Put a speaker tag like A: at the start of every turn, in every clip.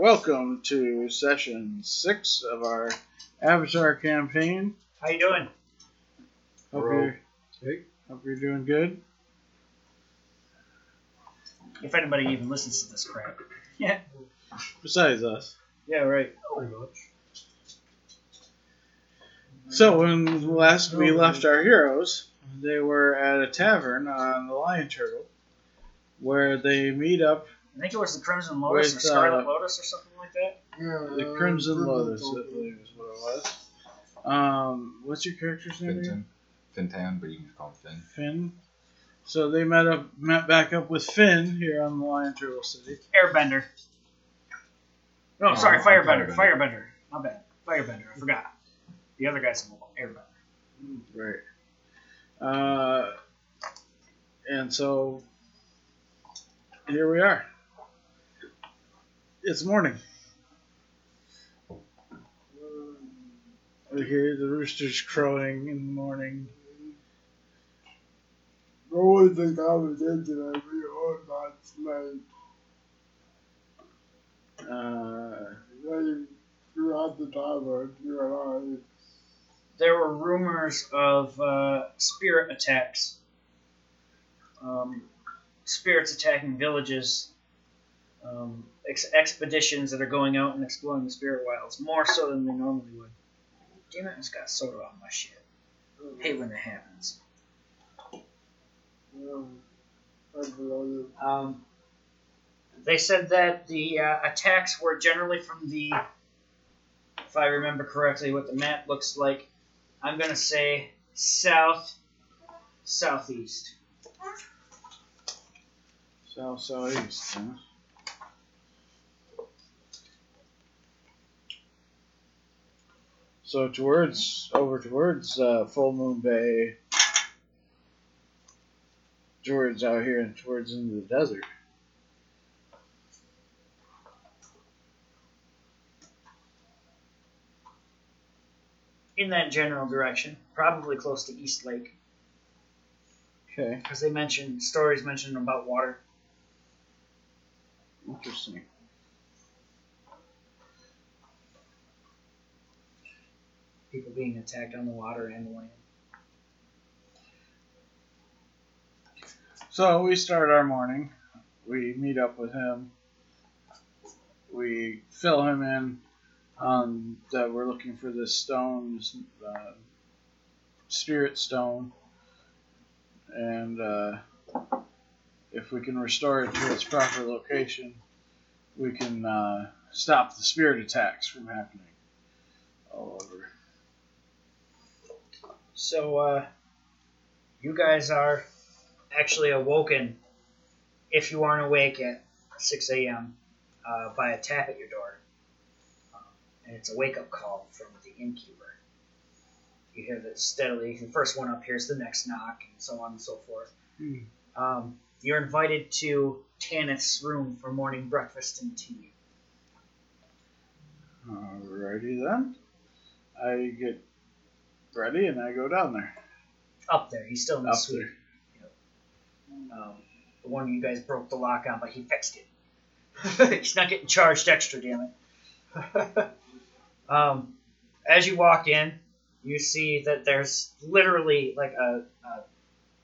A: welcome to session six of our Avatar campaign.
B: How you doing?
A: Hope
C: Bro.
A: you're, hope you're doing good.
B: If anybody even listens to this crap. Yeah.
A: Besides us.
B: Yeah, right.
C: Pretty much.
A: So when last we left our heroes, they were at a tavern on the Lion Turtle, where they meet up
B: I think it was the Crimson Lotus
A: With,
B: or Scarlet
A: uh,
B: Lotus or something like that.
C: Yeah,
A: the Crimson Lotus, I believe is what it was. Um, what's your character's name? again?
D: Fintan. Fintan, but you can just call him Finn.
A: Finn. So they met up, met back up with Finn here on the Lion Turtle City.
B: Airbender. No,
D: Oh,
B: sorry, Firebender.
D: Firebender.
B: Firebender. My bad. Firebender. I forgot. The other guy's a Airbender.
A: Right. Uh, and so here we are. It's morning. We hear the roosters crowing in the morning.
C: The only thing I was into that we heard last night,
A: Uh,
C: they throughout the you and I,
B: There were rumors of uh, spirit attacks. Um, spirits attacking villages. Um, ex- expeditions that are going out and exploring the spirit wilds more so than they normally would. Damn it, I just got soda on my shit. hate when that happens.
C: I
B: Um, they said that the uh, attacks were generally from the, if I remember correctly, what the map looks like. I'm gonna say south, southeast.
A: south southeast. Huh? So towards over towards uh, Full Moon Bay, towards out here and towards into the desert.
B: In that general direction, probably close to East Lake,
A: Okay,
B: because they mentioned stories mentioned about water.
A: interesting.
B: People being attacked on the water and the land.
A: So we start our morning. We meet up with him. We fill him in on that we're looking for this stone, this, uh, spirit stone, and uh, if we can restore it to its proper location, we can uh, stop the spirit attacks from happening all over.
B: So, uh, you guys are actually awoken, if you aren't awake at 6 a.m., uh, by a tap at your door. Um, and it's a wake up call from the innkeeper. You hear that steadily. The first one up here's the next knock, and so on and so forth.
A: Hmm.
B: Um, you're invited to Tanith's room for morning breakfast and tea.
A: Alrighty then. I get ready and I go down there.
B: Up there, he's still in the
A: Up
B: suite.
A: there.
B: Um, the one you guys broke the lock on, but he fixed it. He's not getting charged extra, damn it. um, as you walk in, you see that there's literally like a, a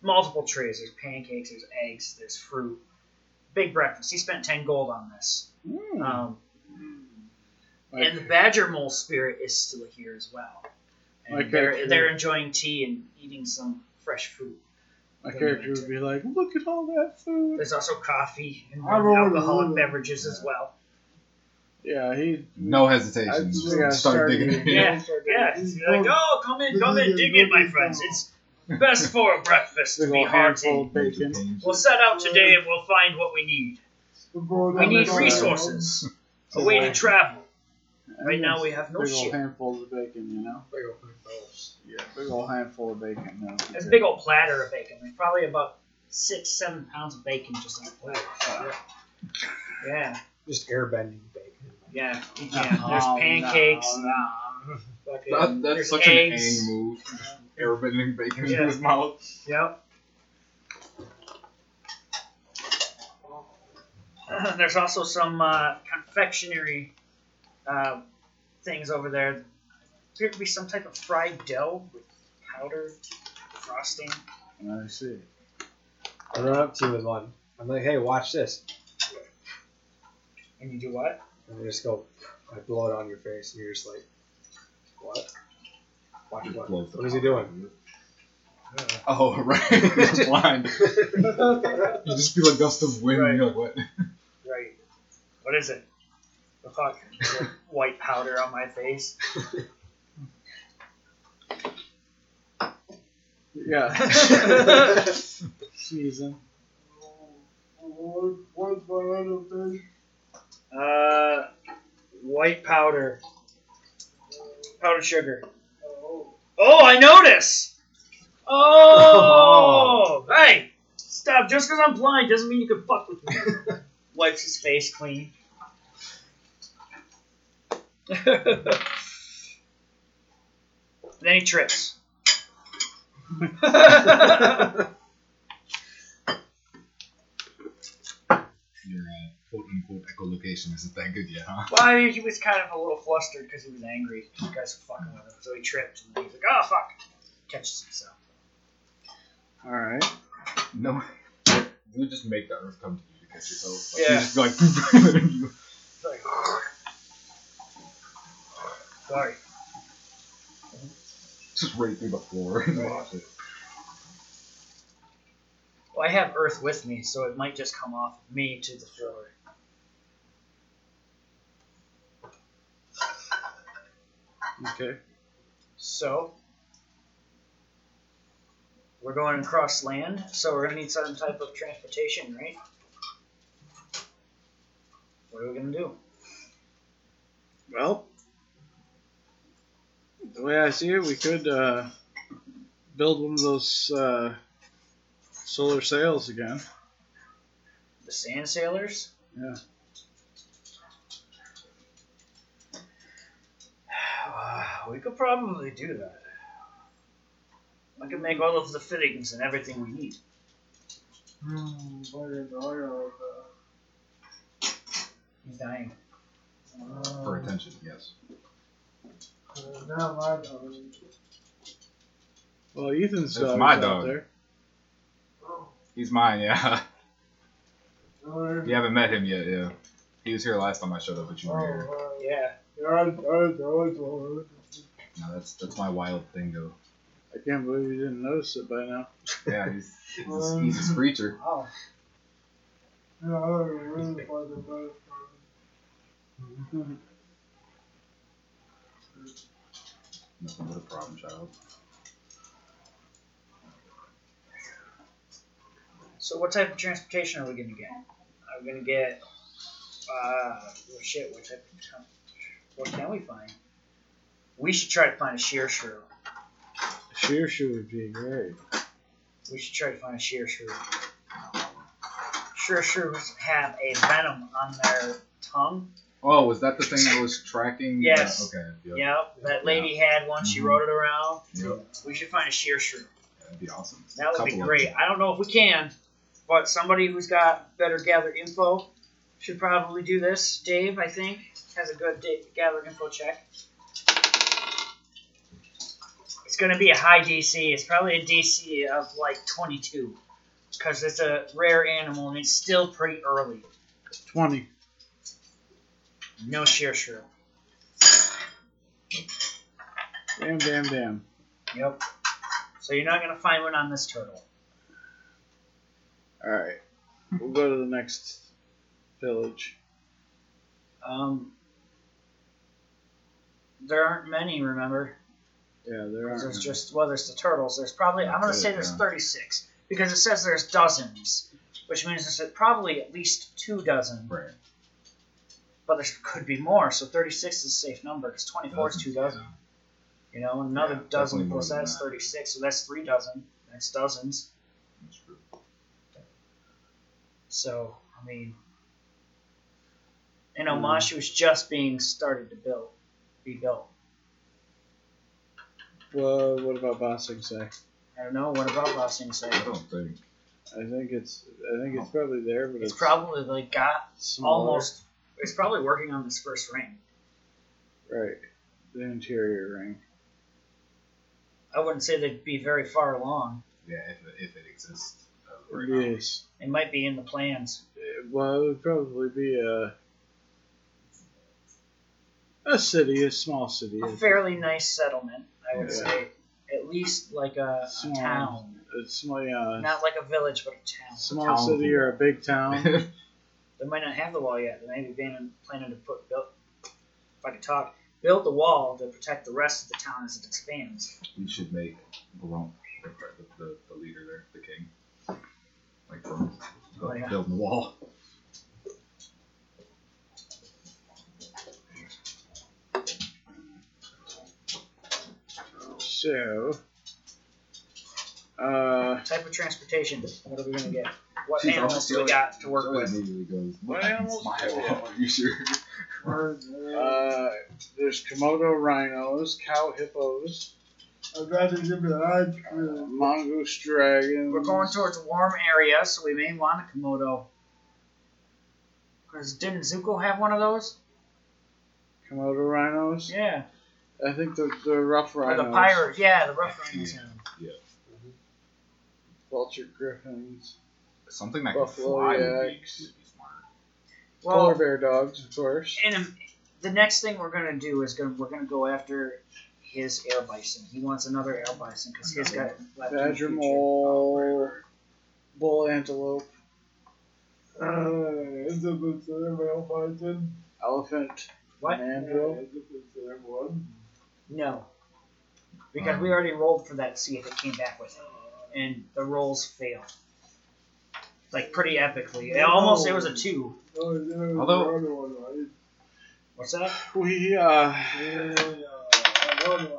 B: multiple trays. There's pancakes, there's eggs, there's fruit. Big breakfast. He spent ten gold on this.
A: Hmm.
B: Um, and the badger mole spirit is still here as well.
A: My
B: they're,
A: character-
B: they're enjoying tea and eating some fresh food.
A: My character would be like, "Look at all that food."
B: There's also coffee and alcoholic
C: know.
B: beverages as well.
A: Yeah, he.
D: No
A: I
D: hesitation.
A: just
D: Just
A: gotta
D: start,
A: start
D: digging
A: digging.
D: in.
B: Yeah, Yeah, you're like, oh, come in, come in, dig in, my friends. It's best for a breakfast to be hearty.
A: of bacon.
B: We'll set out today and we'll find what we need. We need resources, a way to travel. Right now we have no
A: big old
B: shit.
A: handfuls of bacon, you know.
C: Big old.
A: Yeah, big old handful of bacon. No.
B: There's a big old platter of bacon. There's probably about six, seven pounds of bacon just on the platter. Yeah,
C: Just airbending bacon.
B: yeah, yeah. There's pancakes.
A: no, no.
B: fucking-
D: That, that's
B: there's
D: such
B: eggs.
D: an Aang move. Airbending bacon
B: Yeah.
D: in his mouth.
B: Yep. There's also some uh, confectionery uh, things over there. Appear to be some type of fried dough with powder frosting.
A: I see.
E: I run up to you with one. I'm like, hey, watch this.
B: And you do what?
E: And I just go, I blow it on your face, and you're just like, what? Watch what?
D: Blows
E: What is he doing? Uh.
D: Oh, right. He's blind. You just feel a gust of wind.
B: Right.
D: And you're like, what?
B: Right. What is it? The fuck? Is it white powder on my face?
A: Yeah. Season.
C: What, what's my other thing?
B: Uh, white powder. Powdered sugar.
C: Oh,
B: Oh, I notice. Oh, hey, stop! Just because I'm blind doesn't mean you can fuck with me. Wipes his face clean. then he trips.
D: Your uh, quote unquote echolocation isn't that good yet, huh?
B: well, he was kind of a little flustered because he was angry. You guys were fucking with him, so he tripped, and then he's like, "Oh fuck!" Catches himself.
A: All right.
D: No. You just make the earth come to you to catch yourself. Like,
B: Yeah.
D: You just like, and you-
B: It's like, sorry.
D: Just right through the floor and watch it.
B: Well, I have Earth with me, so it might just come off me to the floor.
A: Okay.
B: So, we're going across land, so we're gonna need some type of transportation, right? What are we gonna do?
A: Well, the way I see it, we could uh, build one of those uh, solar sails again.
B: The sand sailors?
A: Yeah.
B: we could probably do that. I could make all of the fittings and everything we need.
C: hmm, fucking dog
B: He's dying.
C: out
D: For attention, yes.
C: Uh, now my dog.
A: Well, Ethan's
D: That's
A: dog's
D: my
A: out
D: dog.
A: there.
C: Oh,
D: He's mine, yeah.
C: oh,
D: you haven't met him yet, yeah. He was here last time I showed up, but you were here.
C: uh,
B: Yeah.
D: No, that's that's my wild thing, though.
A: I can't believe you didn't notice it by now.
D: Yeah, he's he's a, he's a screecher.
B: Wow.
C: yeah, I really fucking bad.
D: Nothing but a problem child.
B: So what type of transportation are we gonna get? Are we gonna get uh well, shit, what type of tra- what can we find? We should try to find a shirshu.
A: Sheer shoe would be great.
B: We should try to find a shirshu. Shear shrews have a venom on their tongue.
D: Oh, was that the thing that was tracking?
B: Yes.
D: Uh, okay. Yep.
B: Yep, that lady had one. She
D: Mhm.
B: rode it around.
D: Yep.
B: We should find a shirshu.
D: That'd be awesome.
B: That would be great. I don't know if we can, but somebody who's got better gathered info should probably do this. Dave, I think, has a good da- gathered info check. It's going to be a high DC. It's probably a DC of like 22 because it's a rare animal and it's still pretty early.
A: 20.
B: No shirshu.
A: Damn, damn, damn.
B: Yep. So you're not going to find one on this turtle.
A: Alright. We'll go to the next village.
B: Um, there aren't many, remember?
A: Yeah, there are.
B: There's just well, there's the turtles. There's probably I'm gonna say there's 36 because it says there's dozens, which means there's probably at least two dozen.
D: Right.
B: But there could be more, so 36 is a safe number because 24 is two dozen. You know, another
D: Yeah,
B: dozen plus that's
D: that.
B: 36, so that's three dozen. That's dozens.
D: That's true.
B: So I mean, and. Omashu was just being started to build, be built.
A: Well, what about Ba Sing Se?
B: I don't know. What about Los Angeles?
D: I don't think.
A: I think it's I think it's oh. probably there, but
B: It's
A: it's,
B: probably like got
A: smaller.
B: almost He's probably working on this first ring.
A: Right. The interior ring.
B: I wouldn't say they'd be very far along.
D: Yeah, if it, if it exists. uh, right now.
A: Yes.
B: It might be in the plans.
A: Uh, Well, it would probably be a a city, a small city.
B: A fairly nice settlement, I would
A: Yeah.
B: say. At least like a, a
A: Small.
B: town.
A: It's small, yeah,
B: Not like a village, but a town.
A: small
D: town
A: city or a big town.
B: They might not have the wall yet. They may be planning, planning to put build. If I could talk, build the wall to protect the rest of the town as it expands.
D: we should make Barone the, the, the leader there, the king. Like from
B: Oh, yeah.
D: building the wall.
A: so, uh,
B: Type of transportation. What are we gonna get? What
D: See,
B: animals do we
D: Joey-
B: got to work with?
D: immediately goes,
A: What
D: "Look, I can
A: animals
D: smile."
A: do we have?
D: Are you sure?
A: uh, there's Komodo rhinos, cow hippos,
C: I'd rather give it ice cream.
A: mongoose dragons.
B: We're going towards a warm area, so we may want a Komodo. Cause didn't Zuko have one of those?
A: Komodo rhinos.
B: Yeah.
A: I think the the rough
B: Or
A: rhinos.
B: the pirate. Yeah, the rough rhinos. Yeah.
A: Vulture griffins.
D: Something that
A: Buffalo
D: can fly would be,
A: yaks.
D: would be smart.
A: Polar bear dogs, of course.
B: and um, the next thing we're gonna do is gonna we're gonna go after his air bison. He wants another air bison because he's got left in the
A: Badger
B: future.
A: mole, bull antelope,
C: Uh, is it the same male python?
A: elephant,
B: What?
A: mandrill.
C: Is it the same one?
B: No, because we already rolled for that to see if it came back with it, and the rolls failed. Like pretty epically. It almost it was a two.
C: No,
D: Although-
C: one, right?
B: What's that?
A: We uh,
C: Yeah, another.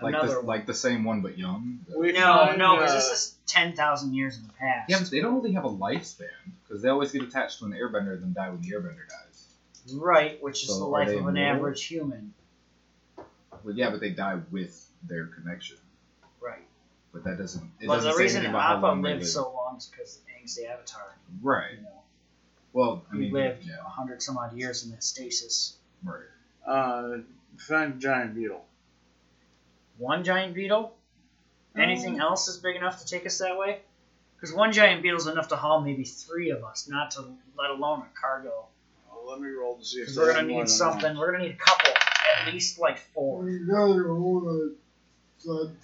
D: Like
B: Another
D: the,
B: one.
D: like the same one but young.
A: we
B: No,
A: find,
B: no, because
A: uh,
B: this is ten thousand years in the past.
D: Yeah, but they don't really have a lifespan because they always get attached to an airbender and then die when the airbender dies.
B: Right, which is
D: So
B: the
D: are
B: life
D: they
B: of an
D: immortal?
B: average human.
D: Well, yeah, but they die with their connection.
B: Right.
D: But that doesn't. It
B: Well,
D: doesn't
B: the
D: say
B: reason
D: anything about how
B: Appa
D: long they
B: lived
D: live.
B: so long is because Aang's the Avatar.
D: Right.
B: You know,
D: Well, I
B: he
D: mean,
B: lived
D: yeah,
B: a hundred some odd years in that stasis.
D: right.
A: uh, find a giant beetle.
B: One giant beetle. Anything else is big enough to take us that way? Because one giant beetle is enough to haul maybe three of us, not to let alone a cargo.
A: Well, let me roll to see if
B: we're gonna need something. We're gonna need a couple, at least like four.
C: We gotta hold a side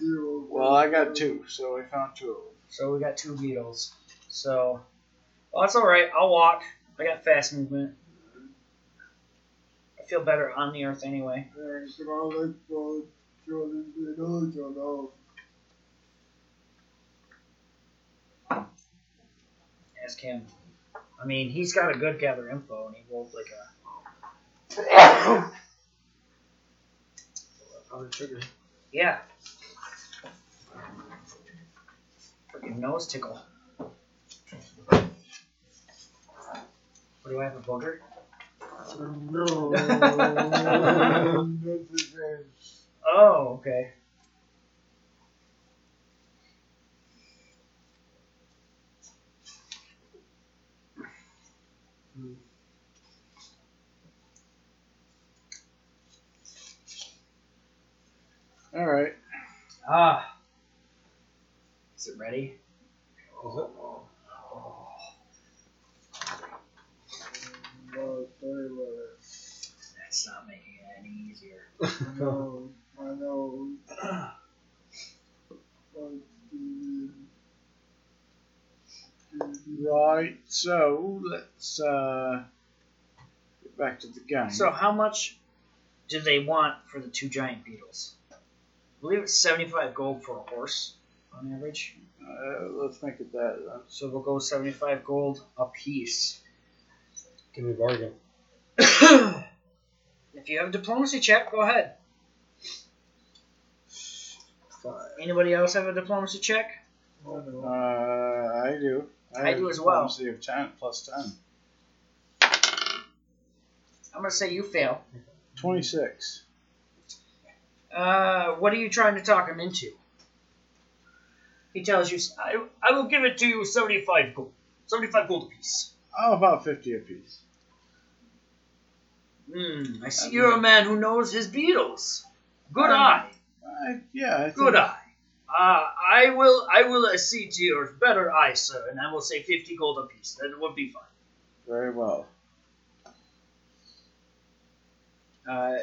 A: Well, I got two, so we found two of them.
B: So we got two beetles. So, oh, well, that's all right. I'll walk. I got fast movement. I feel better on the earth anyway.
C: And can I look for Jordan Beatles or no?
B: Ask him. I mean, he's got a good gather info, and he rolled like a
E: Powdered sugar.
B: yeah. Freaking nose tickle. What do I have a booger?
C: No. That's his name.
B: Oh, okay.
A: All right.
B: Ah. Is it ready?
E: Is it?
C: No, sorry.
B: That's not making it any easier.
C: No, I know. But, mm,
A: Right. So let's uh, get back to the game.
B: So how much do they want for the two giant beetles? I believe it's seventy-five gold for a horse on average.
A: uh, let's make it that. Then.
B: So we'll go seventy-five gold a piece.
E: Give me a bargain.
B: if you have a diplomacy check, go ahead. Five. Anybody else have a diplomacy check?
C: I.
A: Uh, I do.
B: I
A: have
B: do as well.
A: diplomacy of ten plus ten.
B: I'm gonna say you fail.
A: Twenty-six.
B: Uh, what are you trying to talk him into? He tells you, I, I will give it to you 75 gold. 75 gold apiece.
A: Oh, about fifty apiece.
B: Hmm, I see
A: I'm
B: you're a man who knows his beetles. Good
A: I'm-
B: eye.
A: I, yeah, I
B: Good eye. Uh, I will I will accede to your better eye, sir, and I will say 50 gold apiece. That would be fine.
A: Very well.
B: Uh,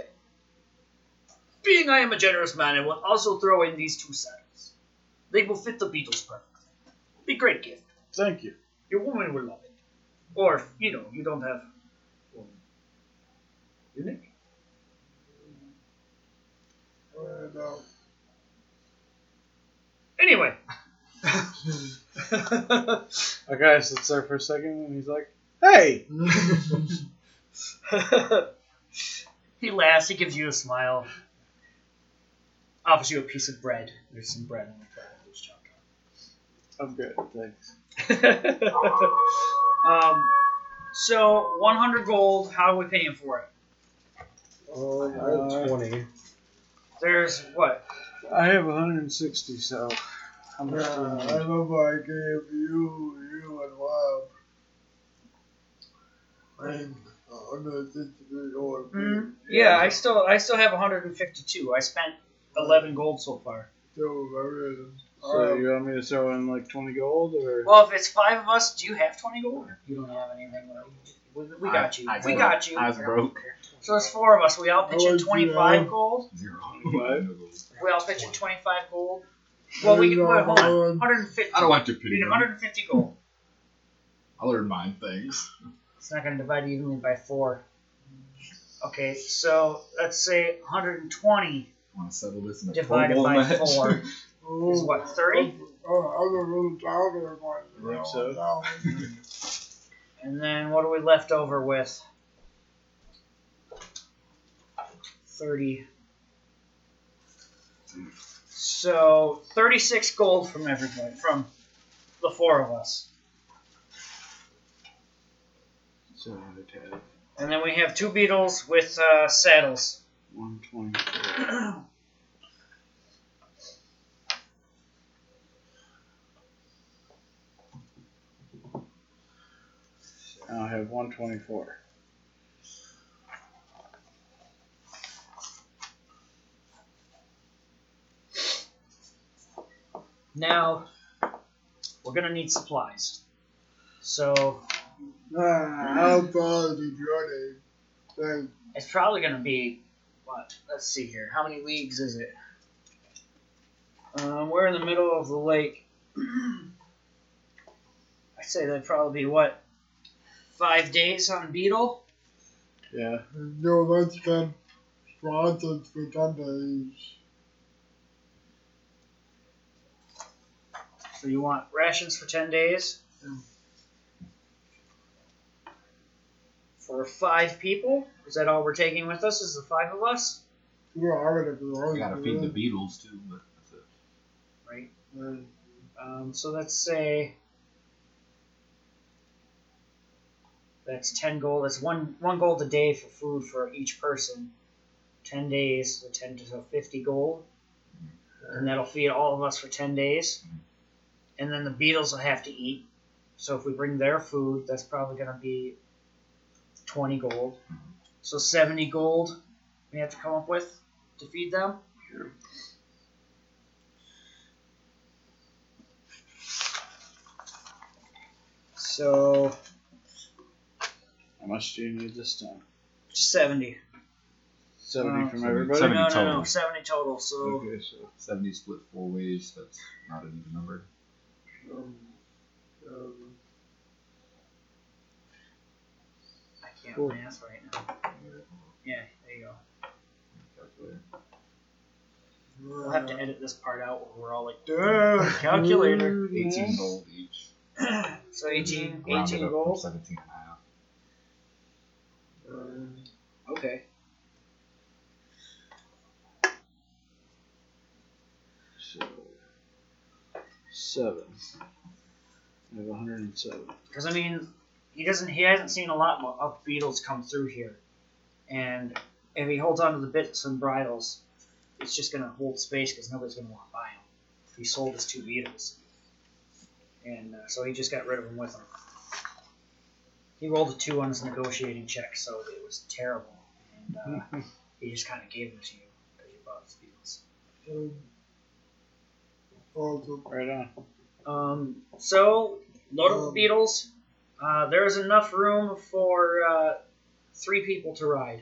B: being I am a generous man, I will also throw in these two saddles. They will fit the beetles perfectly. Be great gift.
A: Thank you.
B: Your woman will love it. Or, if, you know, you don't have woman.
C: Uh, no.
B: Anyway.
A: A guy sits there for a second and he's like, "Hey,
B: he laughs, he gives you a smile, offers you a piece of bread. There's some bread on the platter. It's chopped
A: I'm good, thanks."
B: um, so 100 gold. How are we paying for it?
E: Oh, I
A: Uh,
E: 20.
B: There's what?
A: I have 160, so how much? do
C: Uh,
A: you
C: I
A: need?
C: remember I gave you, you and Rob. And uh, under sixty or
B: Mhm. Yeah, I still I still have 152. I spent 11 gold so far.
C: So very.
A: So oh. you want me to throw in like 20 gold or?
B: Well, if it's five of us, do you have 20 gold? You don't have anything. right? We, we got you.
D: I- I
B: we
D: broke.
B: got you.
D: I was broke.
B: So it's four of us. We all pitch in
C: much do you
B: 25
C: have?
B: Uh, gold.
D: Zero.
A: What?
B: We all pitch in 25 gold. Well, we can wait, hold on. Uh, 150.
D: I don't like to
B: We
D: pity
B: need
D: you.
B: 150 gold.
D: I learned mine things.
B: It's not going to divide evenly by four. Okay, so let's say 120
D: want to settle this in a
B: divided
D: Pro Bowl
B: by
D: match?
B: four
C: Oh,
B: is what 30,
C: Oh, I was a little tired of one.
A: I think so.
B: and then what are we left over with? 30. So 36 gold from everybody, from the four of us.
A: So I'd
B: And then we have two beetles with uh, saddles.
A: 124. Now have 124.
B: Now, we're gonna need supplies. So
C: Ah, how far is the journey?
B: It's probably gonna be what? Let's see here. How many leagues is it? Um, we're in the middle of the lake. I'd say that'd probably be what? Five days on Beetle.
A: Yeah.
C: no let's get sponsors for ten days.
B: So you want rations for ten days? For five people? Is that all we're taking with us? Is the five of us?
C: Yeah, I would have
D: I gotta feed the beetles too, but that's it.
B: Right.
C: Right.
B: Um, so let's say that's ten gold. That's one one gold a day for food for each person. Ten days, so ten to fifty gold, and that'll feed all of us for ten days. And then the beetles will have to eat. So if we bring their food, that's probably gonna be twenty gold. So seventy gold we have to come up with to feed them. So
A: How much do you need this time?
B: seventy.
A: 70
B: Uh,
A: from
D: seventy-
A: everybody?
D: seventy.
B: no, no, no,
D: total.
B: seventy total. So
A: Okay, so
D: 70 split four ways, that's not an even number.
C: Um, um,
B: I can't
A: Cool.
B: math right now. Yeah, there you go.
D: Calculator.
B: We'll have to edit this part out where we're all like, duh, calculator.
D: 18 gold each.
B: So 18,
D: Round
B: 18
D: up from
B: gold.
D: 17 and a half.
C: Um,
B: Okay.
A: So, seven. I have 107.
B: Because I mean, he doesn't. He hasn't seen a lot of beetles come through here, and if he holds on to the bits and bridles, it's just gonna hold space because nobody's gonna walk by him. He sold his two beetles, and uh, so he just got rid of them with him. He rolled a two on his negotiating check, so it was terrible. and uh, he just kind of gave them to you because you bought the beetles.
C: Um.
A: Right on.
B: Um, so load up the beetles. Uh, there's enough room for uh, three people to ride.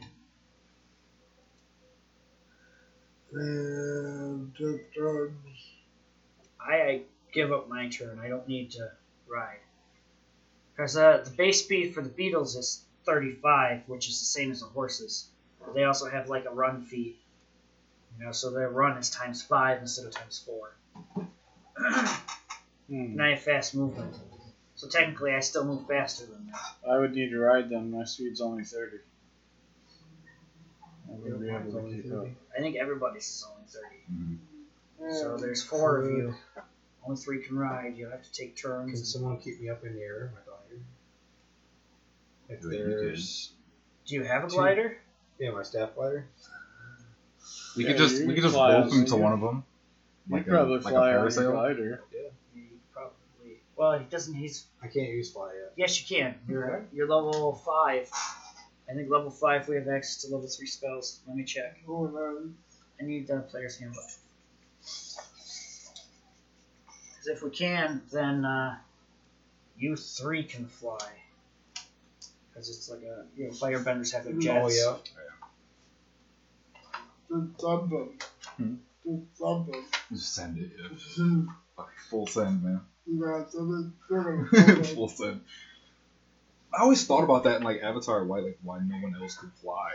C: And.
B: I, I give up my turn. I don't need to ride. Because uh, the base speed for the beetles is 35, which is the same as the horses. But they also have like a run feat. You know, so their run is times 5 instead of times 4.
A: Hmm.
B: and I have fast movement. So technically, I still move faster than them.
A: I would need to ride them. My speed's only 30. I wouldn't be able to keep up.
B: I think everybody's is only 30.
D: Mhm.
B: So there's four of you. Only three can ride. You'll have to take turns.
E: Can
B: turns.
E: someone keep me up in the air, my glider? If
D: You
E: there's
B: Do you have a
E: Two.
B: glider?
E: yeah, my staff glider.
D: We
A: Yeah,
D: could just
A: you
D: we could just
A: fly
D: rope
A: out,
D: him to
A: so
D: one of them.
A: You'd
D: Like a-
A: probably
D: like a
A: fly on your
D: parasail?
A: glider.
B: You probably. Well, he doesn't. He's.
E: I can't use fly yet.
B: Yes, you can. You're you're level five. I think level five we have access to level three spells. Let me check.
C: Oh, nice.
B: I need the player's handbook. Because if we can, then uh, you three can fly. Because it's like a you know firebenders have their jets.
E: Oh
C: Do something.
D: Hmm.
C: Do something.
D: Just send it. Yeah.
C: you
D: Fucking full send, man.
C: got something. something.
D: full send. I always thought about that in like Avatar, why like why no one else could fly,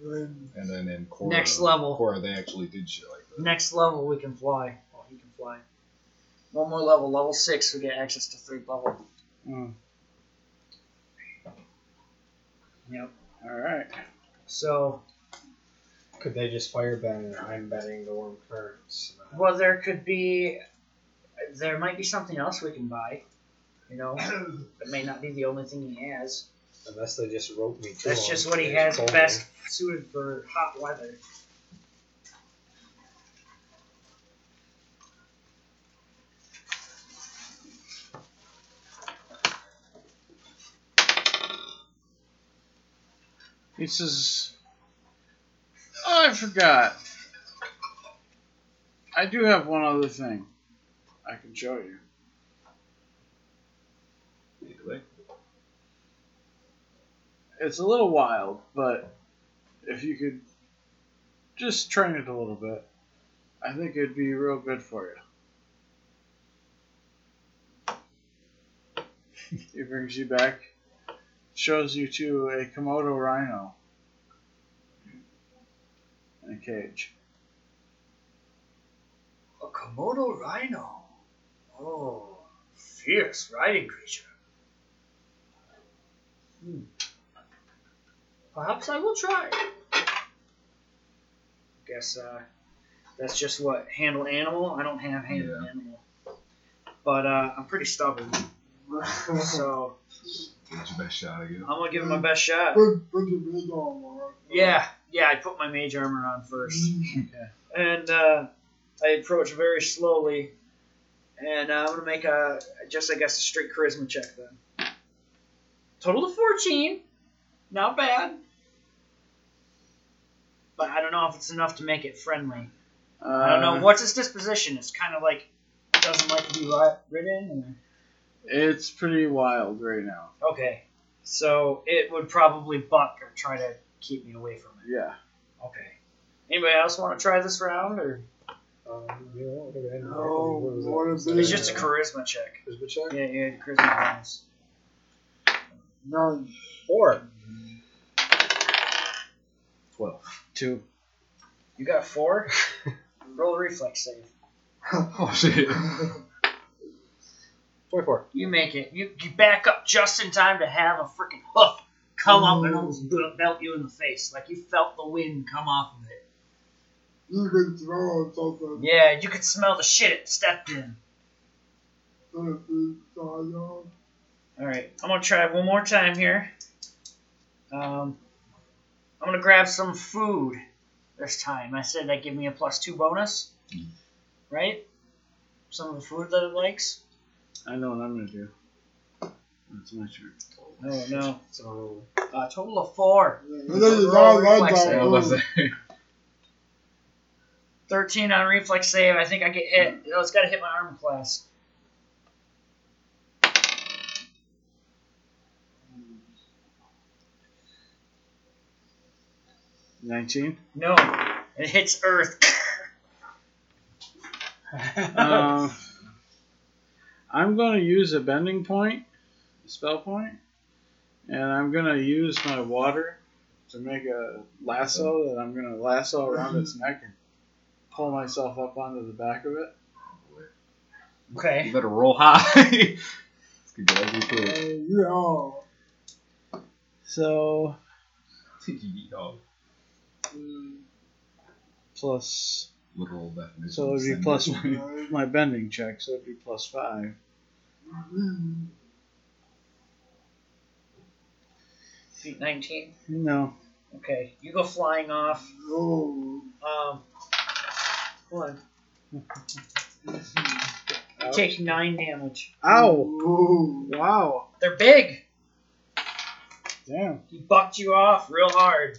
D: and then in Korra,
B: Next level.
D: Korra they actually did shit like that.
B: Next level we can fly. Oh, he can fly. One more level, level six, we get access to third level.
A: Hmm.
B: Yep.
A: All right.
B: So.
E: Could they just fire Ben? I'm betting the warm currents?
B: well, there could be, there might be something else we can buy. You know, it may not be the only thing he has.
E: Unless they just rope me to
B: That's
E: them.
B: just what he has best suited for hot weather.
A: He says, "Oh, I forgot. I do have one other thing I can show you.
D: Anyway,
A: It's a little wild, but if you could just train it a little bit, I think it'd be real good for you." He brings you back, shows you to a Komodo rhino in a cage.
B: A Komodo rhino. Oh, fierce riding creature. Hmm. Perhaps I will try. Guess uh, that's just what handle animal. I don't have handle
D: Yeah.
B: animal, but uh, I'm pretty stubborn, so
D: give it your best shot again.
B: I'm gonna give it my best shot.
C: put, put your big arm on.
B: Yeah, yeah. I put my mage armor on first. and uh, I approach very slowly, and uh, I'm gonna make a just I guess a straight charisma check then. Total of fourteen, not bad, but I don't know if it's enough to make it friendly. I don't know
A: Uh,
B: what's its disposition. It's kind of like doesn't like to be ri- ridden.
A: It's pretty wild right now.
B: Okay, so it would probably buck or try to keep me away from it.
A: Yeah.
B: Okay. Anybody else want to try this round, or
E: Um, you know, go
C: No,
E: what was
C: what is it?
B: it's just a charisma check?
E: Charisma check?
B: Yeah, yeah, charisma bonus.
C: None.
E: Four.
D: Twelve.
A: Two.
B: You got four. Roll a reflex save.
D: Oh shit.
E: Twenty-four.
B: You make it. You, you back up just in time to have a freaking hoof come up and almost belt you in the face, like you felt the wind come off of it.
C: You can throw something.
B: Yeah, you could smell the shit it stepped in.
C: Put it inside on.
B: All right, I'm gonna try one more time here. Um, I'm gonna grab some food this time. I said that give me a plus two bonus, right? Some of the food that it likes.
A: I know what I'm gonna do. That's my turn.
B: Oh no.
E: So
B: A total of four.
C: And then you saw
B: Reflex
C: time.
D: Yeah, let's
B: 13 on reflex save. I think I get hit. Oh, it's got to hit my armor class.
A: Nineteen.
B: No. It hits Earth.
A: Um, I'm going to use a bending point, a spell point, and I'm going to use my water to make a lasso that I'm going to lasso around its neck and pull myself up onto the back of it.
B: okay.
D: You better roll high. this could go ugly quick.
C: Uh, yeah.
A: So plus,
D: Literal definition.
A: so it'd be
D: Send
A: plus my bending check, so it'd be plus five.
B: Feet 19.
A: No,
B: Okay. You go flying off.
C: Oh.
B: Um. Hold on. You take nine damage.
A: ow!
C: Oh.
A: Wow!
B: They're big.
A: Damn.
B: He bucked you off real hard.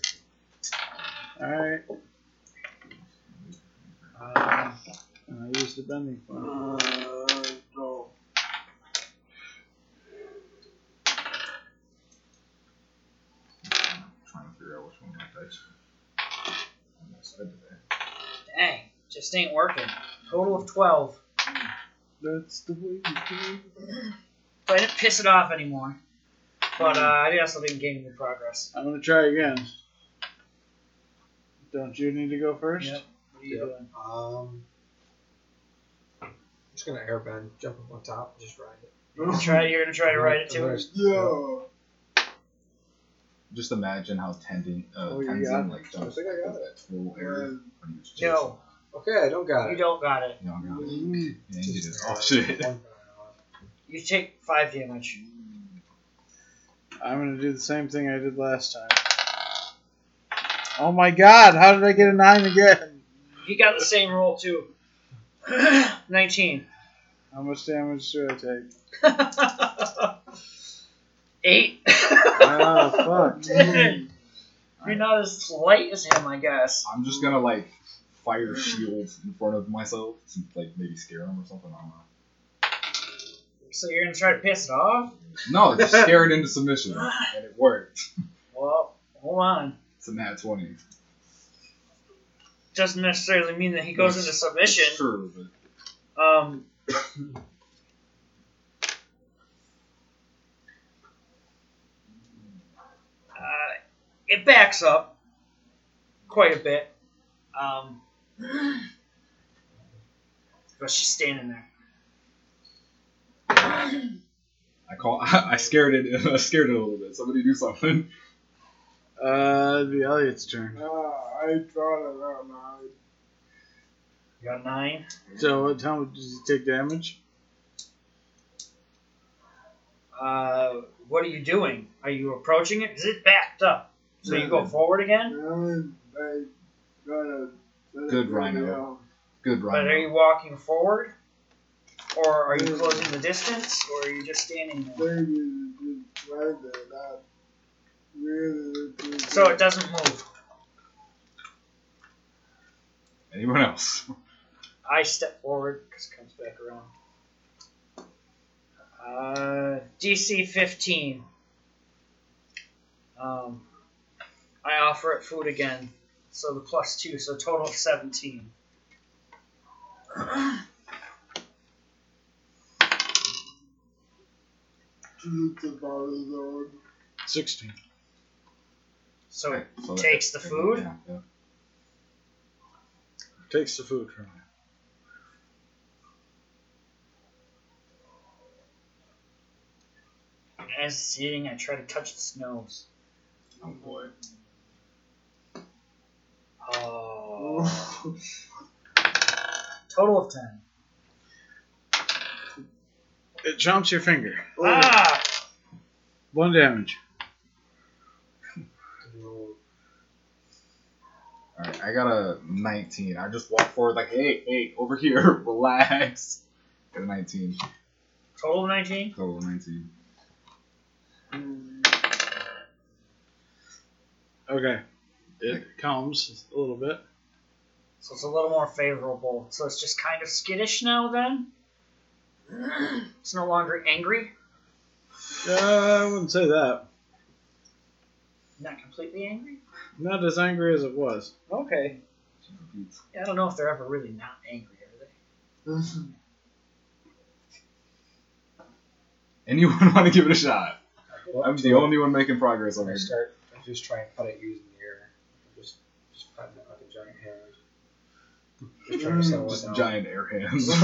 A: All right.
B: Um,
A: And I used the bending point.
C: Uh, no.
D: trying to figure out which one of my. On that side today.
B: dang. Just ain't working. Total of 12.
A: That's the way you do it.
B: So I didn't piss it off anymore. But uh, I also didn't gain any progress.
A: I'm gonna try again. Don't you need to go first?
B: Yep. What are you
E: Yep.
B: doing?
E: um, I'm just gonna airbend, jump up on top, and just ride it.
B: You're gonna try, you're gonna try to ride it too?
C: Yeah.
D: Just imagine how tending, uh,
A: Oh, you got it.
D: like jumps
E: I think I got
D: over that full air when he was chasing.
B: No,
E: Okay, I don't got it.
B: you
E: it.
B: don't got it.
D: You know, got it.
C: mm.
D: Yeah, you did it. Oh shit.
B: You take five damage.
A: I'm gonna do the same thing I did last time. Oh my god, how did I get a 9 again?
B: He got the same roll too. 19.
A: How much damage do I take?
B: Eight.
A: Oh, fuck.
B: Dang. You're not as light as him, I guess.
D: I'm just gonna like fire shields in front of myself to like maybe scare him or something. I don't know.
B: So you're gonna try to piss it off?
D: No, just scare it into submission, and it worked.
B: Well, hold on.
D: It's a nat twenty.
B: Doesn't necessarily mean that he goes into submission.
D: Sure, but
B: Um. Uh, it backs up quite a bit. Um, but she's standing there.
D: I call. I scared it. I scared it a little bit. Somebody do something.
A: Uh, it'd be Elliot's turn.
C: Ah, I tried it out now.
B: You got nine.
A: So, what time does he take damage?
B: Uh, what are you doing? Are you approaching it? Is it backed up? So you go forward again?
C: And I gotta.
D: Good rhino. Good
B: But are you walking forward? Or are you closing the distance? Or are you just standing there?
C: Maybe just right there. That really. really
B: So it doesn't move.
D: Anyone else?
B: I step forward because it comes back around. Uh, DC 15. Um, I offer it food again. So the plus two, so total of 17.
C: It's about his own.
A: 16.
B: So it
D: So that-
B: takes the food?
D: Yeah, yeah.
A: Takes the food from him.
B: As it's eating, I try to touch its nose.
D: Oh boy.
B: Oh. Total of 10.
A: It jumps your finger.
B: Ah!
A: One damage.
D: Alright, I got a 19. I just walk forward like, hey, hey, over here, relax. Got a 19.
B: Total of 19?
D: Total 19.
A: Okay. It calms a little bit.
B: So it's a little more favorable. So it's just kind of skittish now then? It's no longer angry?
A: Uh, I wouldn't say that.
B: Not completely angry?
A: Not as angry as it was.
B: Okay. Yeah, I don't know if they're ever really not angry, are they?
D: Anyone want to give it a shot?
E: Well,
D: I'm the only one making progress on
E: I
D: it.
E: start. I just try and put it using the air. Just, just patting it like a giant hand. Just trying to settle it
D: Just
E: down.
D: giant air hands.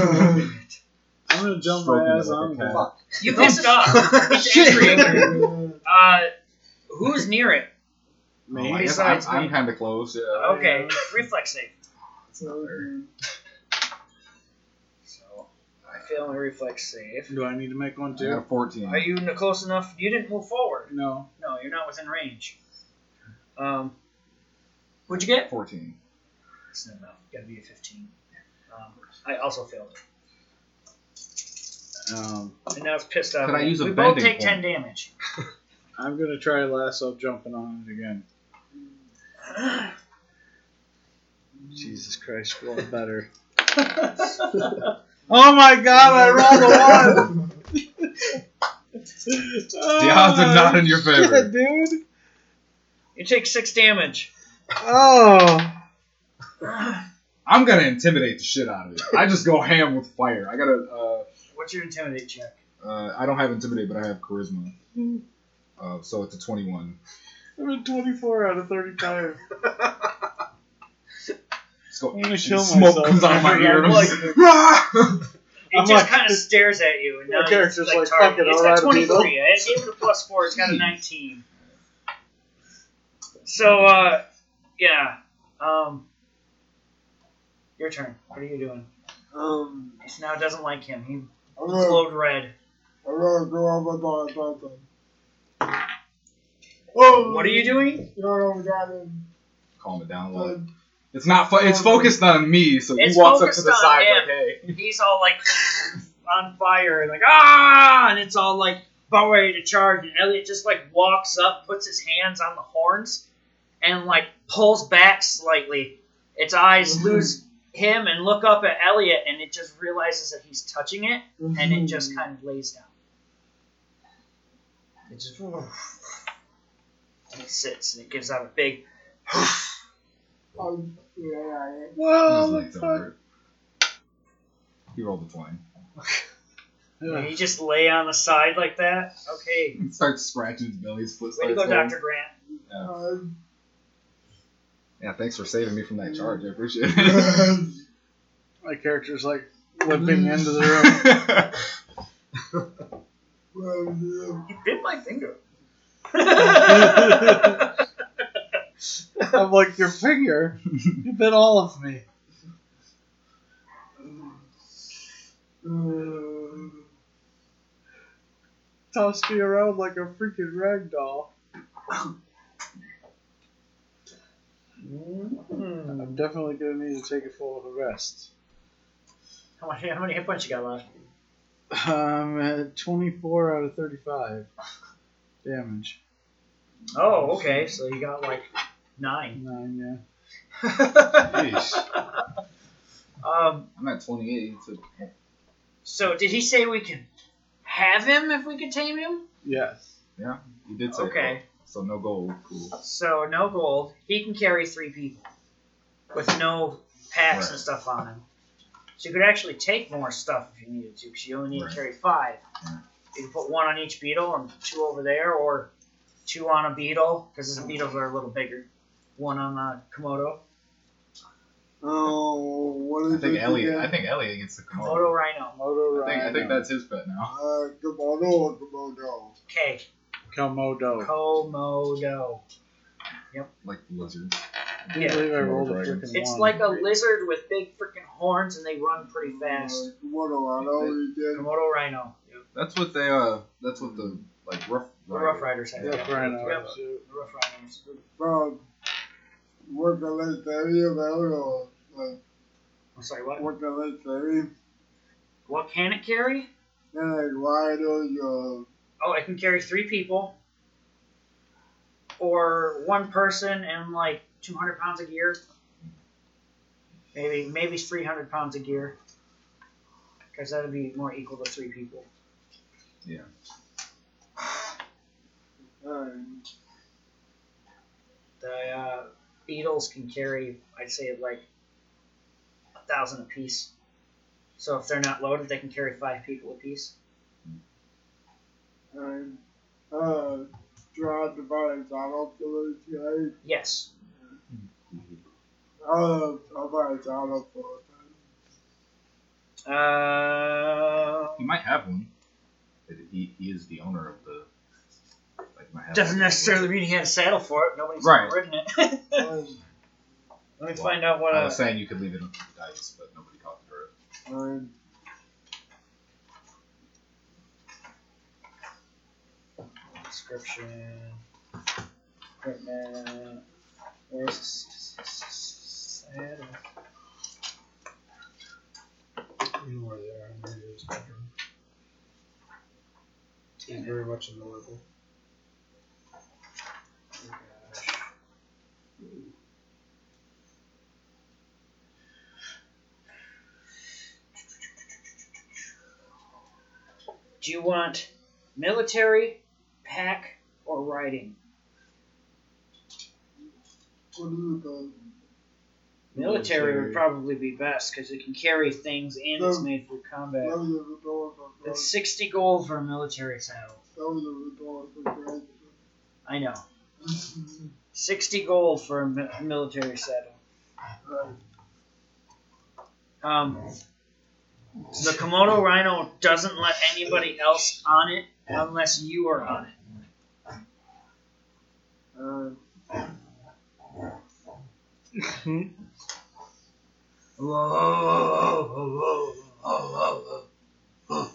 A: I'm gonna jump
D: Stroking
A: my
D: it
A: ass
D: like a
A: on
D: cat.
A: that.
B: You piss it off. It's angry, angry. Uh, who's near it?
A: Me?
D: Oh, I guess
B: Besides
D: I'm,
B: me.
D: I'm kind of close. Yeah.
B: Okay, reflex save.
D: It's not fair.
B: So, fail my reflex save.
A: Do I need to make one
D: I
A: too?
D: got a 14.
B: Are you n- close enough? You didn't move forward.
A: No.
B: No, you're not within range. Um, what'd you get?
D: 14.
B: It's not enough. Gotta be a 15. Um, I also failed it.
A: Um,
B: And now it's pissed off.
D: Could I use a
B: we both
D: bending
B: take 10
D: point?
B: damage.
A: I'm gonna try lasso jumping on it again. Jesus Christ, roll better. oh my god, I rolled a one!
D: The odds are not in your favor.
A: Yeah, dude.
B: You take 6 damage.
A: Oh.
D: I'm gonna intimidate the shit out of it. I just go ham with fire. I gotta. Uh,
B: What's your intimidate check?
D: uh, I don't have intimidate, but I have charisma. Uh, so it's a 21.
A: I'm at 24 out of 35.
D: Let's.
A: I'm gonna kill
D: Smoke
A: myself.
D: comes out of my ear. I'm
B: Like- It
A: I'm
B: just
A: like-
B: kind of stares at you. And
A: My
B: now
A: character's
B: it's
A: like,
B: target.
A: fuck it,
B: It's
A: I'll
B: got
A: ride a
B: 23.
A: beetle.
B: I gave it a plus 4. It's got a 19. So, uh, yeah. Um, your turn. What are you doing?
C: Um,
B: He now doesn't like him. He
C: I'm gonna,
B: glowed red.
C: I'm gonna go over to the button. Oh,
B: What are you doing?
C: No, no, got it.
D: Calm it down a little. It's not. Fo- it's focused on me, so
B: It's
D: he walks up to the side
B: him.
D: like, "Hey."
B: He's all like on fire and like ah, and it's all like about ready to charge. And Elliot just like walks up, puts his hands on the horns, and like pulls back slightly. Its eyes
C: Mhm.
B: lose him and look up at Elliot, and it just realizes that he's touching it, and it just kind of lays down. It just and it sits and it gives out a big.
C: Um, yeah,
D: His
A: Whoa,
D: legs
A: the
D: don't
A: fuck?
D: hurt. He rolled a 20.
B: And you just lay on the side like that. Okay,
D: He starts scratching his belly. His foot
B: way to
D: starts
B: go,
D: going.
B: Doctor Grant.
C: um,
D: Yeah, thanks for saving me from that charge. I appreciate it.
A: My character's like limping into the room.
C: well, yeah.
B: You bit my finger.
A: I'm like, your finger? You bit all of me. Tossed me around like a freaking rag doll.
B: Mm.
A: I'm definitely gonna need to take a full rest.
B: How much? How many hit points you got left?
A: I'm at 24 out of 35 damage.
B: Oh, okay. So you got like nine.
A: Nine,
D: Yeesh.
B: um.
D: I'm at 28. So
B: So did he say we can have him if we could tame him?
A: Yes.
D: Yeah. he did say
B: Okay.
D: So no gold. Cool.
B: So no gold. He can carry three people with no packs and stuff on him. So you could actually take more stuff if you needed to, because you only need
D: Right.
B: to carry five.
D: Right.
B: You can put one on each beetle and two over there, or two on a beetle, because the beetles are a little bigger. One on the Komodo.
C: oh, what is it?
D: I think
C: it
D: Elliot.
C: again?
D: I think Elliot gets the
B: Komodo
D: Komodo.
B: Rhino.
A: Komodo
D: I think, I think that's his pet now.
C: Uh, Komodo or Komodo?
B: Okay.
A: Komodo.
B: Komodo. Yep.
D: Like the lizard.
A: I
B: Yeah.
A: believe I rolled a
D: Komodo
A: freaking
B: It's
A: one.
B: like a lizard with big freaking horns, and they run pretty fast.
C: Uh, Komodo, I know you did.
B: Komodo Rhino.
D: That's what they. Uh. That's what the like rough.
B: The Rough Riders have.
A: Rough Rhino.
B: Yep. The Rough Rhinos.
C: From what the late area about or like
B: I'm sorry, what?
C: what the late area?
B: What can it carry?
C: And like riders or
B: oh, it can carry three people, or one person and like 200 pounds of gear. Maybe maybe 300 pounds of gear, because that would be more equal to three people. Yeah.
C: Alright.
B: The uh, beetles can carry, I'd say, like a thousand apiece. So if they're not loaded, they can carry five people apiece.
C: Alright. Uh, draw the bodies out of those guys.
B: Yes.
C: Uh, I'll buy it out of for
B: Uh,
D: He might have one. He, he is the owner of the. Like, might
B: doesn't necessarily mean he had a saddle for it. Nobody's
D: Right.
B: ridden it. Let me find out what.
D: I
B: Uh,
D: was saying you could leave it on the dice, but nobody caught the bird.
C: Alright.
B: description. Equipment. Where's saddle?
E: You know where they are in the spectrum. He's very much in the level.
B: Oh, gosh. Do you want military, pack, or riding?
C: What is it called?
B: Military would probably be best because it can carry things and it's made for combat.
C: That was a rhetorical
B: It's 60 gold for a military saddle.
C: That was a rhetorical question.
B: I know. 60 gold for a mi- military saddle. Um, the Komodo Rhino doesn't let anybody else on it unless you are on it. Whoa, whoa, whoa,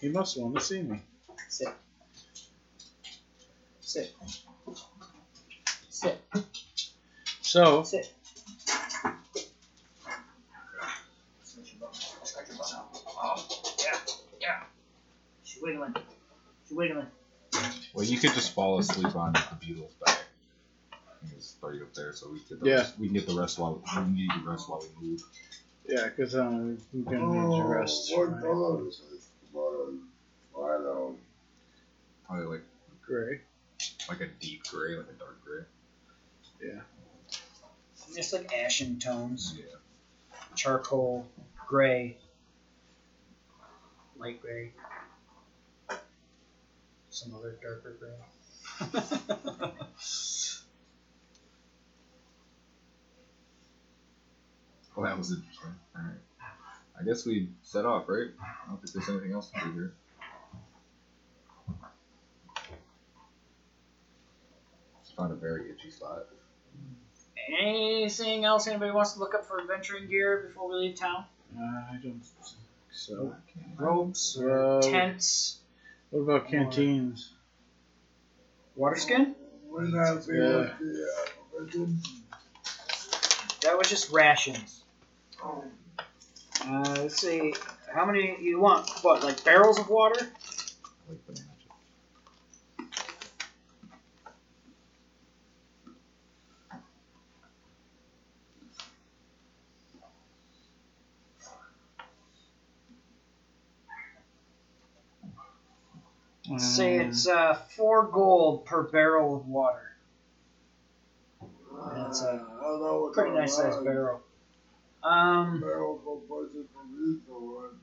A: He must want to see me.
B: Sit. Sit. Sit.
A: So,
B: Sit. Oh, yeah, yeah. She's wiggling. She's wiggling.
D: Well, you could just fall asleep on the beetle's back. And just throw you up there so we could.
A: Yeah.
D: We can get the rest while we need the rest while we move.
A: yeah, because I'm um, gonna oh, need to rest.
C: Oh, what
A: right?
C: color is this? What? Rhino.
D: Probably like
A: Gray.
D: Like a deep gray, like a dark gray. Yeah.
B: Just like ashen tones.
D: Yeah.
B: charcoal, gray, light gray, some other darker gray.
D: Well, oh, that was interesting. All right. I guess we set off, right? I don't think there's anything else to do here. Found a very itchy spot.
B: Anything else anybody wants to look up for adventuring gear before we leave town?
A: Uh, I don't think so.
B: Ropes,
A: Uh,
B: tents,
A: what about canteens?
B: water skin?
C: Wouldn't that be
A: Yeah.
C: what the, uh, religion?
B: That was just rations.
C: Oh,
B: Uh, let's see, how many you want? What, like barrels of water?
D: Like
B: Let's say
A: Um,
B: it's uh, four gold per barrel of water. That's a
C: I don't
B: Pretty
C: the
B: nice sized barrel. Um,
C: Barrel for budget for diesel one.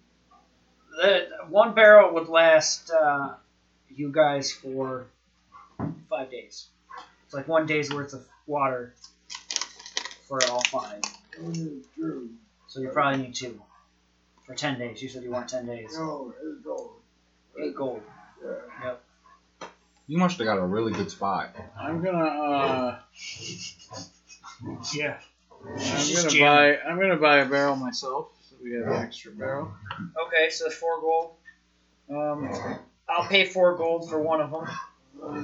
B: the one barrel would last uh, you guys for five days. It's like one day's worth of water for all five. So you probably need two for ten days. You said you want ten days.
C: No, it's gold.
B: Eight gold.
C: Yeah.
D: You must have got a really good spot.
A: I'm gonna uh,
B: Yeah.
A: I'm gonna buy I'm gonna buy a barrel myself, so we have an extra barrel.
B: Okay, so four gold. Um, I'll pay four gold for one of them.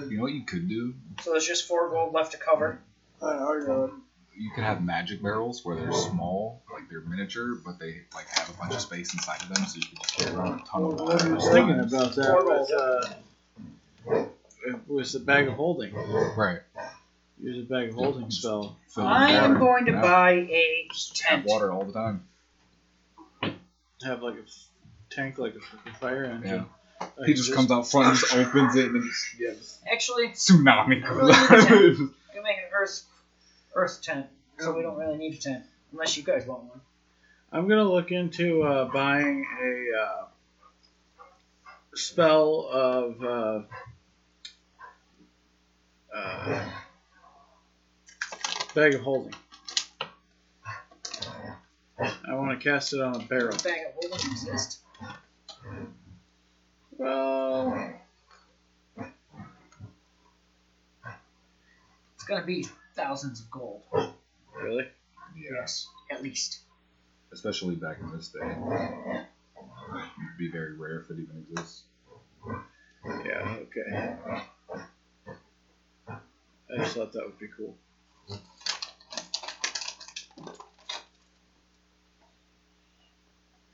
D: You know what you could do?
B: So there's just four gold left to cover.
C: I, I got it.
D: You could have magic barrels where they're small, like they're miniature, but they like have a bunch of space inside of them, so you can just carry around a ton of water.
A: I was thinking about that with uh, it was the bag of holding.
D: Right.
A: Use a bag of holding spell.
D: Fill with
B: I am going to buy a
D: Have
B: tent.
D: water all the time.
A: Have like a f- tank, like a fucking fire engine. I
D: He
A: can
D: just comes out front, and just opens it, and then just yeah, just
B: Actually,
D: tsunami
B: I
D: comes out.
B: need a tent. I can make an earth earth tent, so we don't really need a tent unless you guys want one.
A: I'm gonna look into uh, buying a uh, spell of uh, uh, bag of holding. I want to cast it on a barrel.
B: Bag of holding exist.
A: Well,
B: It's gonna be thousands of gold.
A: really?
B: Yes, at least.
D: especially back in this day, it'd be very rare if it even exists.
A: Yeah. Okay. I just thought that would be cool.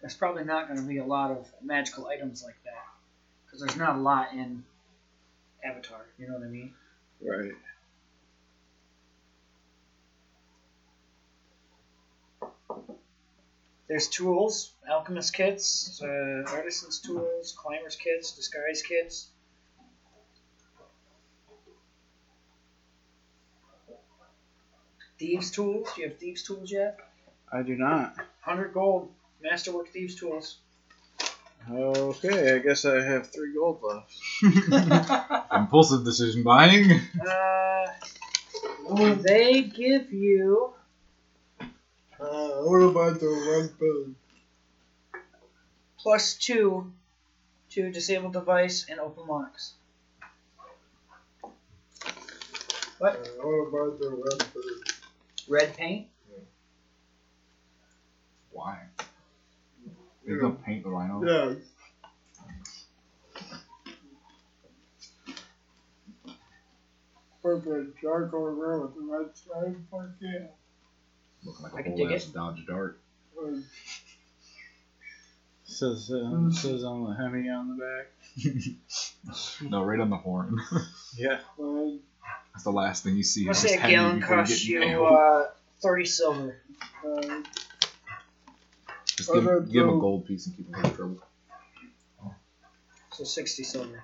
B: There's probably not gonna be a lot of magical items like that because there's not a lot in Avatar. You know what I mean?
A: Right.
B: There's tools, alchemist kits, uh, artisans tools, climbers kits, disguise kits. Thieves tools. Do you have thieves tools yet?
A: I do not.
B: Hundred gold. Masterwork thieves tools.
A: Okay, I guess I have three gold left.
D: Impulsive decision buying.
B: uh, they give you
C: Uh, what about the weapon?
B: plus two to disable device and open locks.
C: Uh,
B: What?
C: what about the weapon?
B: Red paint.
D: Why? Is the paint the rhino?
C: Yes. Put the charcoal around with the red stripe, fuck yeah.
D: Looking like
B: I
D: a
B: can
D: whole
B: dig
D: ass Dodge Dart.
A: Says uh, says on the Hemi on the back.
D: no, right on the horn.
A: Yeah.
C: fine.
D: That's the last thing you see.
B: Let's
D: is
B: say
D: his
B: a
D: Hemi
B: gallon
D: before
B: costs
D: get
B: you
D: nailed.
B: uh, thirty silver.
C: Uh,
D: Just give,
C: Okay,
D: give him a
C: so-
D: gold piece and keep him out of trouble.
B: So sixty silver.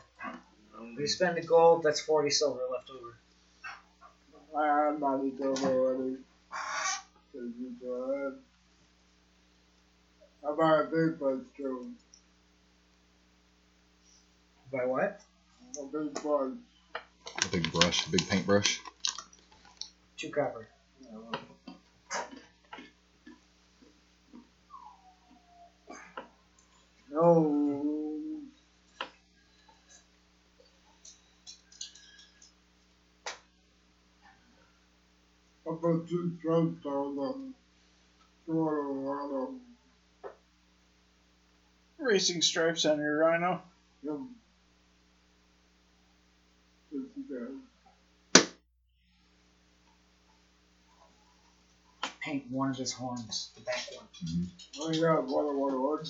B: If you spend the gold, that's forty silver left over.
C: I had money to already. Cause you tried. I buy a big bunch too.
B: By what?
C: A big bunch.
D: A big brush, a big paintbrush.
B: Two copper.
C: No. I put two strokes on them. Two on them.
A: Racing stripes on your rhino.
C: Yum. Just again.
B: Paint one of his horns, the back one. Mm-hmm.
C: Oh, I got one one one.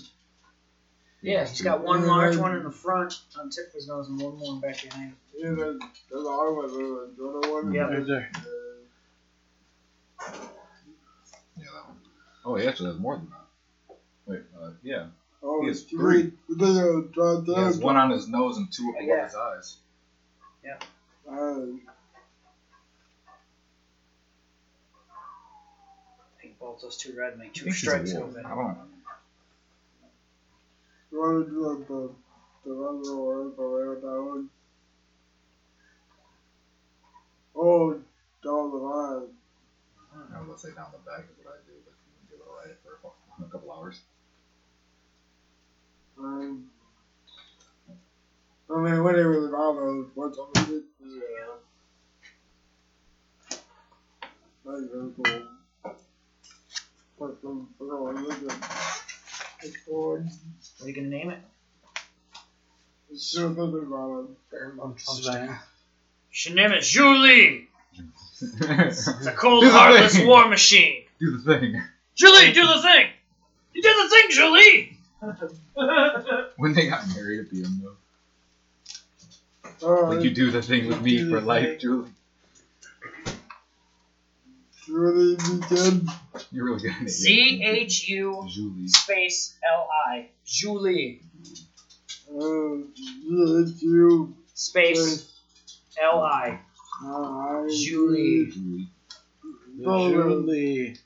B: Yeah, he's got one large one in the front on tip of his nose and one more back behind.
C: Yeah, there's, there's a arm with it. The other one.
B: Yeah.
A: Right there.
C: Uh,
D: Yeah, that one. Oh, he actually has more than that. Wait, uh, yeah.
C: Oh,
D: He has
C: three.
D: three.
C: Then try
D: He has one on his nose and two above
B: Yeah.
D: his eyes. Yeah.
C: Uh,
B: Paint both those two red, make two
D: think he's a
B: stripes.
D: wolf.
B: go
D: I don't know.
C: you want to do like the the other one, the way that one? Oh, down the line.
D: I was gonna say down the back is what I do, but you can do it right for a couple- a couple hours.
C: Um, I mean, whatever the novel is, what's on the yeah. That's very cool. Put some, put on religion. It's for,
B: What are you gonna name it?
C: it's sure something about it.
A: Sven.
B: Should name it Julie. It's a cold, heartless war machine.
D: Do the thing.
B: Julie, do the thing. You do the thing, Julie.
D: When they got married at the end, though.
C: Alright.
D: Like, you do the thing with me for life,
A: thing.
D: Julie.
C: Really begin.
D: You're really good at it.
B: C H U
D: Julie.
B: space L I. Julie
C: Uh, it's you.
B: space L I. Julie.
D: Julie.
A: Julie.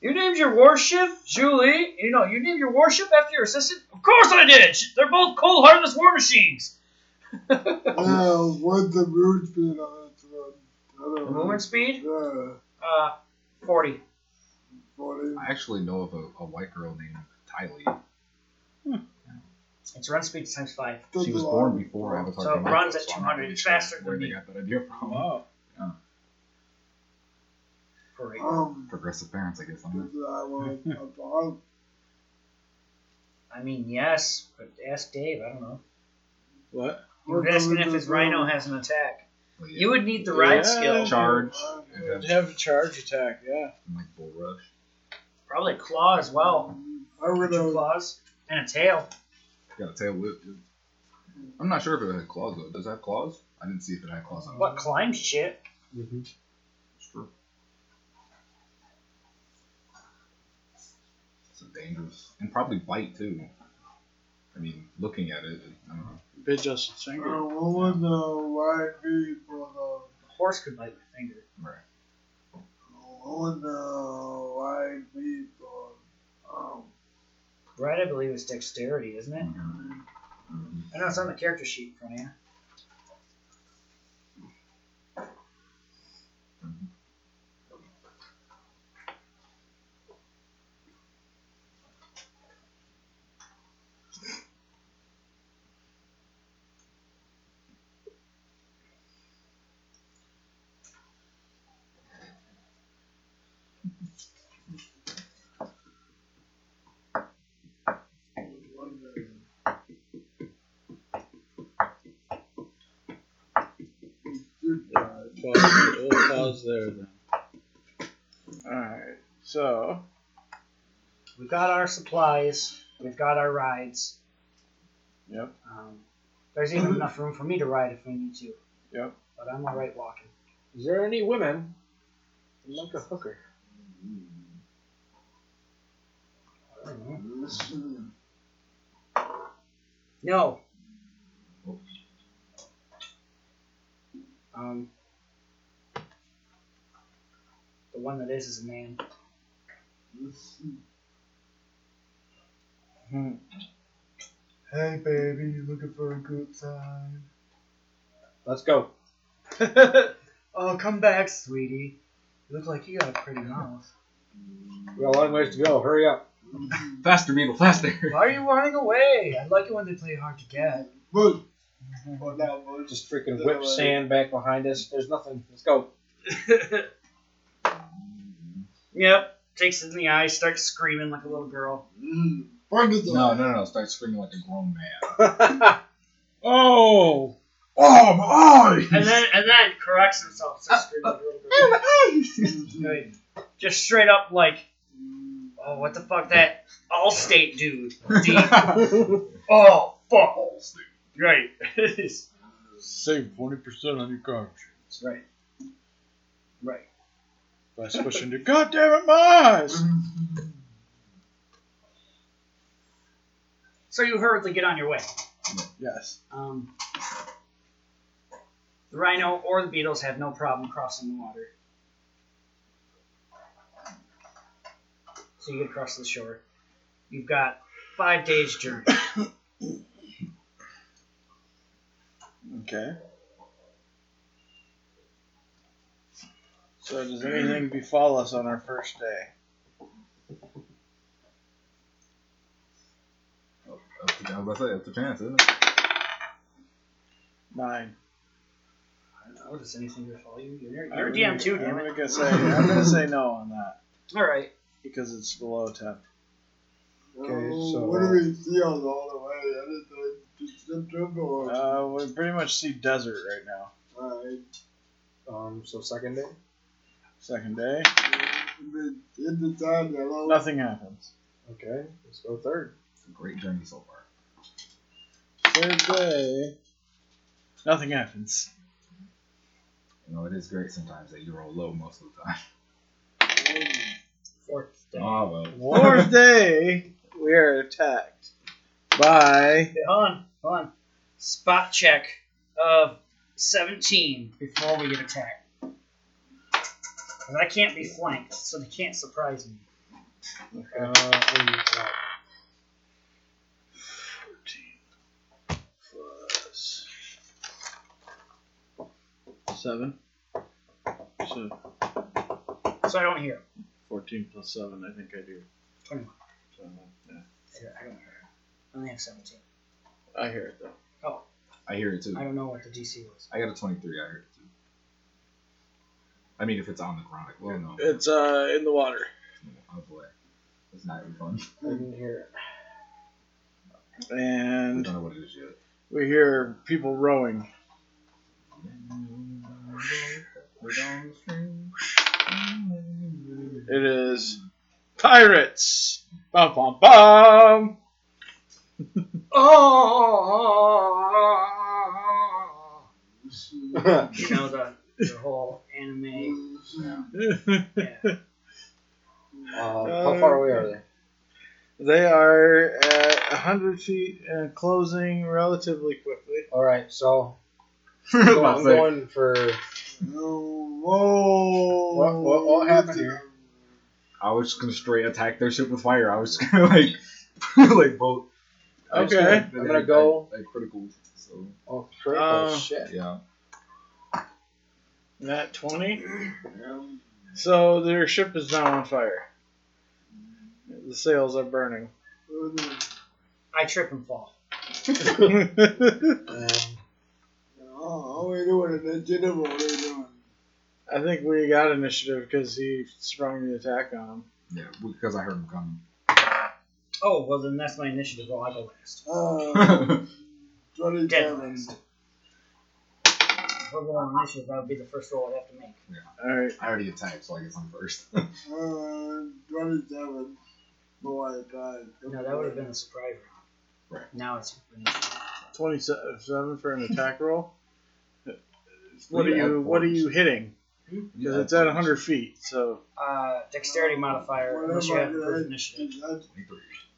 B: You named your warship Julie. You know, you named your warship after your assistant. Of course I did. They're both cold, heartless war machines.
C: Yeah, what's the moon speed on this one? I don't
B: The
C: know.
B: movement speed,
C: Yeah,
B: uh, forty.
C: 40.
D: I actually know of a, a white girl named Tylee.
B: Its run speed times five.
D: She was born before Avatar
B: So it runs at 200.
D: not really
B: It's
D: sure
B: faster
D: where
B: than
D: they
B: me.
D: got that idea from.
A: Wow.
B: Great.
C: Um,
D: Progressive parents, I guess. I'm
C: this is I want.
B: I mean, yes, but ask Dave. I don't know.
A: What?
B: You're asking if his rhino has an attack.
D: Like,
B: You would need the ride
A: Yeah.
B: skill.
D: charge
A: It'd have a charge attack, yeah.
D: like bull rush.
B: Probably a claw as well.
C: I'm
B: Two claws and a tail.
D: Got a tail whip. Too. I'm not sure if it had claws though. Does it have claws? I didn't see if it had claws on it.
B: What climbs shit?
E: Mm-hmm.
D: It's true. It's a dangerous and probably bite too. I mean, looking at it, I don't know.
A: Bit just
C: I
A: finger.
C: would the white people.
B: A horse could bite my finger.
D: Right.
C: I want the white people. Um,
B: Right, I believe it's dexterity, isn't it? I know it's on the character sheet in front of you.
A: We'll there then. Alright, so.
B: We've got our supplies. We've got our rides.
A: Yep.
B: Um, there's even enough room for me to ride if we need to.
A: Yep.
B: But I'm alright walking.
E: Is there any women? I'd like a hooker.
B: I don't know. No. Um, the one that is is a man.
C: Listen.
A: Hmm.
C: Hey, baby, you looking for a good time?
E: Let's go.
B: oh, come back, sweetie. You look like you got a pretty mouth.
E: We got a long ways to go. Hurry up.
D: Faster, Beetle, faster!
B: Why are you running away? I like it when they play hard to get.
C: But, but that was
E: Just freaking whip sand back behind us. There's nothing. Let's go.
B: Yep. Takes it in the eye, starts screaming like a little girl.
C: Mm, Find
D: No, no, no, no! Start screaming like a grown man.
A: Oh!
C: Oh, my eye!
B: And then and then corrects himself, starts screaming like a little girl. Right. Just straight up like, oh, what the fuck, that Allstate dude. D- oh, fuck. Right.
A: Save 20% on your car insurance
B: right. Right.
A: By switching to God damn it, my eyes!
B: So you hurriedly get on your way.
A: Yes.
B: Um, the rhino or the beetles have no problem crossing the water. So you get across the shore. You've got five days journey.
A: Okay. So does anything befall us on our first day?
D: Up to, I was about to say, up to chance, isn't it?
A: Nine.
B: I don't know. Does anything befall you? You're, you're a DM too, damn
A: I'm
B: it.
A: gonna say I'm gonna say no on that
B: All right.
A: because it's below ten.
E: Okay,
C: Oh,
E: so-
C: What do we see on all the way? Anything? Just September or
A: Uh, we pretty much see desert right now.
C: Alright.
E: Um, so second day.
A: Second day,
C: In the, in the time yellow.
A: nothing happens.
E: Okay, let's go third.
D: It's a great journey so far.
A: Third day, nothing happens.
D: You know, it is great sometimes that you roll low most of the time.
B: Fourth day.
D: Oh well.
A: Fourth day, we are attacked by.
B: Okay, hold on, hold on. Spot check of 17 before we get attacked. 'Cause I can't be flanked, so they can't surprise me.
E: Uh, and, uh,
A: 14 plus 7. So
B: So I don't hear.
A: 14 plus 7, I think I do.
B: 21.
A: So, yeah.
B: I don't hear. I only have 17.
A: I hear it though. Oh.
D: I hear it too.
B: I don't know what the DC was.
D: I got a 23. I heard it too. I mean, if it's on the ground, I will know.
A: It's uh in the water.
D: Oh boy. It's not even fun.
E: I didn't hear it.
D: I
A: And
D: don't know what it is yet.
A: we hear people rowing. It is pirates. Bum bum bum.
B: Oh! You know, the, the whole anime.
E: Uh, how far away are they?
A: They are at 100 feet and closing relatively quickly.
E: All right, so so I'm going for
C: Whoa.
E: What- what- what happened here?
D: I was just gonna straight attack their ship with fire. I was just gonna like, like both.
A: Okay.
D: feel like
E: I'm gonna go-
D: like, like critical. So
E: oh critical
A: Uh,
E: shit.
D: yeah.
A: That 20. So their ship is now on fire. The sails are burning.
B: I trip and fall.
E: Um,
C: Oh, how are we doing initiative? What are we doing?
A: I think we got initiative because he sprung the attack on him.
D: Yeah, because I heard him coming.
B: Oh, well, then that's my initiative. Well, I go last.
C: Uh,
B: Dead
C: 27.
B: last. If we're going on initiative, that would be the first roll I'd have to make. Yeah.
A: Alright.
D: I already attacked, so I guess I'm first.
C: Uh, 27. Boy, I died.
B: No, that would have been a surprise round.
D: Right.
B: Now it's initiative.
A: 27 for an attack roll. What are
D: You
A: you What are you hitting? Because it's at 100 feet. So
B: Uh, dexterity modifier, unless you have improved initiative.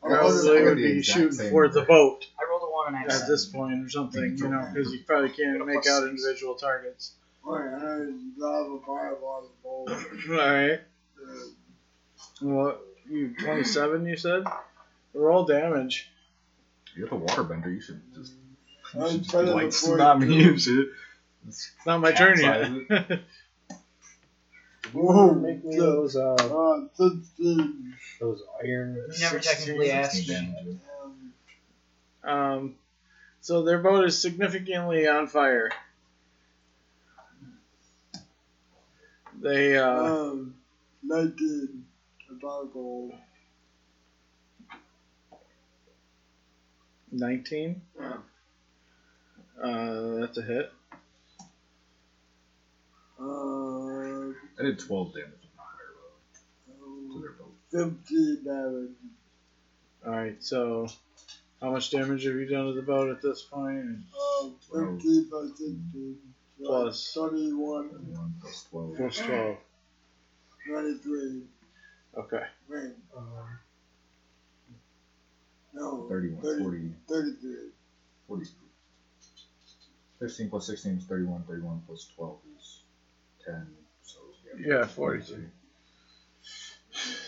A: probably would be shooting for the boat
B: I rolled a one and I have
A: at this point or something. You know, because you probably can't make out individual targets.
C: Boy, I drive a fireball on the boat.
A: Alright. Well, you 27, you said? Roll damage.
D: You're the waterbender. You should just. You
C: I'm
D: should just
C: better
D: be
C: than
D: like
C: 42.
D: snap me and shit.
A: It's not my turn
D: Capsize
A: yet.
C: Whoa.
E: make me those uh
C: Uh, 16.
E: those iron.
B: You never technically asked
D: 16
B: me.
D: Damage.
C: Um,
A: so their boat is significantly on fire. They, uh,
C: um, 19. Tobacco.
A: 19.
C: Yeah.
A: Uh, that's a hit.
C: Uh,
D: I did 12 damage with my fire bow to their boat.
C: 15 damage.
A: Alright, so how much damage have you done to the boat at this point?
C: Um, 15 by 16. So
A: Plus.
C: 21.
D: 21 plus 12.
A: Plus 12.
C: 23.
A: Okay.
C: Wait,
E: Um,
C: no.
D: 31,
C: 30,
D: 40,
C: 33.
D: 40. 15 plus 16 is 31. 31 plus 12 is 10. So, yeah.
A: Yeah, 42.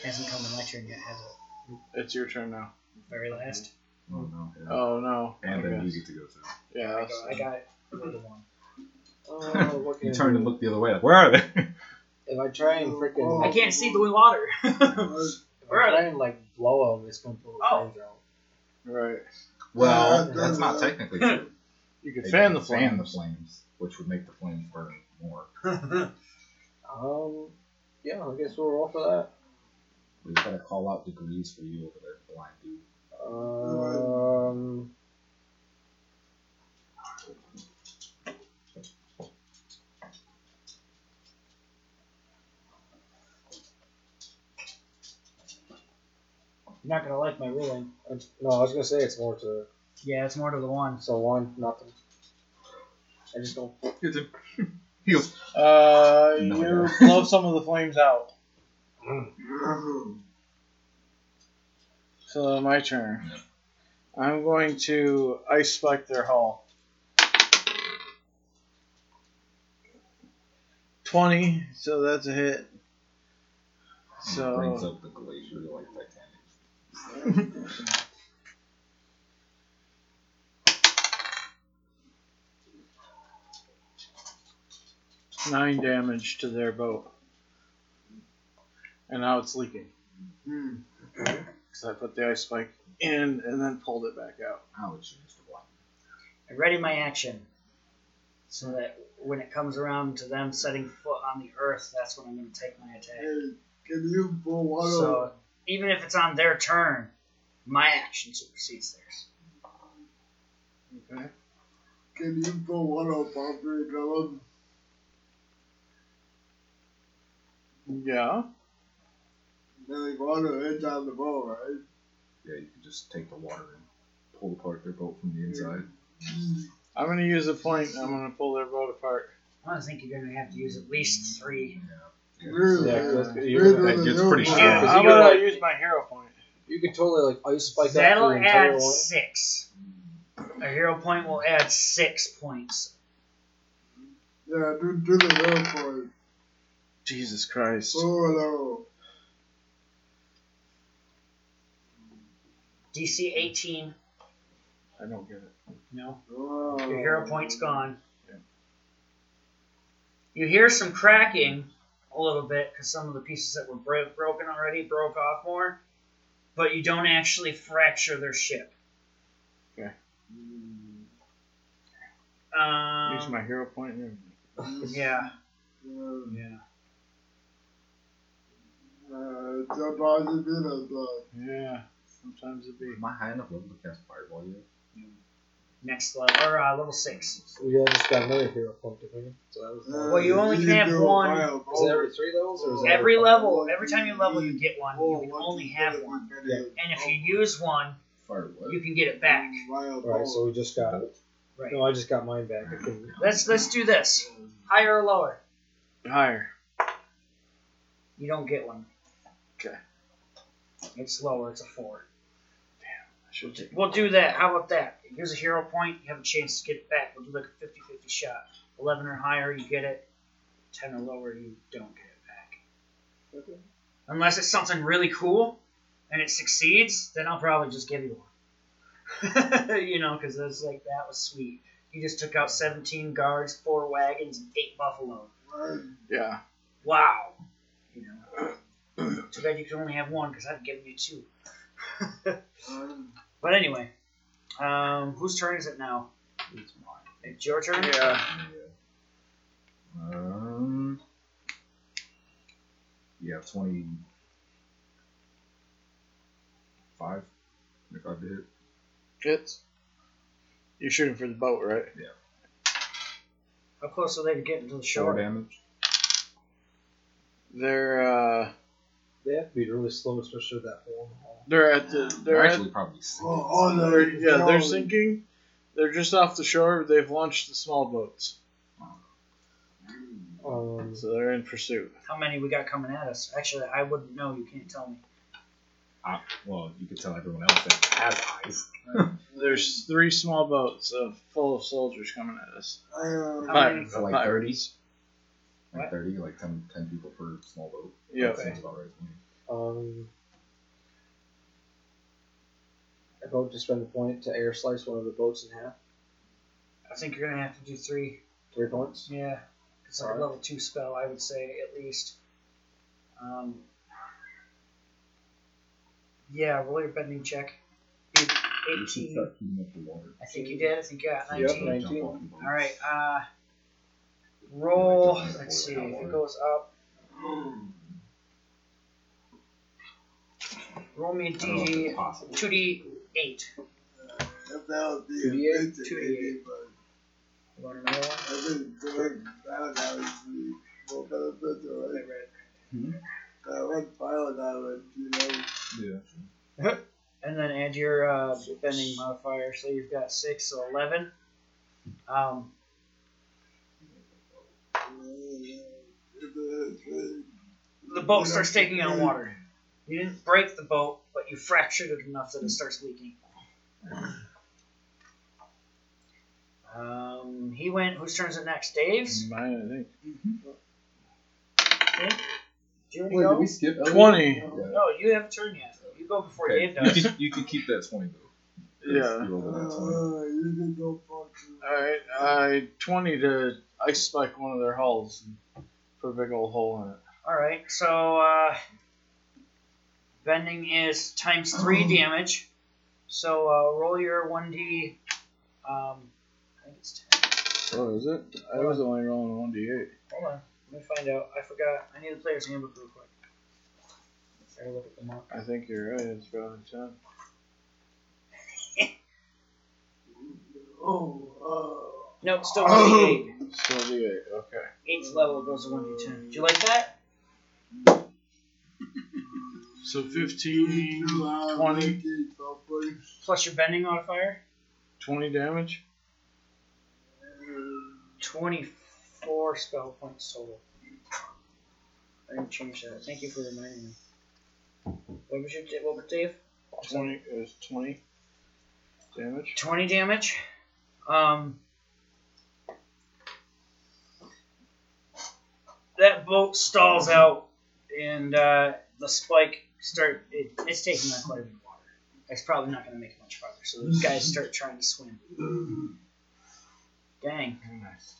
B: Hasn't come to my turn yet, has it?
A: It's your turn now.
B: Very last.
D: Oh, no. Yeah.
A: Oh, no.
D: and
A: I
D: then you get to go too.
A: Yeah.
B: I,
A: that's-
B: I got it. I rolled a one.
E: uh, what can
D: You
E: I
D: turn
E: do?
D: and look the other way. Like, where are they?
E: If I try and freaking,
B: I can't see the water.
E: if
B: Where
E: I
B: are
E: try and like blow them, it's gonna blow the
B: Oh.
E: flames out.
A: Right.
D: well,
C: Yeah,
D: that's not technically true.
A: You could fan
D: can
A: the flames.
D: Fan the flames, which would make the flames burn more.
E: Um, yeah, I guess we'll roll for that.
D: We just gotta call out degrees for you over there, blind dude.
E: Um,
B: You're not gonna like my ruling.
E: no, I was gonna say it's more to
B: Yeah, it's more to the one.
E: so one nothing. I just don't.
A: Uh, you blow some of the flames out. So my turn. I'm going to ice spike their hull. Twenty, so that's a hit.
D: so brings up the glacier like Titanic.
A: nine damage to their boat, and now it's leaking.
C: Hmm.
A: Because I put the ice spike in and then pulled it back out.
D: Ouch, Mr. Black.
B: I ready my action. So that when it comes around to them setting foot on the earth, that's when I'm gonna take my attack.
C: Hey, can you pull one
B: So even if it's on their turn, my action supersedes theirs.
A: Okay.
C: Can you pull one of Bumpy Dillon?
A: Yeah.
C: There's water hits on the boat, right?
D: Yeah, you can just take the water and pull apart their boat from the inside.
A: I'm gonna use a point. I'm gonna pull their boat apart.
B: I think you're gonna have to use at least three.
C: Really?
E: Yeah, 'cause that's-
C: Really,
E: you're gonna-
C: really,
D: that gets pretty
C: well.
B: Yeah,
A: How
B: 'cause you
A: about I
B: gotta-
A: use my hero point?
E: You could totally like ice spike up
B: That'll
E: the entire
B: add six. A hero point will add six points.
C: Yeah, do, do the hero point.
A: Jesus Christ.
C: Oh, hello.
B: DC 18.
A: I don't get it.
B: No.
C: Oh.
B: Your hero point's gone.
A: Yeah.
B: You hear some cracking a little bit because some of the pieces that were bro- broken already broke off more, but you don't actually fracture their ship.
A: Okay.
B: Um,
A: use my hero point and everything.
B: yeah,
C: Yeah.
B: yeah.
C: Uh, it's a possibility, but
A: Yeah. Sometimes it be.
D: Am I high enough level to cast Fireball yet?
B: Next level or uh, level six.
E: We all just got another hero point, didn't we? So that was
C: uh,
B: Well, you only can have
C: do a
B: one.
C: wild
E: Is it every three levels or is it
B: Every
E: five?
B: level, every time you level, you get one.
C: Oh,
B: You can
C: what
B: only have one,
E: Yeah.
B: and if you use one,
D: Fire what?
B: you can get it back.
C: Wild
E: Right, so we just got.
B: Right.
E: No, I just got mine back. I couldn't.
B: Let's let's do this. Higher or lower?
A: Higher.
B: You don't get one.
A: Okay.
B: It's lower. It's a four.
A: I should take.
B: We'll do that. How about that? Here's a hero point. You have a chance to get it back. We'll do like a 50-50 shot. 11 or higher, you get it. 10 or lower, you don't get it back.
E: Okay.
B: Unless it's something really cool and it succeeds, then I'll probably just give you one. you know, because it's like that was sweet. You just took out 17 guards, four wagons, and eight buffalo.
A: Yeah.
B: Wow. You know. Too bad you can only have one because I've given you two. Um, but anyway, um, whose turn is it now?
D: It's mine.
B: It's your turn.
A: Yeah.
D: Yeah. Um. Yeah, twenty. Five. Twenty-five to hit.
A: Hits. You're shooting for the boat, right? Yeah.
B: How close are they to getting to the
D: Four
B: shore?
D: damage.
A: They're uh
E: They have to be really slow, especially with that hole in the wall.
A: they're at the
D: They're
A: they're at
D: actually probably six.
C: Oh, oh, no,
A: they're, yeah
C: no.
A: they're sinking. They're just off the shore. They've launched the small boats,
E: Um,
A: so they're in pursuit.
B: How many we got coming at us? Actually, I wouldn't know. You can't tell me.
D: Ah, well, you can tell everyone else that has eyes.
A: There's three small boats of, full of soldiers coming at us.
C: Um,
B: How many?
D: Like
A: pirates.
D: Like
B: What?
D: 30, like 10, 10 people per small boat.
A: Yeah.
D: That sounds about right to me.
E: um, I vote to spend a point to air slice one of the boats in half.
B: I think you're gonna have to do three.
E: Three points.
B: Yeah, it's like
E: Alright.
B: a level two spell. I would say at least. Um. Yeah, roll your bending check. Eight-
D: You should
B: 18.
D: start heating up the water.
B: I think you did. I think you got
E: Yep,
B: 19.
E: right.
D: Jump
E: 19.
D: off the boat.
B: All right. Uh, roll. Let's see if it goes up. Roll me a
D: I don't know if
B: d
D: it's possible.
B: two d eight.
C: if that would be
E: 2d8?
B: 2d8. You want another one?
C: I think doing that would be more beneficial, right?
D: Hmm?
C: Uh, one pilot damage, you know.
D: Yeah.
B: fire, so you've got six, so eleven. Um, the boat starts taking on water. You didn't break the boat, but you fractured it enough that it starts leaking. Um, he went. Whose turn is it next? Dave's.
A: Mine, I think.
B: Do you
D: Wait,
B: go?
D: did we skip Elliot?
A: 20.
B: No, you haven't turned yet. You go before
D: Okay,
B: Dave
D: you
B: does.
D: can, you can keep that 20 though.
A: Yeah.
D: You rolled a nat 20.
C: Uh, you can go fuck
A: Alright, I 20 to ice spike one of their hulls and put a big old hole in it.
B: All right, so uh, bending is times three damage. So uh, roll your one d. Um, I think it's ten.
A: Oh, is it? I was only rolling 1d8.
B: Hold on, let me find out. I forgot. I need the player's handbook real quick. Gotta look at the mark.
A: I think you're right, it's probably 10.
C: Oh,
B: No, it's still one d eight.
A: Still d8, okay.
B: Eighth level goes to one d ten. Do you like that?
A: So 15, 20,
B: Plus your bending modifier.
A: 20 damage?
B: Twenty four spell points total. I didn't change that. Thank you for reminding me. What was your what was Dave?
A: 20 is 20 damage.
B: 20 damage. Um, that boat stalls out, and uh, the spike start. It, it's taking on quite a bit of water. It's probably not going to make it much farther. So these guys start trying to swim. Dang.
A: Nice.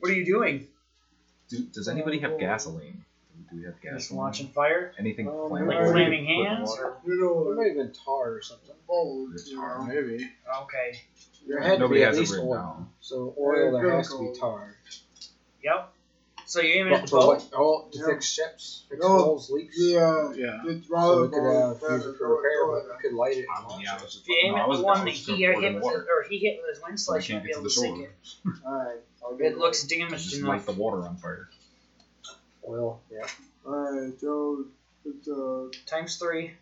B: What are you doing?
D: Do, does anybody have gasoline? Do we have gasoline?
B: Just
D: gasoline?
B: launching fire?
D: Anything
C: Um,
D: flammable?
B: Like flaming hands?
D: water?
B: Or?
C: You
E: There
C: know,
E: might have been tar or something.
C: oh,
D: It's
C: you
A: Maybe.
B: Okay.
E: There had to
D: Nobody
E: be at
D: has it
E: least
D: written
E: oil.
D: down.
E: So oil, there has to be
C: Critical.
E: tar.
B: Yep. So you're aiming at
E: But
B: the
E: for
B: boat?
E: what? Oh, to
C: Yeah.
E: fix ships, fix
C: No.
E: hulls, leaks.
C: Yeah,
A: Yeah.
C: it's
E: So
C: rather
E: we could uh, use it for repair, but we could light it. and launch
D: yeah, I
E: it.
D: was just-
B: If you aim
D: no, I
B: at
D: was-
B: the
D: I
B: one
D: was
B: that
D: just
B: he
D: gonna
B: uh,
D: pour it
B: hit
D: in
B: with,
D: water.
B: or he hit with his wind
D: So we
B: slash, you might
D: can't
B: be
D: get to
B: able
D: the
B: to sink it.
D: shore.
C: Alright, I'll get
B: It looks damaged
D: Just
B: enough.
D: light the water on fire.
E: Oil, yeah.
C: Alright, so it's uh.
B: Times three.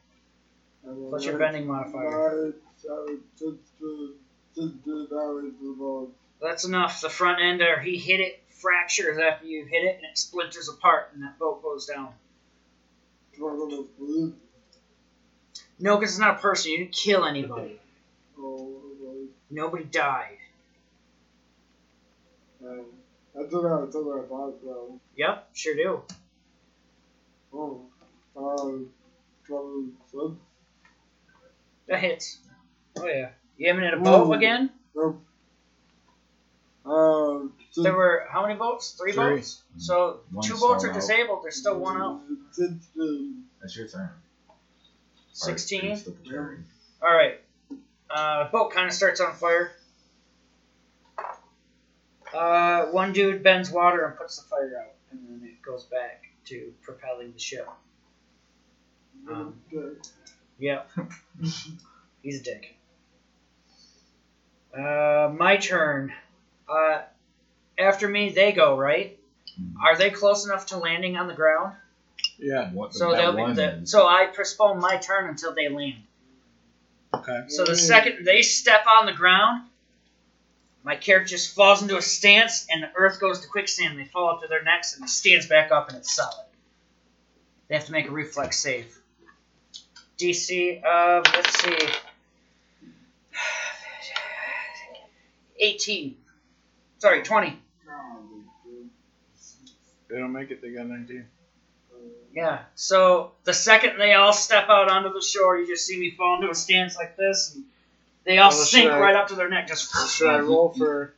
C: and
B: Plus your bending modifier.
C: nine, seven, six, two, six, two, damage to the boat.
B: That's enough. The front end, or he hit it, fractures after you hit it, and it splinters apart, and that boat goes down.
C: Struggle to breathe.
B: No, because it's not a person. You didn't kill anybody.
C: Oh,
B: Nobody died.
C: I out, I took out five thousand.
B: Yep, sure do.
C: Oh, um.
B: That hits. Oh yeah. You aiming at a boat again?
C: Nope. Um, six,
B: There were how many boats? Three,
A: Three.
B: boats. So
D: One
B: two
D: stalled
B: boats are
D: out.
B: disabled. There's still one out.
D: That's your turn.
B: Sixteen.
D: Alright, so you still carry.
B: All right. Uh, boat kind of starts on fire. Uh, one dude bends water and puts the fire out, and then it goes back to propelling the ship. Um,
C: Okay.
B: Yep. He's a dick. Uh, my turn. Uh, after me, they go right.
D: Mhm.
B: Are they close enough to landing on the ground?
A: Yeah.
D: What,
B: So
D: that
B: they'll be
D: one
B: the,
D: is-
B: so I postpone my turn until they land.
A: Okay.
B: So the second they step on the ground, my character just falls into a stance, and the earth goes to quicksand. They fall up to their necks, and it stands back up, and it's solid. They have to make a reflex save. DC of let's see, eighteen. Sorry, twenty.
A: They don't make it, they got 19.
B: Yeah. So the second they all step out onto the shore, you just see me fall into a stance like this, and they all
A: Well,
B: sink
A: I-
B: right up to their neck. Just
A: Should I roll for.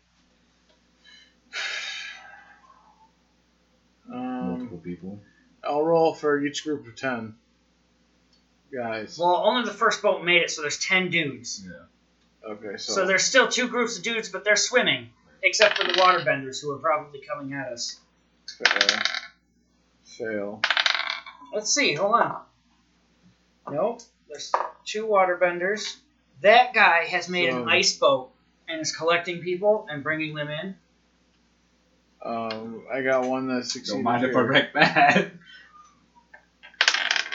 A: Um,
D: multiple people.
A: I'll roll for each group of 10 guys.
B: Well, only the first boat made it, so there's ten dudes.
D: Yeah.
A: Okay, so.
B: So there's still two groups of dudes, but they're swimming, except for the waterbenders who are probably coming at us.
A: fail. Fail.
B: Let's see. Hold on. Nope. There's two waterbenders. That guy has made an ice boat and is collecting people and bringing them in.
A: Um, I got one that succeeded.
D: Don't mind if I
A: here.
D: wreck that.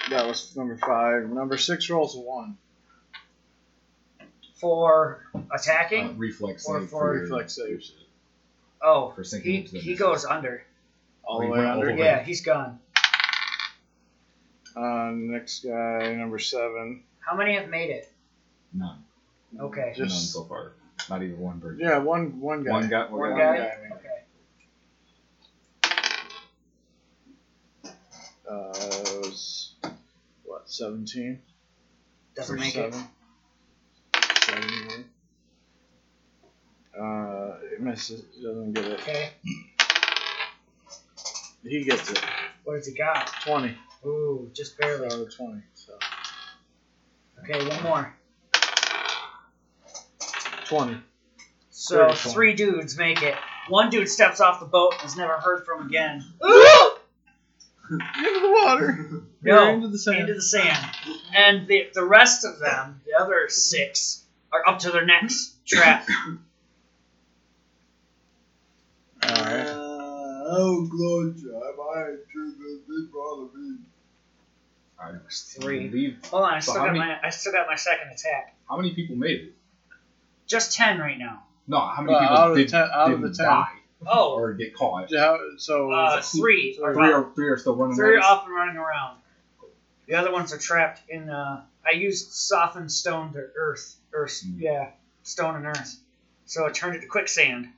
A: That was number five. Number six rolls a one.
B: For
D: Uh,
B: attacking.
D: reflex
B: Or
D: save
B: for
D: for,
A: Reflex saves.
B: oh,
D: for
B: he he
D: missile.
B: goes under.
A: All the way under.
B: Yeah, he's gone.
A: Uh, next guy, number seven.
B: How many have made it?
D: None.
B: Okay.
A: Just-
D: None so far. Not even one bird.
A: Yeah, one one guy.
D: One guy.
B: One
A: One
B: guy.
A: guy,
B: Okay.
A: Uh, it was what seventeen?
B: Doesn't
A: Or
B: make it.
A: seven? Seven, yeah. Uh, it misses. Doesn't get it.
B: Okay.
A: He gets it.
B: What has he got?
A: Twenty.
B: Ooh, just barely.
A: Out of twenty. So
B: Okay, one more.
A: twenty.
B: So
A: Very fun.
B: three dudes make it. One dude steps off the boat and is never heard from again.
A: Into the water.
B: No,
A: into the sand.
B: into the sand. And the the rest of them, the other six, are up to their necks, trapped.
A: Alright.
C: I'll close you. I might choose this bother me.
D: I
B: Three.
D: Leave.
B: Hold on, I
D: So
B: still
D: how
B: got
D: many-
B: my I still got my second attack.
D: How many people made it?
B: Just ten right now.
D: No, how many
A: Well,
D: people
A: out of the
D: did,
A: ten- out of
D: didn't
A: the ten.
D: die
B: Oh,
D: or get caught?
A: How, so
B: uh, three. Are
D: Three are three are still running.
B: Three are
D: around?
B: up and running around. The other ones are trapped in. Uh, I used softened stone to earth, earth,
D: Mm.
B: yeah, stone and earth. So I turned it to quicksand,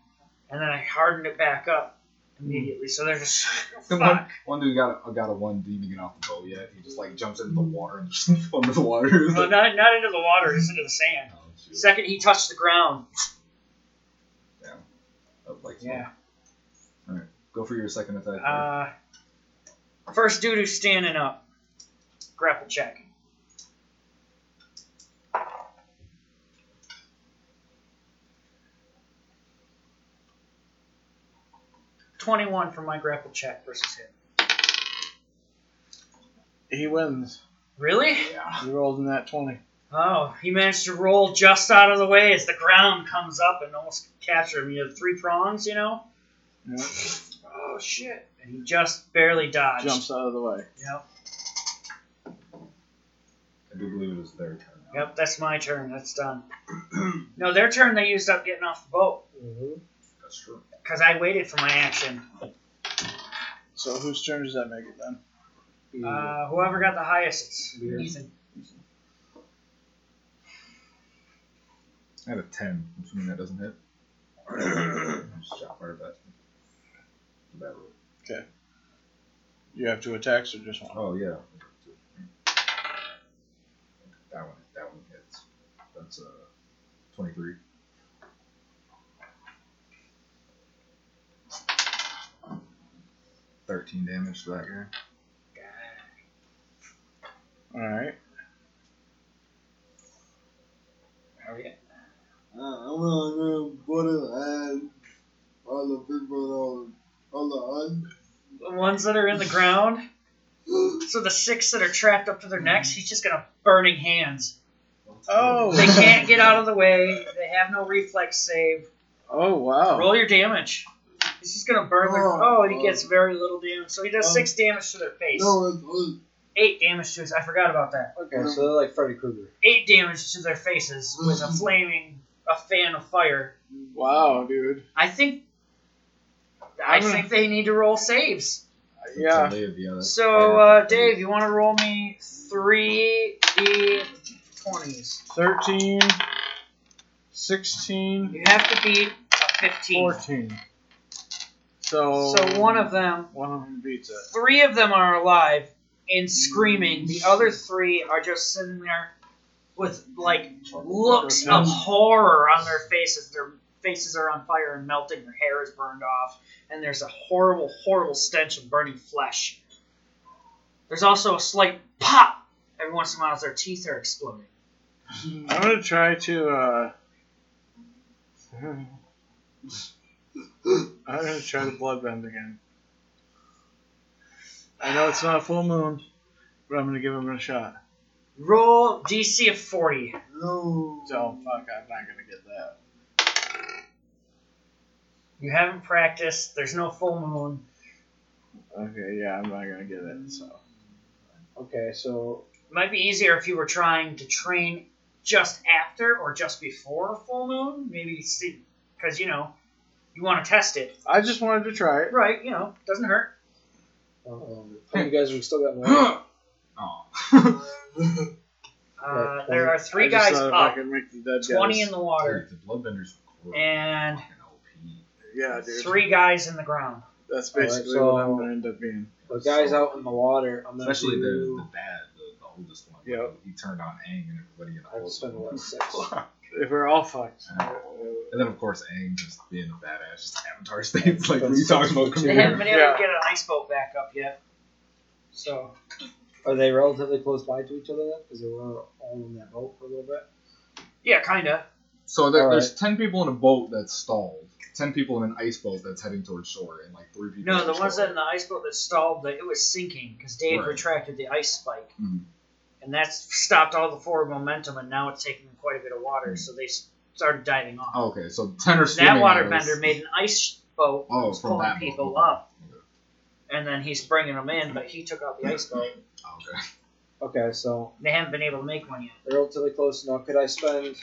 B: and then I hardened it back up immediately. So they're just
D: The one,
B: fuck.
D: one dude got a, got a one didn't even get off the boat yet. He just like jumps into the water and just fell into the water.
B: Well, not not into the water, just into the sand.
D: Oh.
B: Second, he touched the ground.
D: I was like,
B: Yeah.
D: All right, go for your second attack.
B: Uh, first dude who's standing up, grapple check. Twenty-one for my grapple check versus him.
A: he wins.
B: Really?
D: yeah.
A: He rolled in that twenty.
B: Oh, he managed to roll just out of the way as the ground comes up and almost capture him. You have three prongs, you know?
A: Yeah.
B: Oh, shit. And he just barely dodged.
A: Jumps out of the way.
B: Yep.
D: I do believe it was their turn. Now.
B: Yep, that's my turn. That's done. no, their turn they used up getting off the boat Mhm.
D: That's true.
B: Because I waited for my action.
A: So whose turn does that make it then?
B: Uh, whoever got the highest, it's
E: Beer.
B: Ethan.
D: I had a ten. I'm assuming that doesn't hit. I just shot fired that. That roll.
A: You have two attacks or just one?
D: Oh yeah. That one. That one hits. That's uh, twenty-three. Thirteen damage to that guy.
A: All right.
B: Oh, yeah.
C: Uh, I'm gonna put it and all the people on, on the
B: The ones that are in the ground. So the six that are trapped up to their necks, he's just gonna burning hands.
A: Oh.
B: They can't get out of the way. They have no reflex save.
A: Oh wow.
B: Roll your damage. He's just gonna burn their.
C: Oh,
B: Oh, and he
C: oh.
B: gets very little damage. So he does six damage to their face.
C: No, it's, it's
B: Eight damage to his. I forgot about that.
E: Okay, so they're like Freddy Krueger.
B: Eight damage to their faces with a flaming, a fan of fire.
A: Wow, dude.
B: I think. I
A: I'm gonna-
B: think they need to roll saves.
A: Yeah.
D: a Dave, yeah, that's
B: So,
D: fire.
B: uh, Dave, you want to roll me three d20s?
A: 13, 16,
B: You have to beat a 15.
A: 14. So
B: So one of them,
A: one of them beats it.
B: three of them are alive and screaming. The other three are just sitting there with like looks of horror on their faces. Their faces are on fire and melting. Their hair is burned off, and there's a horrible, horrible stench of burning flesh. There's also a slight pop every once in a while as their teeth are exploding.
A: I'm gonna try to. uh... I'm gonna try to bloodbend again. I know it's not a full moon, but I'm gonna give him a shot.
B: Roll DC of 40.
C: no.
A: So fuck, I'm not gonna get that.
B: You haven't practiced. There's no full moon.
A: Okay, yeah, I'm not gonna get it. So
E: Okay, so
B: It might be easier if you were trying to train just after or just before full moon. Maybe see, because you know, you want to test it,
A: I just wanted to try it.
B: right? You know, doesn't hurt.
E: Um, how many guys we still got in the water?
D: oh.
B: Uh, there are
A: I
B: three
A: just
B: guys
A: thought if
B: up,
A: I could make the dead
B: twenty
A: guys.
B: in the water,
D: the bloodbenders were
B: and.
A: Yeah, dude.
B: three guys in the ground.
A: That's
E: Alright,
A: basically
E: so-
A: what I'm gonna end up being.
E: The guys out in the water, I'm gonna
D: Especially the,
E: do,
D: the dad, the, the oldest one.
A: Yep.
D: He turned on Aang and everybody in the
E: I would
D: boat.
E: spend the last six.
A: If we're all fucked.
D: Uh, And then of course Aang just being a badass, just Avatar states like
E: But
D: what are you talking about? Come
B: They
D: here.
B: haven't been able
A: Yeah.
B: to get an ice boat back up yet. So
E: Are they relatively close by to each other then? Because they were all in that boat for a little bit.
B: yeah, kinda.
D: So there,
E: All
D: there's ten people in a boat that's stalled, ten people in an ice boat that's heading towards shore, and like three people.
B: No, the ones that in the ice boat that stalled, that it was sinking because Dave
D: Right.
B: retracted the ice spike,
D: Mhm.
B: And that's stopped all the forward momentum, and now it's taking quite a bit of water, so they started diving off.
D: Oh, okay, so ten are swimming.
B: that
D: at us.
B: waterbender made an ice boat,
D: Oh,
B: was
D: from
B: pulling
D: that boat,
B: people
D: okay.
B: up, and then he's bringing them in, but he took out the ice boat.
D: Oh, okay.
E: Okay, so
B: They haven't been able to make one yet.
E: relatively close. Now, could I spend?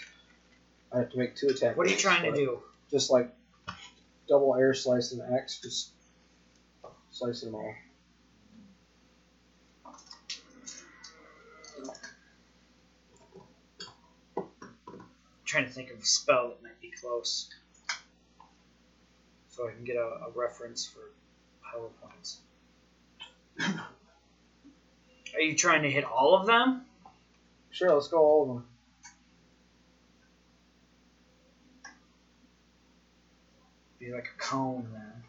E: I have to make two attacks.
B: What are you trying to do?
E: Just like double air slice and X, just slicing them all.
B: Trying to think of a spell that might be close, so I can get a, a reference for powerpoints. Are you trying to hit all of them?
E: Sure, let's go all of them.
B: Be like a cone then.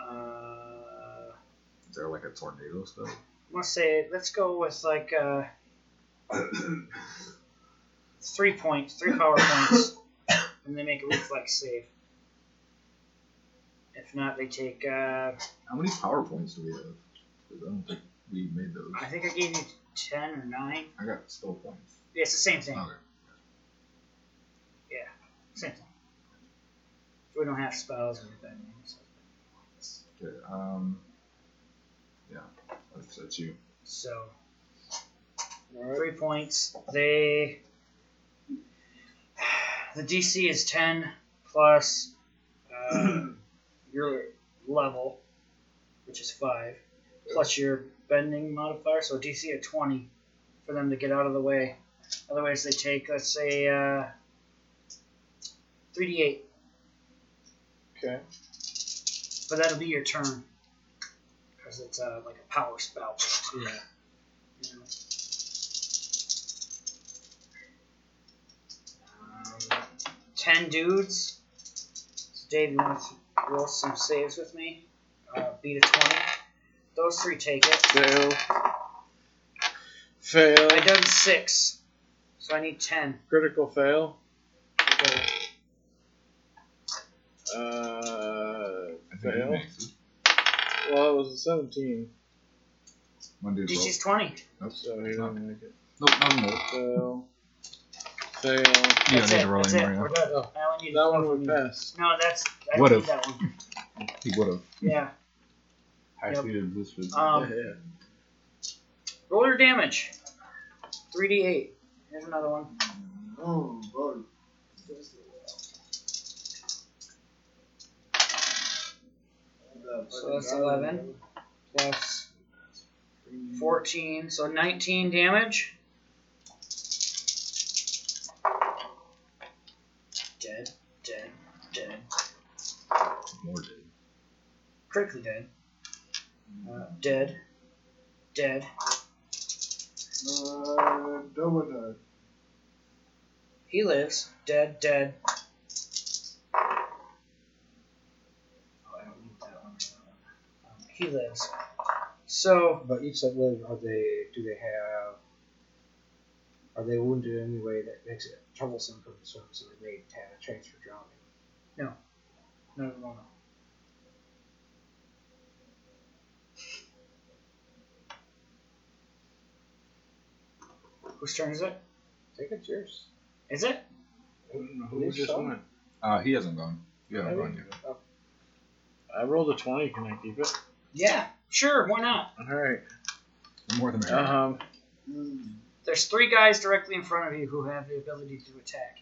B: Uh,
D: Is there like a tornado spell?
B: To say let's go with like uh, three points, three power points, and they make a reflex save. If not, they take. Uh,
D: How many power points do we have? 'Cause I don't think we made those.
B: I think I gave you ten or nine.
D: I got still points.
B: Yeah, it's the same thing.
D: Okay.
B: Same thing. We don't have spells or anything. so-
D: Okay. Um. Yeah, that's, that's you.
B: So
E: All right.
B: three points. They. The DC is ten plus uh, your level, which is five, plus your bending modifier, so DC at twenty for them to get out of the way. Otherwise, they take let's say uh, three d eight,
A: Okay.
B: but that'll be your turn because it's uh, like a power spell.
E: Yeah.
B: You know. Um, ten dudes. So Dave, you want to roll some saves with me? Uh, beat a twenty. Those three take it.
A: Fail. Fail.
B: I done six, so I need ten.
A: Critical fail.
D: 2017.
B: DC's 20.
D: Nope.
A: So he not. make it.
D: one
A: fail.
D: You don't That's
B: need
D: to roll
B: that's it. anymore.
A: Oh. That one would pass.
B: No, that's. I
D: Would've. He would have.
B: Yeah.
D: High
B: Yep.
D: speed of this was-
B: Um,
A: yeah, yeah.
B: Roll your damage. 3d8. Here's another one.
C: Oh, bro.
B: So that's 11 plus 14, so 19 damage. Dead, dead, dead.
D: More dude.
B: Critically dead. Uh, dead, dead.
C: Uh, double die.
B: He lives. Dead, dead. He lives. So,
E: But each that live, are they? Do they have? Are they wounded in any way that makes it troublesome for the swim, so they may have a chance for drowning?
B: no, no, no, no. Whose turn is it?
E: Take it, yours.
B: Is it?
A: Who just went?
D: Uh, he hasn't gone. You haven't gone yet.
A: I rolled a 20. Can I keep it?
B: Yeah, Sure, why not?
A: All right.
D: The more the merrier.
A: Um,
C: Mm.
B: There's three guys directly in front of you who have the ability to attack.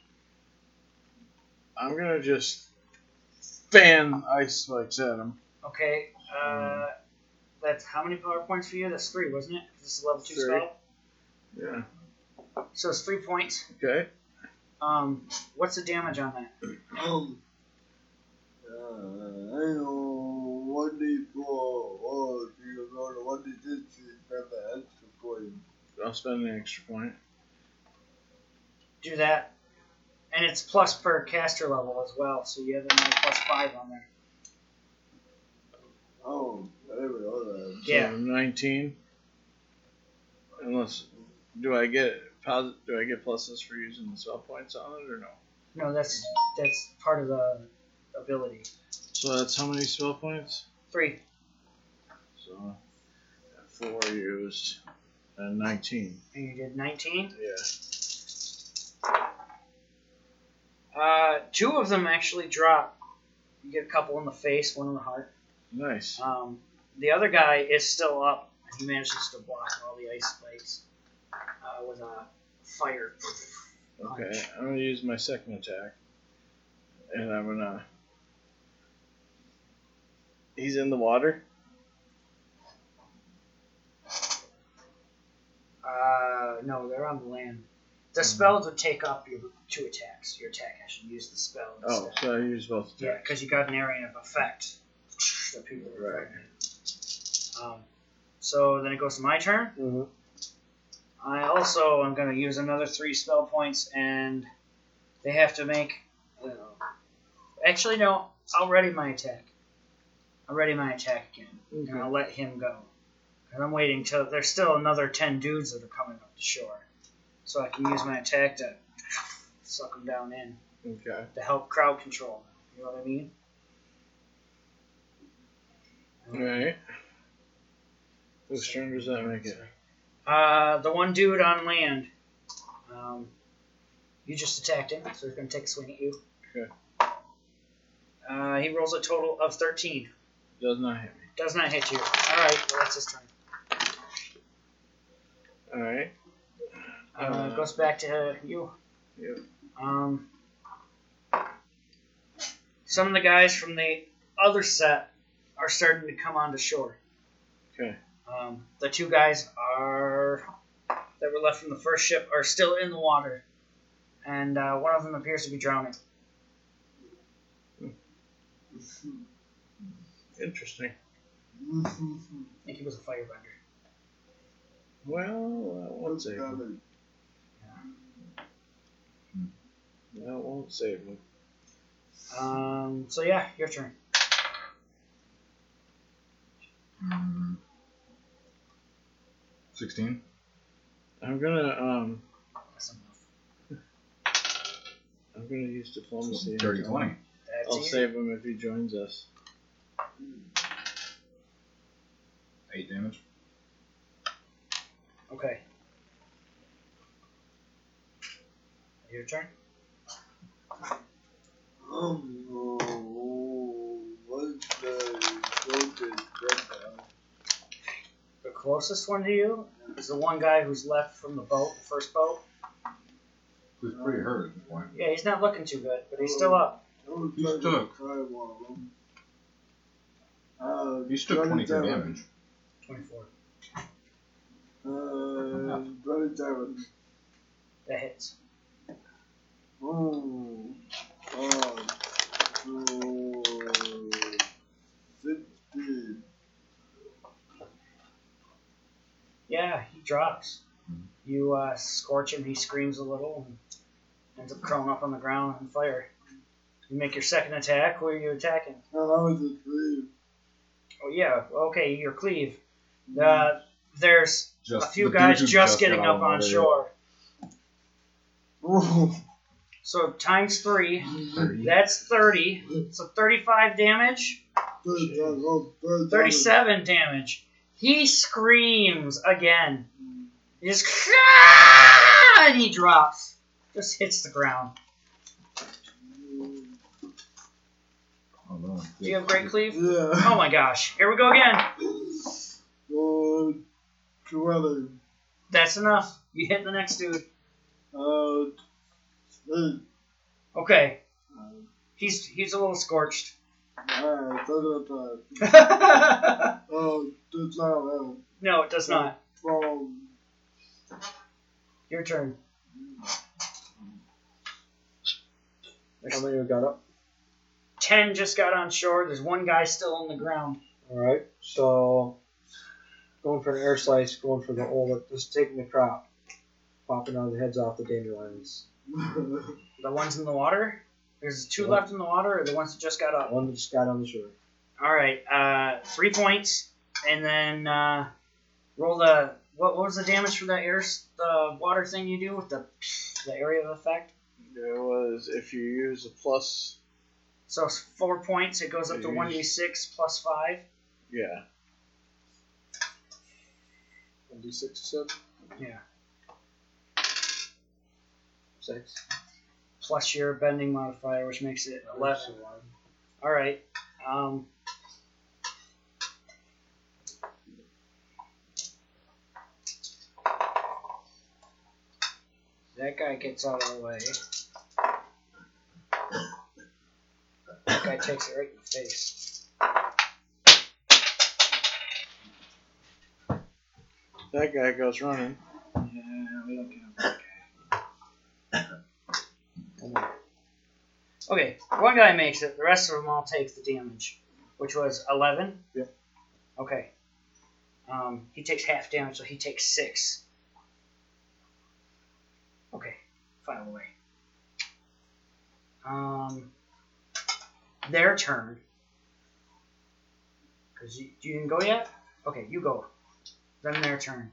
A: I'm gonna just fan ice spikes at him.
B: Okay, uh, that's how many power points for you? That's three, wasn't it? 'Cause This is a level two
A: Three.
B: spell.
A: Yeah.
B: So it's three points.
A: Okay.
B: Um, what's the damage on that?
C: Um, uh, I know one for all you know one this is for the extra point.
A: I'll spend an extra point.
B: Do that. And it's plus per caster level as well, so you have another plus five on there.
C: Oh, whatever, alright.
A: So
B: Yeah.
A: 19. Unless, do I get posit? Do I get pluses for using the spell points on it or no?
B: No, that's that's part of the ability.
A: So that's how many spell points?
B: Three.
A: So four used and 19.
B: And you did 19.
A: Yeah.
B: Uh, two of them actually drop. You get a couple in the face, one in the heart.
A: Nice.
B: Um, the other guy is still up. He manages to block all the ice spikes uh, with a fire.
A: Okay, I'm gonna use my second attack, and I'm gonna. He's in the water.
B: Uh, no, they're on the land. The spell would take up your two attacks. Your attack action. Use the spell
A: Oh,
B: instead.
A: so I use both
B: Yeah, because you got an area of effect that people are
A: Right.
B: affected. Um, so then it goes to my turn.
A: Mhm.
B: I also am going to use another three spell points, and they have to make. Uh, actually, no. I'll ready my attack. I'll ready my attack again, and I'll let him go. And I'm waiting till there's still another ten dudes that are coming up to shore, so I can use my attack to suck them down in
A: Okay.
B: to help crowd control. You know what I mean?
A: Alright. Whose turn does that make it?
B: Uh, the one dude on land. Um, you just attacked him, so he's going to take a swing at you.
A: Okay.
B: Uh, he rolls a total of 13.
A: Does not hit me.
B: Does not hit you. Alright, well, that's his turn.
A: Alright.
B: Uh,
A: Uh,
B: goes back to you.
A: Yep.
B: Um, some of the guys from the other set are starting to come onto shore.
A: Okay.
B: Um, the two guys are that were left from the first ship are still in the water, and uh, one of them appears to be drowning.
A: Interesting.
B: I think he was a firebender.
A: Well, that won't save him.
C: Coming.
A: That won't save him.
B: Um, so yeah, your turn.
D: Mm. 16.
A: I'm gonna um.
B: That's enough.
A: I'm gonna use diplomacy.
D: Dirty
B: twenty.
A: I'll save him if he joins us.
D: 8 damage.
B: Okay. Your turn.
C: Um, oh, what's the closest right
B: The closest one to you is the one guy who's left from the boat, the first boat.
D: Who's pretty hurt at this point.
B: Yeah, he's not looking too good, but he's still up.
C: now?
D: He took-
C: Try one of them. Uh,
D: He took 23
C: 27.
D: damage.
B: 24.
C: Uh, 27.
B: That hits.
C: Oh, so, 16.
B: Yeah, he drops.
D: Mhm.
B: You uh, scorch him, he screams a little, and ends up crawling up on the ground on fire. You make your second attack. Who are you attacking?
C: No, that was a three.
B: Oh, yeah, okay, your cleave. Uh, there's
D: Just,
B: a few guys
D: who
B: just getting up on shore. So times three,
D: 30.
B: that's 30. So 35 damage,
C: 37. Oh, 37.
B: 37 damage. He screams again. He just, and he drops. Just hits the ground.
D: Oh, no.
B: Do you have Great Cleave?
C: Yeah.
B: Oh my gosh. Here we go again.
C: Uh, twenty.
B: That's enough. You hit the next dude.
C: Uh, eight.
B: Okay. He's he's a little scorched.
C: Alright,
B: no,
C: Uh, does not have
B: it does not.
C: from
B: Your turn.
E: How many we got up?
B: Ten just got on shore. There's one guy still on the ground.
E: All right. So going for an air slice, going for the old, just taking the crop, popping out the heads off the dandelions.
B: The ones in the water. There's two
E: Yeah.
B: left in the water, or the ones that just got up.
E: One that just got on the shore.
B: All right. Uh, three points, and then uh, roll the what, what was the damage for that air the water thing you do with the the area of effect?
A: It was if you use a plus.
B: So it's four points. It goes up to
A: Jeez.
B: one d six plus five.
A: Yeah.
E: One d six, you said.
B: Yeah.
E: Six.
B: Plus your bending modifier, which makes it eleven. All right. Um, that guy gets out of the way. That guy takes it right in the face.
A: That guy goes running.
B: Yeah, we don't count that guy. Okay, one guy makes it. The rest of them all take the damage, which was eleven.
E: Yep.
B: Okay. Um, he takes half damage, so he takes six. Okay, file away. Um, their turn. Cause you, you didn't go yet. Okay, you go. Then their turn.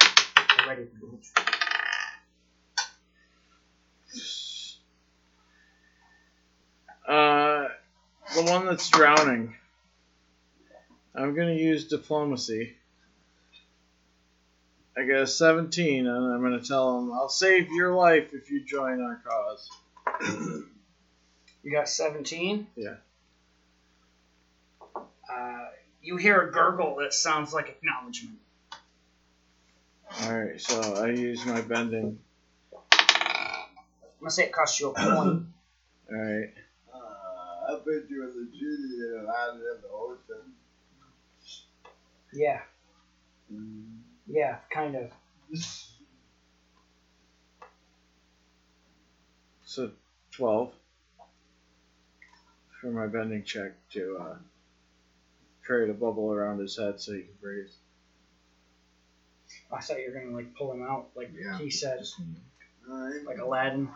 B: They're ready.
A: Uh, the one that's drowning. I'm gonna use diplomacy. I get a 17, and I'm gonna tell him, "I'll save your life if you join our cause."
B: You got 17?
A: Yeah.
B: Uh, you hear a gurgle that sounds like acknowledgement.
A: All right, so I use my bending.
B: I'm gonna say it costs you a point.
A: All right,
C: Uh, I bet you in the genie and landed in the ocean.
B: yeah, yeah, kind of.
A: so 12 for my bending check to uh, create a bubble around his head so he can breathe.
B: I thought you were gonna like pull him out, like
D: Yeah.
B: he said,
D: Just
C: Alright.
B: like Aladdin.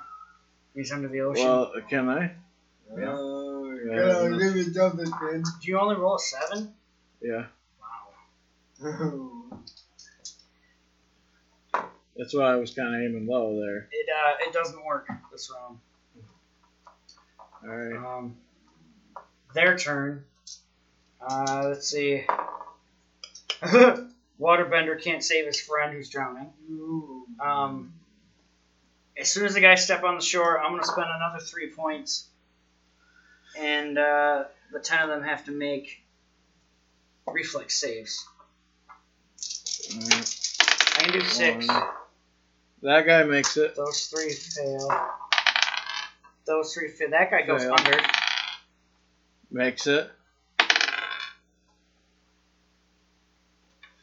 B: He's under the ocean.
A: Well, can I?
D: Yeah.
C: Uh,
A: Yeah.
C: yeah, give me something, kid.
B: Do you only roll a seven?
A: Yeah,
B: Wow.
A: that's why I was kind of aiming low there.
B: It uh, it doesn't work this round.
A: All right.
B: Um, their turn. Uh, let's see. Waterbender can't save his friend who's drowning. Um, as soon as the guys step on the shore, I'm going to spend another three points. And uh, the ten of them have to make reflex saves. I can do six.
A: One. That guy makes it.
B: Those three fail. Those three fail. That guy goes
A: Fail.
B: under.
A: Makes it.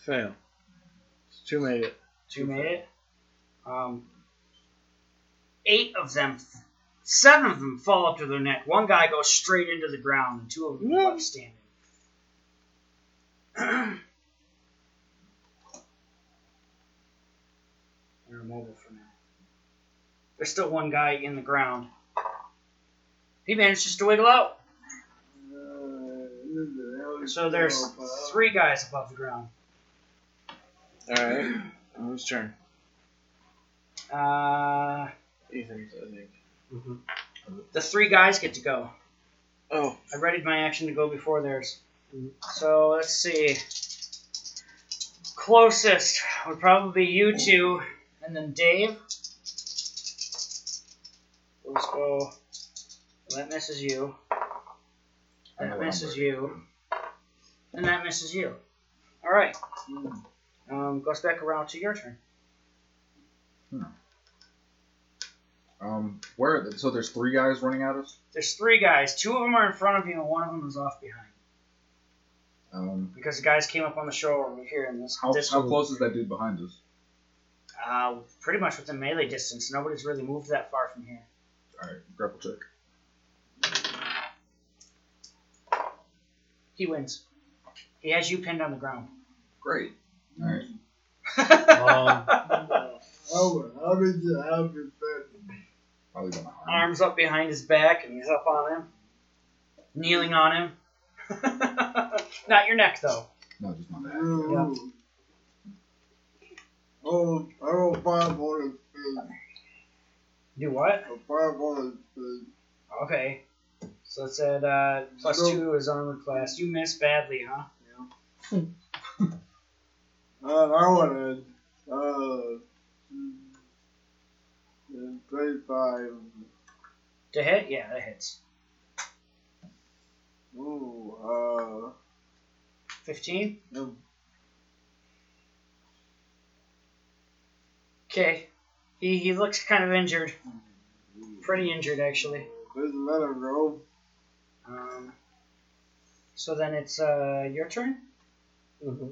A: Fail. Two made it.
B: Two made it. Um, eight of them, seven of them fall up to their neck. One guy goes straight into the ground, and two of them are left standing. They're immobile for now. There's still one guy in the ground. He manages to wiggle out. So there's three guys above the ground.
A: All right. Whose turn?
B: Uh,
A: Ethan's, I think.
B: the three guys get to go.
A: Oh,
B: I readied my action to go before theirs. So let's see. Closest would probably be you two, and then Dave. Let's go. That misses you. That
D: the
B: misses you. And that misses you. All right. Um, goes back around to your turn.
D: Um, where? So there's three guys running at us.
B: There's three guys. Two of them are in front of you, and one of them is off behind.
D: Um,
B: Because the guys came up on the shore over here, and this,
D: how,
B: this
D: how close is that dude behind us?
B: uh, pretty much within melee distance. Nobody's really moved that far from here.
D: All right, grapple check.
B: He wins. He has you pinned on the ground.
D: Great. All right.
E: Um,
C: How, how did you have your bed?
D: Probably gonna harm.
B: Arms up behind his back, and he's up on him, kneeling on him. Not your neck, though.
D: No, just my back.
C: Oh, oh, I don't five on his face.
B: Do what?
C: A five on his face.
B: Okay. So it said uh, plus two is armor class. You missed badly, huh?
C: Uh, I wanted, uh, 35.
B: To hit? Yeah, that hits.
C: Ooh, uh,
B: 15?
C: no.
B: Okay. He, he looks kind of injured. Pretty injured, actually.
C: Let him go.
B: Um, so then it's uh, your turn?
E: mhm.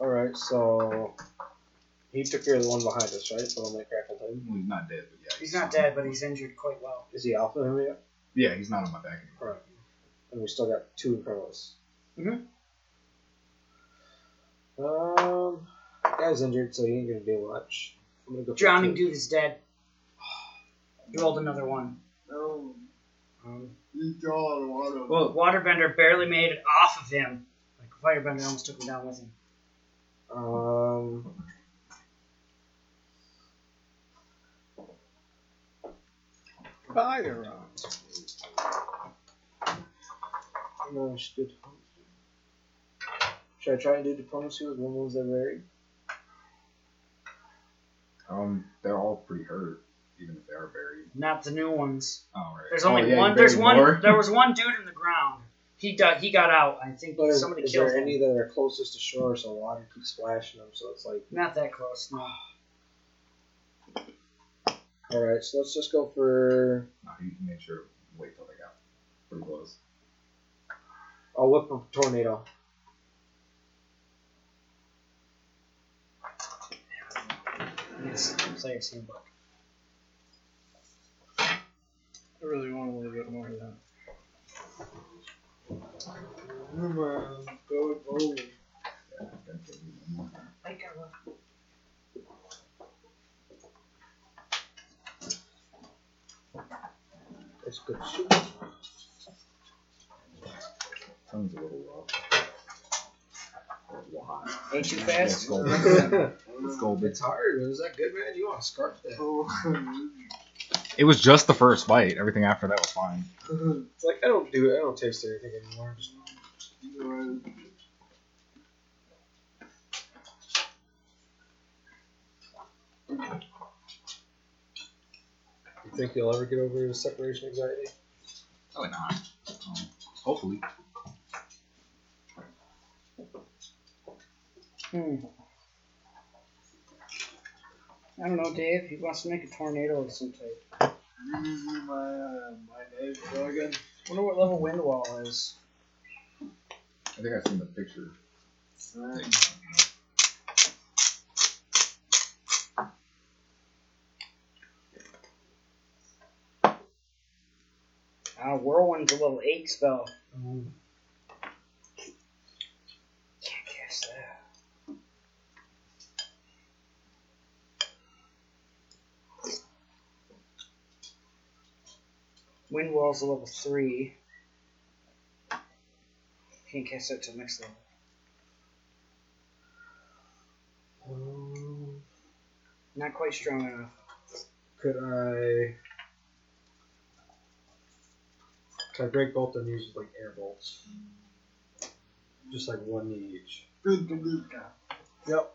E: Alright, so he took care of the one behind us, right? The one that grappled him.
D: Well, he's not dead, but yeah.
B: He's not dead, but he's injured quite well.
E: Is he alpha him yet?
D: Yeah, he's not on my back anymore.
E: Alright. And we still got two in front of us.
B: Mhm.
E: Um, guy's injured, so he ain't gonna do much. I'm gonna go.
B: Drowning dude is dead. You rolled another one.
C: No,
E: Um,
C: he's gone, water.
B: Well, Waterbender barely made it off of him. Like Firebender almost took him down with him.
E: um.
A: Fire on.
E: No, I should do diplomacy. Should I try and do diplomacy with one moves that vary?
D: Um, they're all pretty hurt, even if they are buried.
B: Not the new ones.
D: Oh, right.
B: There's
D: Oh,
B: only
D: yeah,
B: one. There's one.
D: more?
B: There was one dude in the ground. He got. He got out. I think
E: But is,
B: somebody
E: is
B: killed
E: there
B: him.
E: any that are closest to shore so water keeps splashing them? So it's like,
B: Not that close. No.
E: alright, so let's just go for.
D: No, you he made sure wait till they got pretty close.
E: I'll whip a tornado.
B: It's player's handbook.
A: I really want a little bit more of that.
C: Come on, go home.
D: Yeah, gotta give you one more.
B: I got one.
E: That's good shit.
D: Tongue's a little rough. Or wide.
B: Ain't too
D: Yeah,
B: fast.
D: skull bit. Skull bit.
E: it's hard. Is that good, man? You want to scarf that?
C: Oh,
D: It was just the first bite. Everything after that was fine.
E: It's like I don't do it. I don't taste anything anymore. Just you think you'll ever get over your separation anxiety?
D: Probably not. Um, hopefully.
B: Hmm. I don't know, Dave. He wants to make a tornado of some type.
C: my, uh, my name, Logan?
B: Wonder what level wind wall is.
D: I think I've seen the picture. thing.
B: Uh, whirlwind's a little eight spell. Can't Wind wall's a level three. Can't cast that till next level.
E: Um,
B: Not quite strong enough.
E: could I? Could I break both and use like air bolts? Just like one knee each.
C: Good to meet.
E: Yep.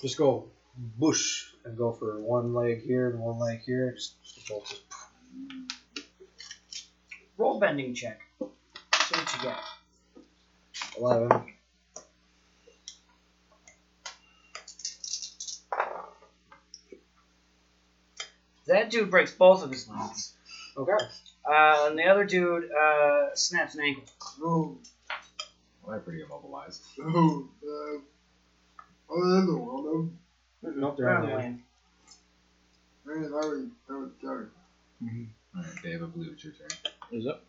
E: Just go bush and go for one leg here and one leg here. Just, just bolt it.
B: Roll bending check. See what you get.
E: Eleven.
B: That dude breaks both of his legs.
E: Okay.
B: Uh, and the other dude uh, snaps an ankle.
C: Oh,
D: Well, they're pretty immobilized.
C: oh, uh, oh, there's one of them.
E: Nope, they're
B: They're
E: on
B: on
E: the
B: the
E: land.
B: land.
C: Man, I was, I was sorry.
D: Alright, Dave, I believe it's your turn.
A: Is it?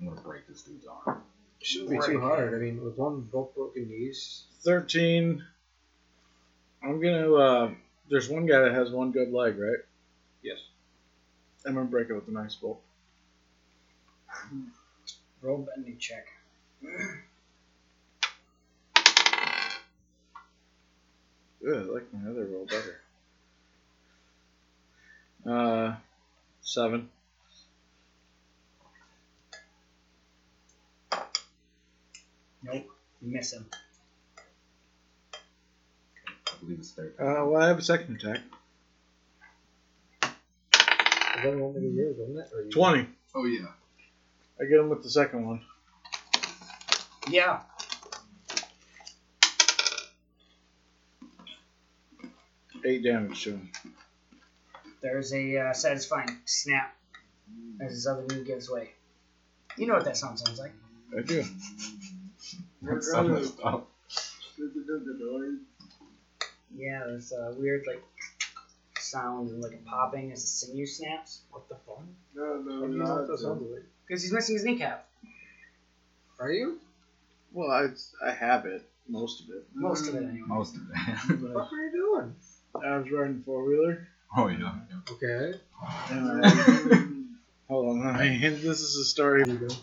D: I'm gonna break this dude's arm.
E: Shouldn't be too hard. I mean, with one both broken knees.
A: 13. I'm gonna, uh, there's one guy that has one good leg, right?
E: Yes.
A: I'm gonna break it with a nice bolt.
B: Roll bending check.
A: Good, I like my other roll better. Uh, seven.
B: Nope. You miss him.
D: I believe it's third.
A: Uh, well, I have a second attack.
E: That one of yours, wasn't it? Or you-
A: 20.
D: Oh yeah.
A: I get him with the second one.
B: Yeah.
A: Eight damage to him.
B: There's a uh, satisfying snap as his other knee gives way. You know what that sound sounds like.
A: I do.
D: That's so messed up.
C: Did you do the?
B: Yeah, there's a weird like sound and like a popping as the sinew snaps.
E: What the fuck?
C: No, no,
E: How do you know what
C: not
E: that sounds like?
B: Because he's missing his kneecap.
E: Are you?
A: Well, I, I have it. Most of it.
B: Most of it anyway.
D: Most of
E: What
D: it.
E: the fuck are you doing?
A: I was riding four wheeler.
D: oh yeah.
E: Okay.
A: And hold on, let me- this is a story.
E: Here you go.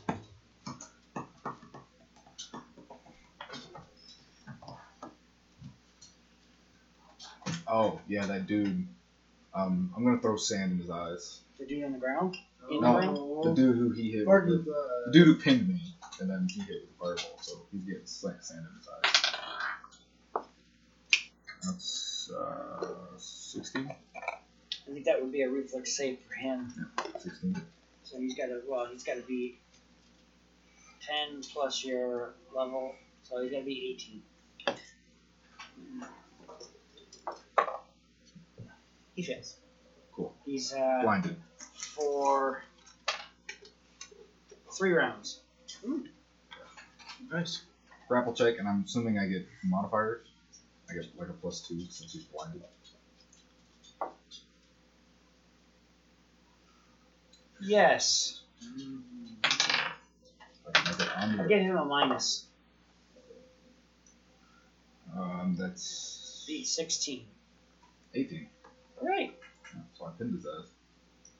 D: Oh yeah, that dude. Um, I'm gonna throw sand in his eyes.
B: The dude on the ground? In
D: No,
B: the ring?
D: The dude who he hit. With
C: Pardon
D: the,
C: the-
D: the dude who pinned me, and then he hit with a fireball, so he's getting sand sand in his eyes. That's uh, 16.
B: I think that would be a reflex save for him.
D: Yeah, 16.
B: So he's got to, well, he's got to be 10 plus your level. So he's got to be 18. He fails.
D: Cool.
B: He's uh,
D: Blinded.
B: For three rounds.
A: Nice.
D: Grapple check, and I'm assuming I get modifiers. I get like a plus two since he's blinded.
B: Yes.
D: I can make it on
B: I
D: the-
B: get him a minus.
D: Um, that's
B: B, 16.
D: 18.
B: Alright.
D: So I pinned his ass.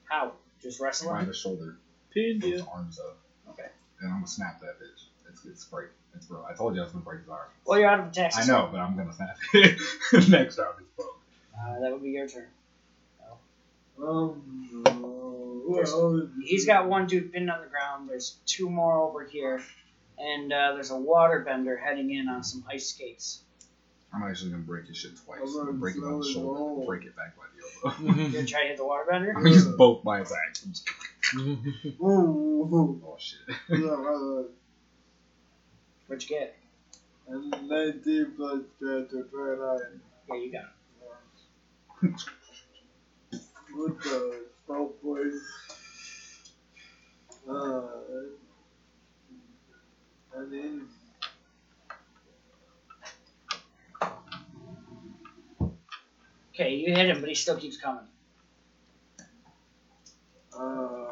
B: How? Just
D: Right
B: wrestling?
D: the shoulder.
A: Pinned
D: Put his
A: you.
D: arms up.
B: Okay.
D: And I'm gonna snap that bitch. It's it's break. It's bro. I told you I was gonna break his arm.
B: Well, you're out of attacks.
D: I know, but I'm gonna snap it. Next round is broke.
B: Uh, that would be your turn.
C: Um, well,
B: He's got one dude pinned on the ground. There's two more over here. And uh, there's a water bender heading in on some ice skates.
D: I'm actually gonna break his shit twice.
C: I'm
D: I'm gonna
C: gonna
D: break it on the shoulder,
C: roll.
D: break it back by the elbow.
B: You're gonna try to hit the water bender?
D: I'm gonna use both my attacks.
C: Ooh,
D: Oh shit.
B: What'd you get?
C: and 19 plus 10 to 29.
B: Yeah, you got
C: What the fuck, boy? Uh, and then,
B: Okay, you hit him, but he still keeps coming.
C: uh,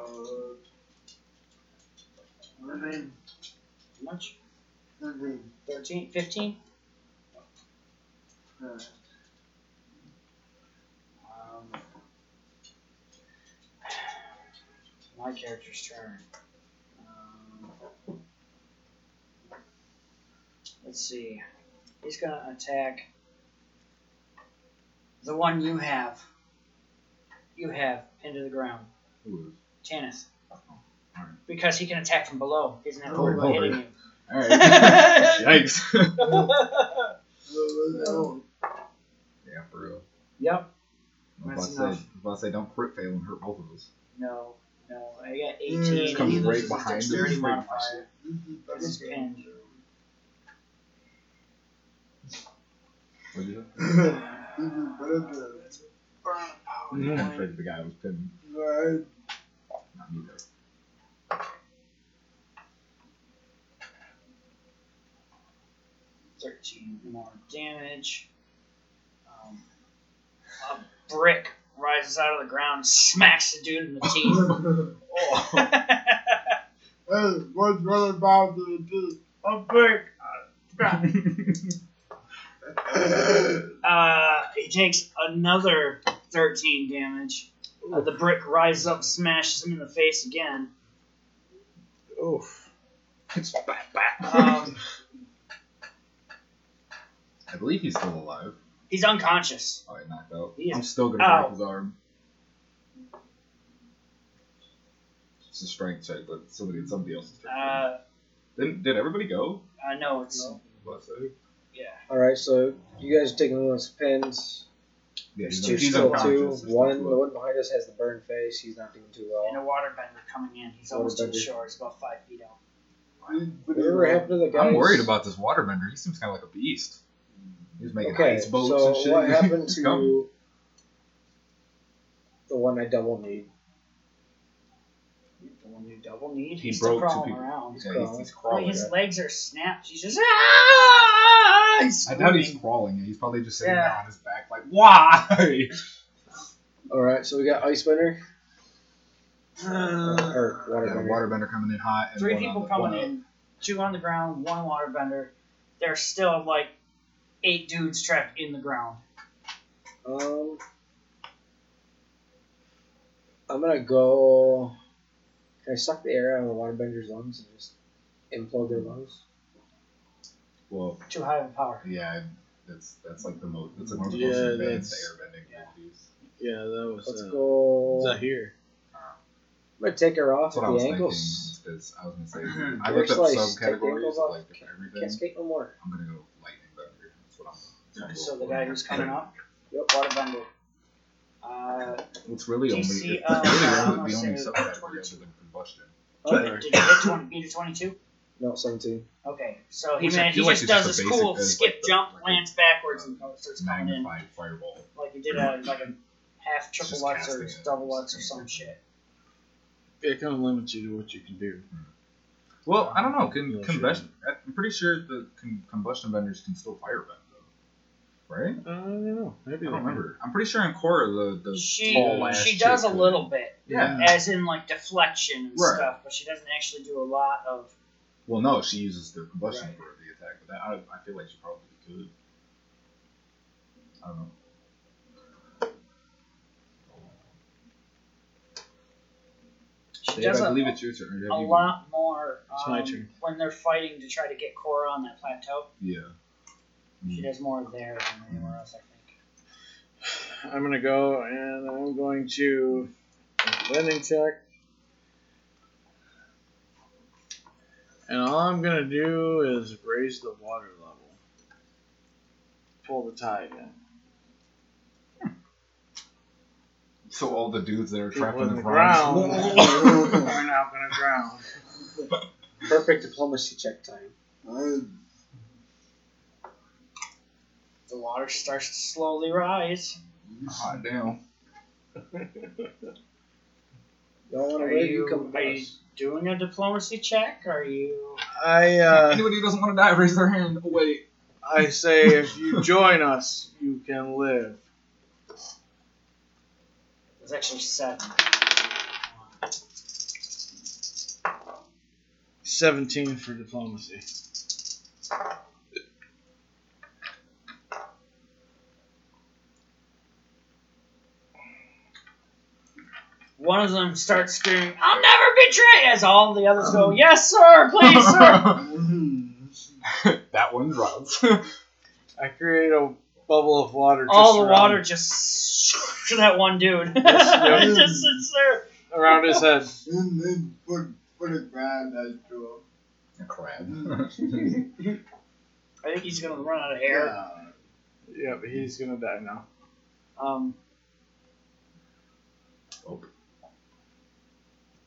C: then,
B: How much?
C: then,
B: 13? 15?
C: uh,
B: Um, my character's turn. Um, let's see. He's gonna attack the one you have. You have pinned to the ground.
D: Who is?
B: Tanith.
D: alright.
B: Because he can attack from below. He doesn't have to
C: Oh,
B: worry about hitting
D: Alright. Yikes. Yeah, for real.
B: Yep.
D: I was
B: That's
D: about to say, I
B: enough.
D: was about to say, don't crit fail and hurt both of us.
B: No, no. I got
C: Mm,
B: 18.
C: it comes
D: right
B: his
D: behind him,
B: dexterity modifier.
C: This
B: It's
C: is
B: pinned.
D: What'd you
C: is better.
D: say? I'm afraid the guy was pinned.
C: Right.
D: Not me though.
B: Thirteen more damage. Um, a brick rises out of the ground, smacks the dude in the teeth.
C: Hey, what's running about to the
B: a brick. Uh, he takes another 13 damage. Uh, the brick rises up, smashes him in the face again.
A: Oof.
D: It's back, bat.
B: Um,
D: I believe he's still alive.
B: he's unconscious.
D: Oh, he knocked out.
B: He is
D: I'm still gonna
B: out.
D: break his arm. It's a strength check, but somebody somebody else is taking it.
B: Uh,
D: Did, did everybody go?
B: I know it's
D: Let's say.
B: Yeah.
E: Alright, so you guys are taking one of those pins.
D: Yeah,
E: There's
D: he's,
E: two
D: he's
E: still two. One, the one behind us has the burn face. He's not doing too well.
B: And a
E: well.
B: waterbender coming in. He's almost to the shore. He's about five feet out.
E: Whatever happened to the guys?
D: I'm worried about this waterbender. He seems kind of like a beast. He's making
E: Okay,
D: ice boats
E: so
D: and shit.
E: what happened to the one I double need?
B: The one you double need.
D: He
B: He's still
D: broke two
B: crawling
D: people.
B: around.
D: Yeah, he's, he's
B: Oh,
D: crawling.
B: his legs are snapped. He's just ah! He's
D: I doubt he's
B: screaming.
D: crawling. He's probably just sitting
B: Yeah.
D: there on his back, like, why?
E: Alright, so we got Icebender.
B: Uh,
E: or
D: Yeah,
E: Waterbender.
D: waterbender coming in hot. And
B: Three
D: one on
B: people
D: the-
B: coming
D: one
B: in, two on the ground, one waterbender. There's still like eight dudes trapped in the ground.
E: Um, I'm gonna go. Can I suck the air out of the waterbender's lungs and just implode their lungs?
D: Well,
B: Too high of a power.
D: yeah, that's that's like the most. That's one of the
A: Yeah,
D: most advanced
A: that's-
D: airbending abilities.
A: Yeah, that was.
E: Let's
A: uh,
E: go.
A: Is that here?
E: I'm gonna take her off
D: That's what I
E: at
D: was
E: the
D: thinking.
E: ankles.
D: Because I was gonna say. I
E: Air
D: looked up
E: slice, take the
D: subcategories
E: ankles
D: of
E: off.
D: like different
E: Can't
D: everything.
E: skate no more.
D: I'm gonna go lightning bender. That's what I'm. I'm
B: So the guy who's coming up,
E: Yep.
B: waterbender. Uh,
D: It's really only.
B: DC,
D: It's
B: uh,
D: really
B: I'm
D: only, the
B: gonna
D: only
B: say
D: subcategory
B: 22.
D: other than combustion.
E: Oh,
B: did you hit 20, beat a 22?
E: no, 17.
B: Okay, so he
D: Which I
B: man, he
D: feel like
B: just
D: is
B: does
D: just
B: this
D: a basic
B: cool
D: as,
B: skip
D: like, the-
B: jump,
D: like
B: lands backwards, and starts coming in
D: Magnified fireball.
B: like he did a like a half triple
D: just
B: Lutz or
D: casting it.
B: double Lutz or some shit.
A: It kind of limits you to what you can do. Hmm.
D: Well, I don't know. Can
A: Yeah,
D: combustion? I'm pretty sure the con- combustion benders can still firebend though, right?
A: I don't know. Maybe
D: I don't remember. I'm pretty sure in Korra the the
B: She
D: tall
B: she does a
D: could.
B: little bit,
D: Yeah.
B: as in like deflection and
D: Right.
B: stuff, but she doesn't actually do a lot of.
D: Well, no, she uses the combustion
B: Right.
D: for the attack, but that, I, I feel like she probably could. I don't know.
B: She
D: Dave,
B: does
D: I
B: a,
D: believe it's your turn. Have
B: a
D: you-
B: lot more
A: It's my
B: um,
A: turn.
B: when they're fighting to try to get Korra on that plateau.
D: Yeah.
B: She mm. does more there than anywhere else, I think.
A: I'm gonna go and I'm going to make a check. And all I'm gonna do is raise the water level. Pull the tide in.
D: So all the dudes that are
A: People
D: trapped in
A: in
D: the
A: the ground
D: ground.
A: are now gonna drown.
E: Perfect diplomacy check time.
C: I
B: The water starts to slowly rise.
D: Hot damn.
E: Don't want to
B: Are
E: live, you
B: you,
E: come
B: are you
E: us.
B: doing a diplomacy check? Are you?
A: I uh,
D: Anybody who doesn't want to die, raise their hand. Oh, wait.
A: I say if you join us, you can live.
B: It's actually seven.
A: Seventeen for diplomacy.
B: One of them starts screaming, "I'll never betray!" As all the others go, "Yes, sir, please, sir."
D: that one drops.
A: I create a bubble of water. Just
B: all the
A: around,
B: water just to that one dude.
A: Yes,
B: He just sits there.
A: around his head.
C: and then put put a ground next to
D: a crab.
B: I think he's gonna run out of air.
A: Yeah. yeah, but he's gonna die now.
B: Um,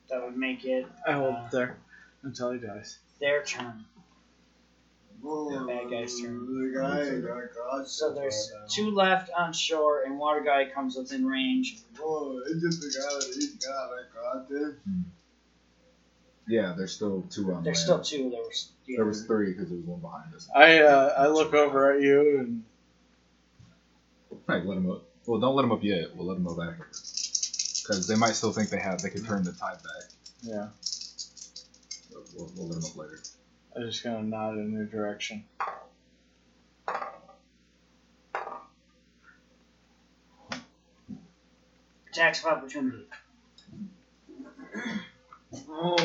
B: that would make it
A: I hold
B: Uh,
A: there until he dies.
B: their turn.
C: Oh,
B: bad guy's turn.
C: The guy got.
B: So there's two left on shore, and Water Guy comes within range.
C: Oh, it's just the guy that he's got that got him.
D: Yeah, there's still two on
B: There's
D: land.
B: still two. There was the
D: There was three because there was one behind us.
A: I uh, I look over at you and
D: Right, let them up. Well, don't let him up yet. We'll let him go afterwards. Because they might still think they have. They can turn the tide back.
A: yeah,
D: But we'll, we'll let them up later.
A: I'm just gonna nod in your direction.
B: attacks of opportunity.
C: Oh,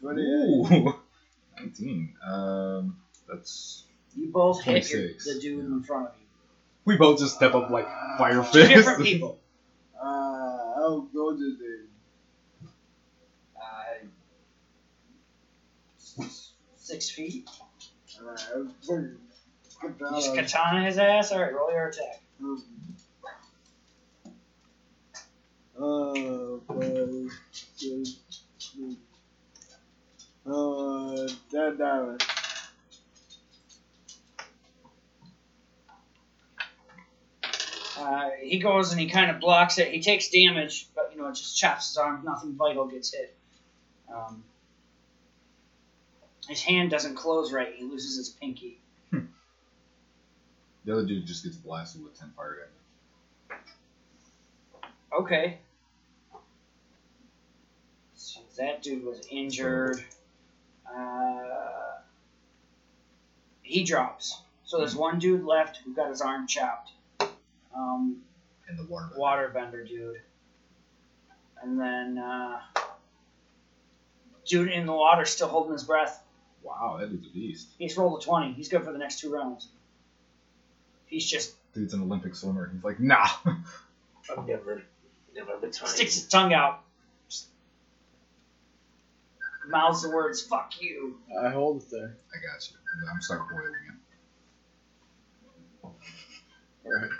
C: 28.
D: Ooh, 19. Um, that's.
B: You both hit your,
D: 26,
B: the dude
D: yeah.
B: in front of you.
D: We both just step up like fire
B: Two
D: fist.
B: different people.
C: Uh, how goes it then?
B: Uh, six feet.
C: Uh, fucking
B: just katana his ass. All right, roll your attack.
C: Uh, five, six, seven. Uh, ten damage.
B: Uh, he goes and he kind of blocks it. He takes damage, but you know it just chops his arm. Nothing vital gets hit. Um, his hand doesn't close right. He loses his pinky.
D: The other dude just gets blasted with 10 fire damage.
B: Okay. So that dude was injured. Uh, he drops. So there's one dude left who got his arm chopped. Um,
D: And the water.
B: waterbender dude. And then uh, dude in the water still holding his breath.
D: Wow, that dude's a beast.
B: He's rolled a 20. He's good for the next two rounds. He's just
D: Dude's an Olympic swimmer. He's like, nah.
E: I've never, never been trying.
B: sticks his tongue out. Just mouths the words, fuck you.
A: I hold it there.
D: I got you. I'm start boiling it.
A: Alright.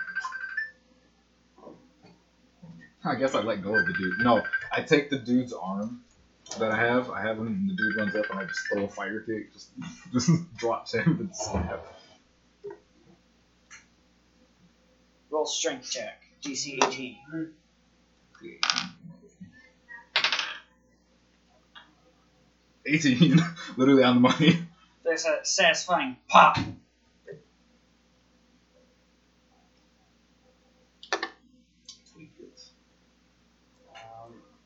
D: I guess I let go of the dude. No, I take the dude's arm that I have. I have him, and the dude runs up, and I just throw a fire kick, just just drops him and slap.
B: Roll strength check. DC 18.
D: Eighteen, literally on the money.
B: There's a satisfying pop. Um,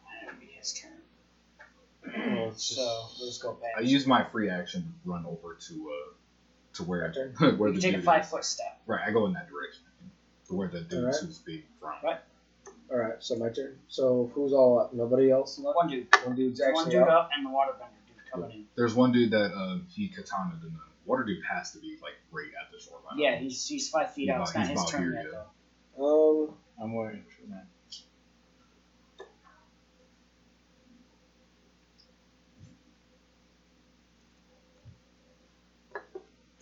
B: and it'll be his turn.
A: Well, it's just,
B: So let's go back.
D: I use my free action to run over to uh to where
E: My turn?
D: where
B: you
D: the
B: take a five
D: is.
B: foot step.
D: Right, I go in that direction to where the dude
E: Alright.
D: who's being thrown.
B: Right.
E: All right, so my turn. So who's all up? Nobody else left.
B: One dude.
E: One dude's
B: One dude
E: up.
B: up and the waterbender dude coming in.
D: There's one dude that uh he katanaed and the water dude has to be like right at the shoreline.
B: Yeah, he's he's five feet
D: He's
B: out. It's
D: about-
B: not
D: he's
B: his
D: about
B: turn
D: here,
B: yet
D: yeah.
B: though.
E: Um,
A: I'm waiting for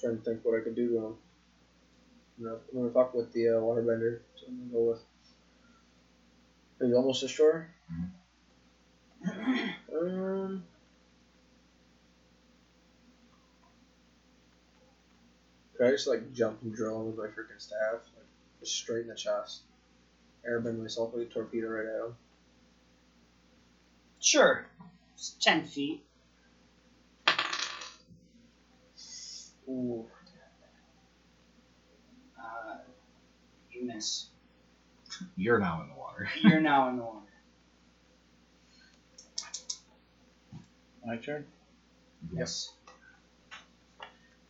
E: trying to think what I could do to him. I'm gonna, I'm gonna talk with the uh, waterbender. So I'm gonna go with. Are you almost ashore? Um. Could I just like jump and drill with my freaking staff, like just straight in the chest, airbend myself with a torpedo right at him?
B: Sure. It's ten feet.
E: Ooh,
B: Uh, you miss.
D: You're now in the water.
B: You're now in the water.
A: My turn.
E: yes.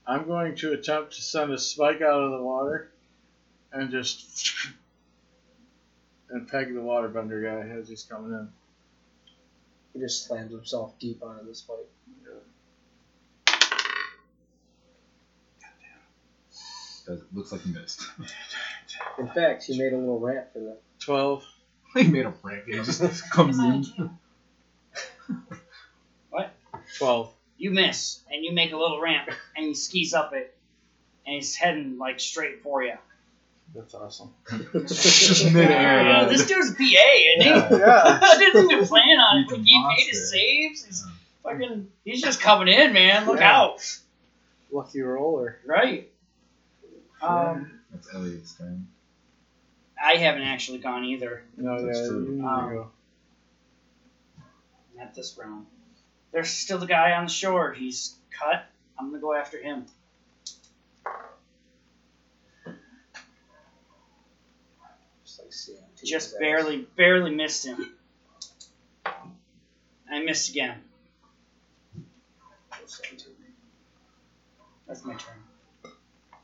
A: I'm going to attempt to send a spike out of the water and just and peg the waterbender guy as he's coming in.
E: He just slams himself deep onto this pipe.
D: Does, looks like he missed.
E: In fact, he made a little ramp for that.
A: Twelve.
D: he made a prank. He just comes in. what?
A: Twelve.
B: You miss, and you make a little ramp, and he skis up it, and he's heading like straight for you.
A: That's awesome.
D: Just midair.
B: Uh,
D: Yeah.
B: this dude's BA, isn't he?
D: Yeah.
A: Yeah.
B: Didn't even plan on it.
D: He's a
B: Like, he made his saves. He's fucking. He's just coming in, man. Look
A: Yeah.
B: out!
A: Lucky roller.
B: Right. Um,
D: That's Elliot's turn.
B: I haven't actually gone either.
A: No,
D: That's
A: yeah,
D: true.
A: you need
B: Um,
A: go.
B: Not this round. There's still the guy on the shore. He's cut. I'm gonna go after him.
E: Just like seeing
B: Just
E: his ass.
B: barely, barely missed him. I missed again.
E: Go send to me.
B: That's my turn.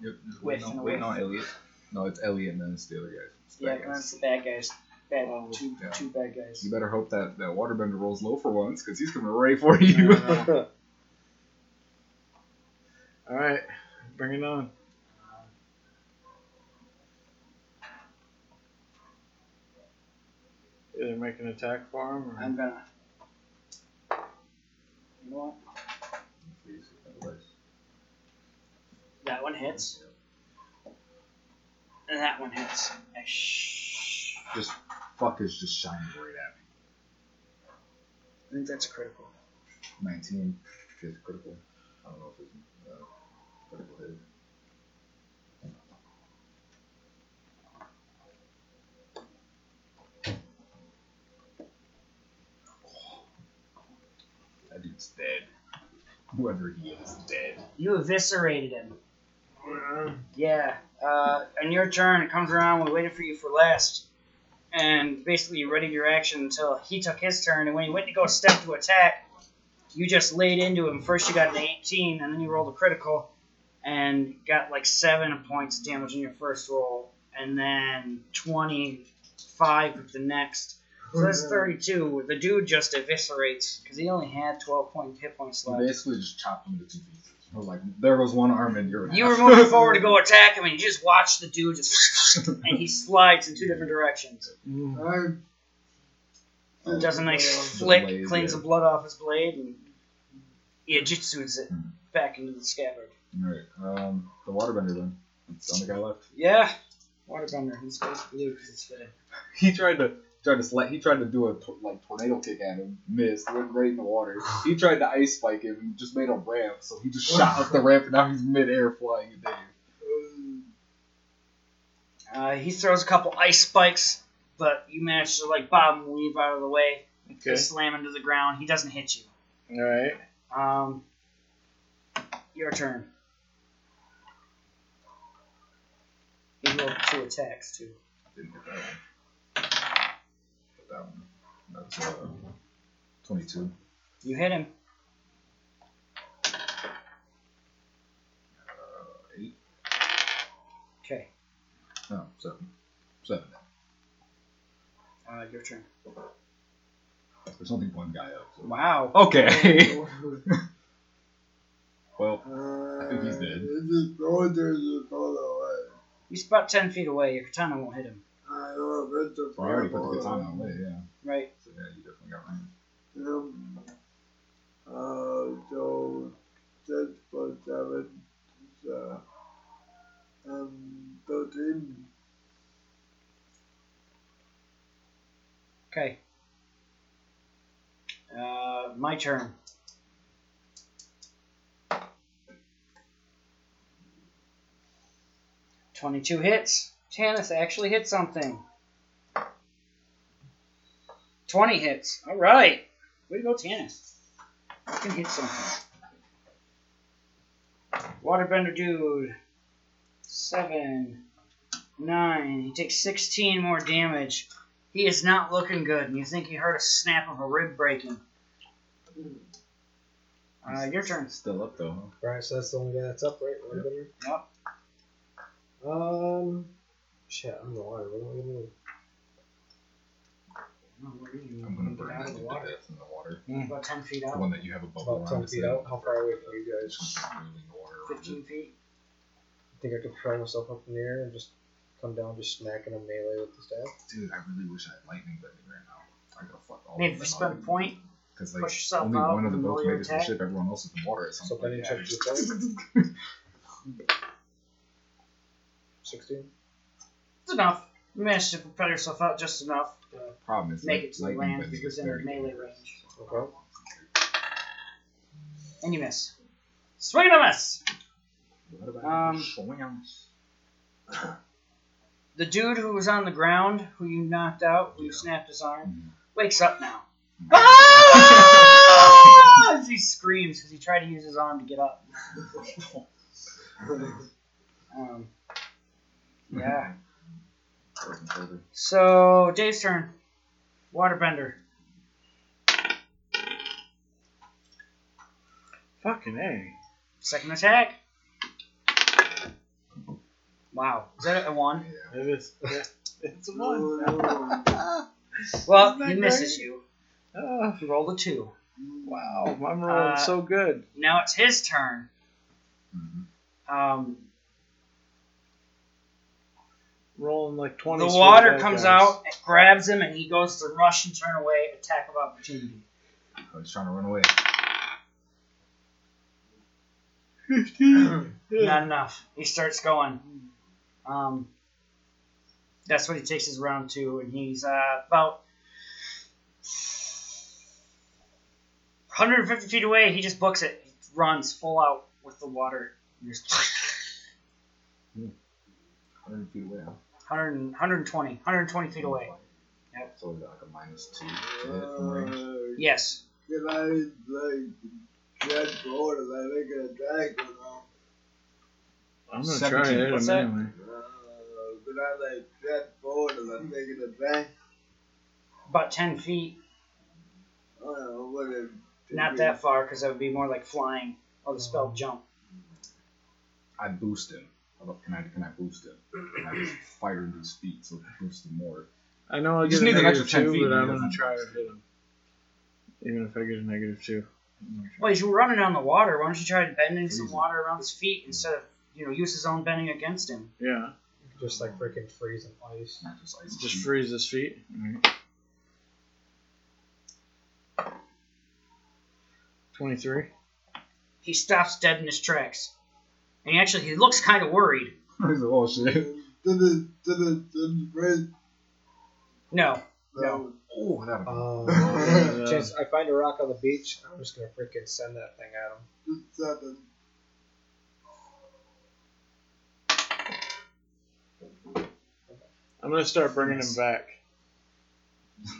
D: Yep.
B: Whiff
D: no,
B: and a
D: wait,
B: whiff.
D: no, Elliot. No, it's Elliot and then it's the other guy. It's the
B: Yeah,
D: bad guys.
B: that's the bad guys. Bad
A: Oh,
B: two,
D: yeah.
B: two bad guys.
D: You better hope that that waterbender rolls low for once, because he's coming right for you.
A: Yeah. All right, bring it on. Either make an attack for him, or
B: I'm gonna. You know what? That one hits. And that one hits. I sh-
D: just fuck is just shining right at me.
B: I think that's critical.
D: 19 is critical. I don't know if it's uh, critical hit. That dude's dead. Whoever he is, dead.
B: You eviscerated him. Yeah. Uh, on your turn, it comes around. We waited for you for last. And basically, you readied your action until he took his turn. And when he went to go step to attack, you just laid into him. First, you got an 18, and then you rolled a critical and got like 7 points of damage in your first roll. And then 25 with the next. So that's 32. The dude just eviscerates because he only had 12 point hit points left.
D: basically just chopped him to two pieces. I was like, there was one arm and you're
B: You were moving forward to go attack him, and you just watch the dude just, and he slides in two different directions.
C: I'm
B: He does a nice flick,
D: blade,
B: cleans
D: yeah.
B: the blood off his blade, and he jitsus it
D: Hmm.
B: back into the scabbard.
D: Alright, um, the waterbender then. It's the only guy left.
B: Yeah, waterbender. He's face blue because it's fitting.
D: He tried to tried to slap, he tried to do a like tornado kick at him, missed, went right in the water. He tried to ice spike him and just made a ramp, so he just shot up the ramp and now he's midair flying at Dave.
B: Uh, he throws a couple ice spikes, but you manage to like bob and weave out of the way.
A: Okay.
B: Slam into the ground. He doesn't hit you.
A: All right.
B: Um, your turn. He rolled two attacks too.
D: Didn't hit that one. That one. That's uh, 22.
B: You hit him.
D: Uh, 8?
B: Okay.
D: No, 7. 7.
B: Uh, your turn.
D: There's only one guy up. So.
B: Wow.
D: Okay. well,
C: I
D: think he's dead.
C: It's just going there to go away.
B: He's about ten feet away. Your katana won't hit him.
C: I know it's a
D: I already put the katana away, yeah.
B: Right.
D: So yeah, you definitely got range.
C: Um, uh, so six plus seven is uh, um, thirteen.
B: Okay. Uh, my turn. Twenty-two hits. Tannis actually hit something. Twenty hits. All right. Way to go, Tannis. You can hit something. Waterbender dude. Seven. Nine. He takes sixteen more damage. He is not looking good, and you think you heard a snap of a rib breaking. Uh, your turn.
D: Still up though, huh?
E: Right, so that's the only guy that's up, right? Waterbender?
B: Yep.
E: Um, shit, I'm in the water. What am I gonna do?
D: I'm gonna burn that to death in the water.
B: About 10 feet
D: The
B: out.
D: one that you have a bubble
E: About
D: around
E: 10
D: its
E: feet
D: head.
E: out. How far away from you guys?
D: Just boiling water around
B: 15
D: it.
B: feet.
E: I think I could throw myself up in the air and just come down, just smacking him melee with the staff?
D: Dude, I really wish I had lightning bending right now. I gotta fuck all
B: Maybe
D: of them
B: spend a
D: up.
B: point.
D: Because like
B: push yourself
D: only
B: out
D: one of the
B: and roll
D: boats
B: your
D: made it to the
B: attack.
D: ship. Everyone else is in the water at some
E: So
D: point.
E: then you
D: Yeah,
E: check
D: just-
E: your 16.
B: It's enough. You managed to propel yourself out just enough to
D: Problem is,
B: make
D: like,
B: it to the
D: lightning
B: land
D: bending
B: because
D: is
B: in
D: very
B: melee range.
E: Okay.
B: And you miss. Swing and a miss!
D: What about
B: Um,
D: swings?
B: The dude who was on the ground, who you knocked out, who you snapped his arm, wakes up now. Ah! As he screams because he tried to use his arm to get up. Um, yeah.
D: Frozen shoulder.
B: So Dave's turn. Waterbender.
A: Fucking A.
B: Second attack. Wow. Is that a one?
A: It is. Yeah, it's a one.
C: Oh,
B: Well,
A: Isn't
B: he misses
A: great?
B: you.
A: Oh,
B: He rolled a two.
A: wow, I'm rolling
B: Uh,
A: so good.
B: Now it's his turn.
D: Mhm.
B: Um,
A: Rolling like 20.
B: the water comes
A: guys.
B: out, it grabs him, and he goes to rush and turn away. Attack of opportunity.
D: I was trying to run away. 15.
B: Not enough. He starts going. Um, that's what he takes his round two, and he's uh, about 150 feet away. He just books it. He runs full out with the water. Just
D: 100 feet away. Huh?
B: 100, 120, 120 feet away. Yep.
D: So is that like a minus two to hit from range?
C: uh,
B: Yes.
C: Can I like transport and I make an attack or no?
A: I'm gonna try to
D: 17.
A: hit
B: What's
A: him
B: that?
A: anyway.
C: Uh, can I like transport and I take an attack?
B: About 10 feet.
C: I don't know what it.
B: Not that far, because that would be more like flying or the spell jump.
D: I boost him. How about- Can I, can I boost him? Can I just fire into his feet so it boosts him more?
A: I know I'll
D: You
A: get
D: just
A: a
D: need an
A: negative
D: extra 10 feet
A: but I'm gonna try to hit him. Even if I get a negative two. I'm gonna.
B: Well, he's running down the water. Why don't you try bending some water around his feet instead of, you know, use his own bending against him?
A: Yeah,
E: Just like freaking freeze and ice.
D: Not just ice.
A: just
D: feet.
A: freeze his feet. Alright. 23.
B: He stops dead in his tracks. And he actually, he looks kind of worried.
D: He's like, oh shit.
C: Did it, did it, did it break?
B: No. No.
D: Oh, that.
E: Um,
A: Yeah.
E: chance I find a rock on the beach, I'm just gonna freaking send that thing at him.
C: Seven.
A: I'm gonna start bringing him back.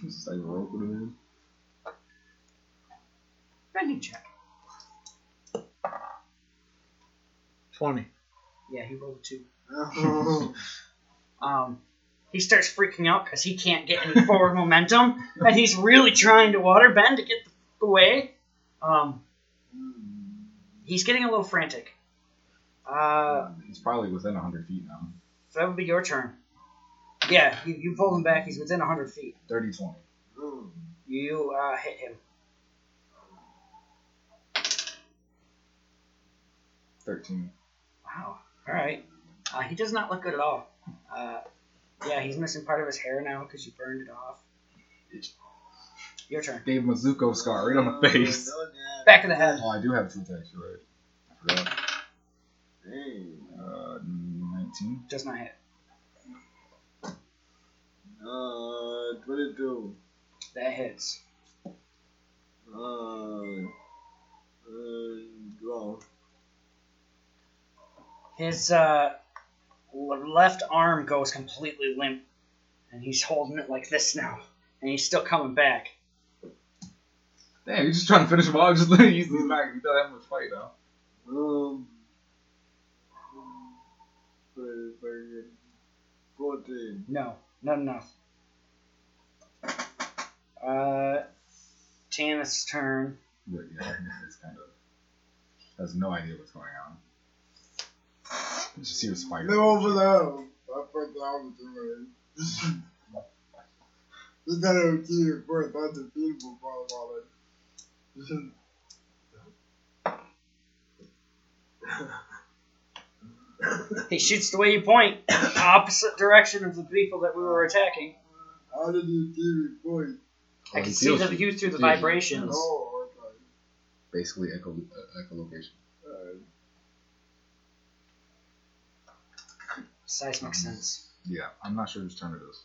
D: Just like roping him in.
B: Bending check.
A: 20.
B: Yeah, he rolled a two.
C: Oh,
B: Um, he starts freaking out because he can't get any forward momentum, and he's really trying to water bend to get the fuck away. Um, he's getting a little frantic. Uh,
D: He's probably within 100 feet now.
B: So that would be your turn. Yeah, you, you pull him back. He's within 100 feet.
D: 30 20.
C: oh.
B: You uh, hit him.
D: 13.
B: Wow. All right. Uh, he does not look good at all. Uh, yeah, he's missing part of his hair now because you burned it off. Your turn.
D: Gave him a Zuko scar right on the face.
C: Oh,
B: Back of the head.
D: Oh, I do have two attacks, you're right. I forgot.
C: Hey,
D: Uh, 19.
B: Does not hit.
C: uh, 22.
B: That hits.
C: Uh, uh, 12.
B: His uh, left arm goes completely limp, and he's holding it like this now, and he's still coming back.
D: Damn, you're just trying to finish him off. Just let him use these back. You don't have much fight now.
C: Um, very, very good. 14.
B: No, not enough. Uh, Tannis' turn.
D: But yeah, it's kind of has no idea what's going on. You just hears fire.
C: No, over there. I put the arm to it. This guy over here for a bunch of people for a.
B: He shoots the way you point, opposite direction of the people that we were attacking.
C: How did you see me point?
B: I can see the view through the vibrations.
C: Oh, okay.
D: Basically, echo, uh, echolocation.
C: Alright.
B: Seismic sense.
D: Yeah, I'm not sure whose turn it is.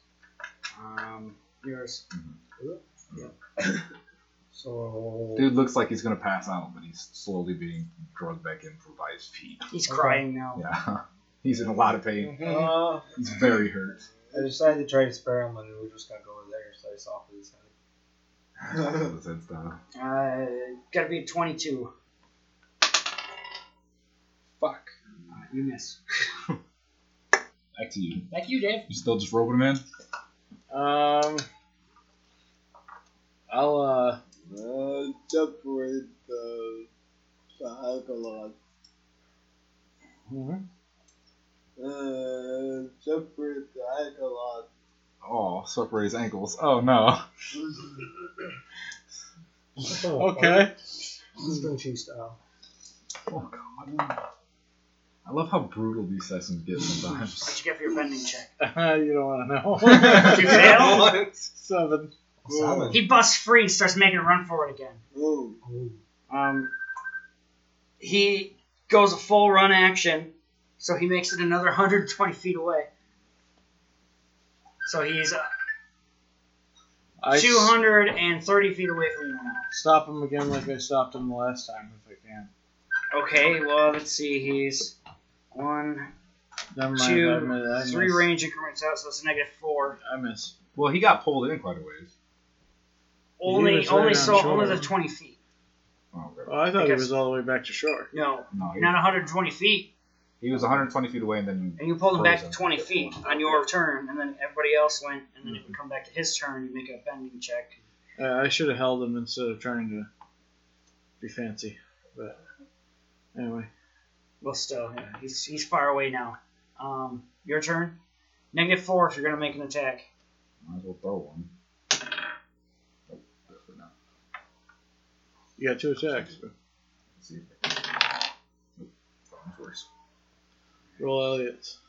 B: Um, yours. Yeah.
E: So
D: Dude looks like he's gonna pass out, but he's slowly being drugged back in from by his feet.
B: He's
E: Okay.
B: crying now.
D: Yeah, he's in a lot of pain.
E: uh,
D: He's very hurt.
E: I decided to try to spare him, and we're just gonna go over there and slice off his head.
D: His head's down.
B: Uh, gotta be a 22.
E: Fuck.
B: Uh, you miss.
D: Back to you.
B: Back to you, Dave.
D: You still just roping him in?
A: Um, I'll uh,
C: Uh, separate the, the alkaline. Uh, separate the alkaline.
D: Oh, separate his ankles. Oh no.
A: okay.
E: String cheese style.
D: Oh god. I love how brutal these sessions get sometimes.
B: What'd you get for your bending check?
A: you don't want to
B: Did you
A: know.
B: fail?
A: Seven.
E: Seven.
B: He busts free and starts making a run for it again.
C: Oh,
E: Ooh.
B: Um, he goes a full run action, so he makes it another 120 feet away. So he's uh,
A: I s-
B: 230 feet away from you now.
A: stop him again like I stopped him the last time if I can.
B: Okay, well, let's see. He's one,
A: Never mind.
B: two,
A: I
B: three range increments out, so it's a negative four.
A: I miss.
D: Well, he got pulled in quite a ways.
B: Only,
A: was right
B: only
A: on
B: so,
A: shore.
B: only the 20 feet.
D: Oh, okay.
A: Oh, I thought he
B: Because-
A: was all the way back to shore.
B: No,
D: No, he,
B: not 120 feet,
D: he was 120 feet away, and then
B: and you pulled him back to
D: Frozen.
B: 20 feet on your turn, and then everybody else went, and then it would come back to his turn. You make a bending check.
A: Uh, I should have held him instead of trying to be fancy. But anyway,
B: Well, still, yeah, he's he's far away now. Um, your turn. Negative four if you're gonna make an attack.
D: might as well throw one. Oh, definitely not.
A: you got two attacks.
D: Let's see. if Nope, that one's worse.
A: Roll Elliot's.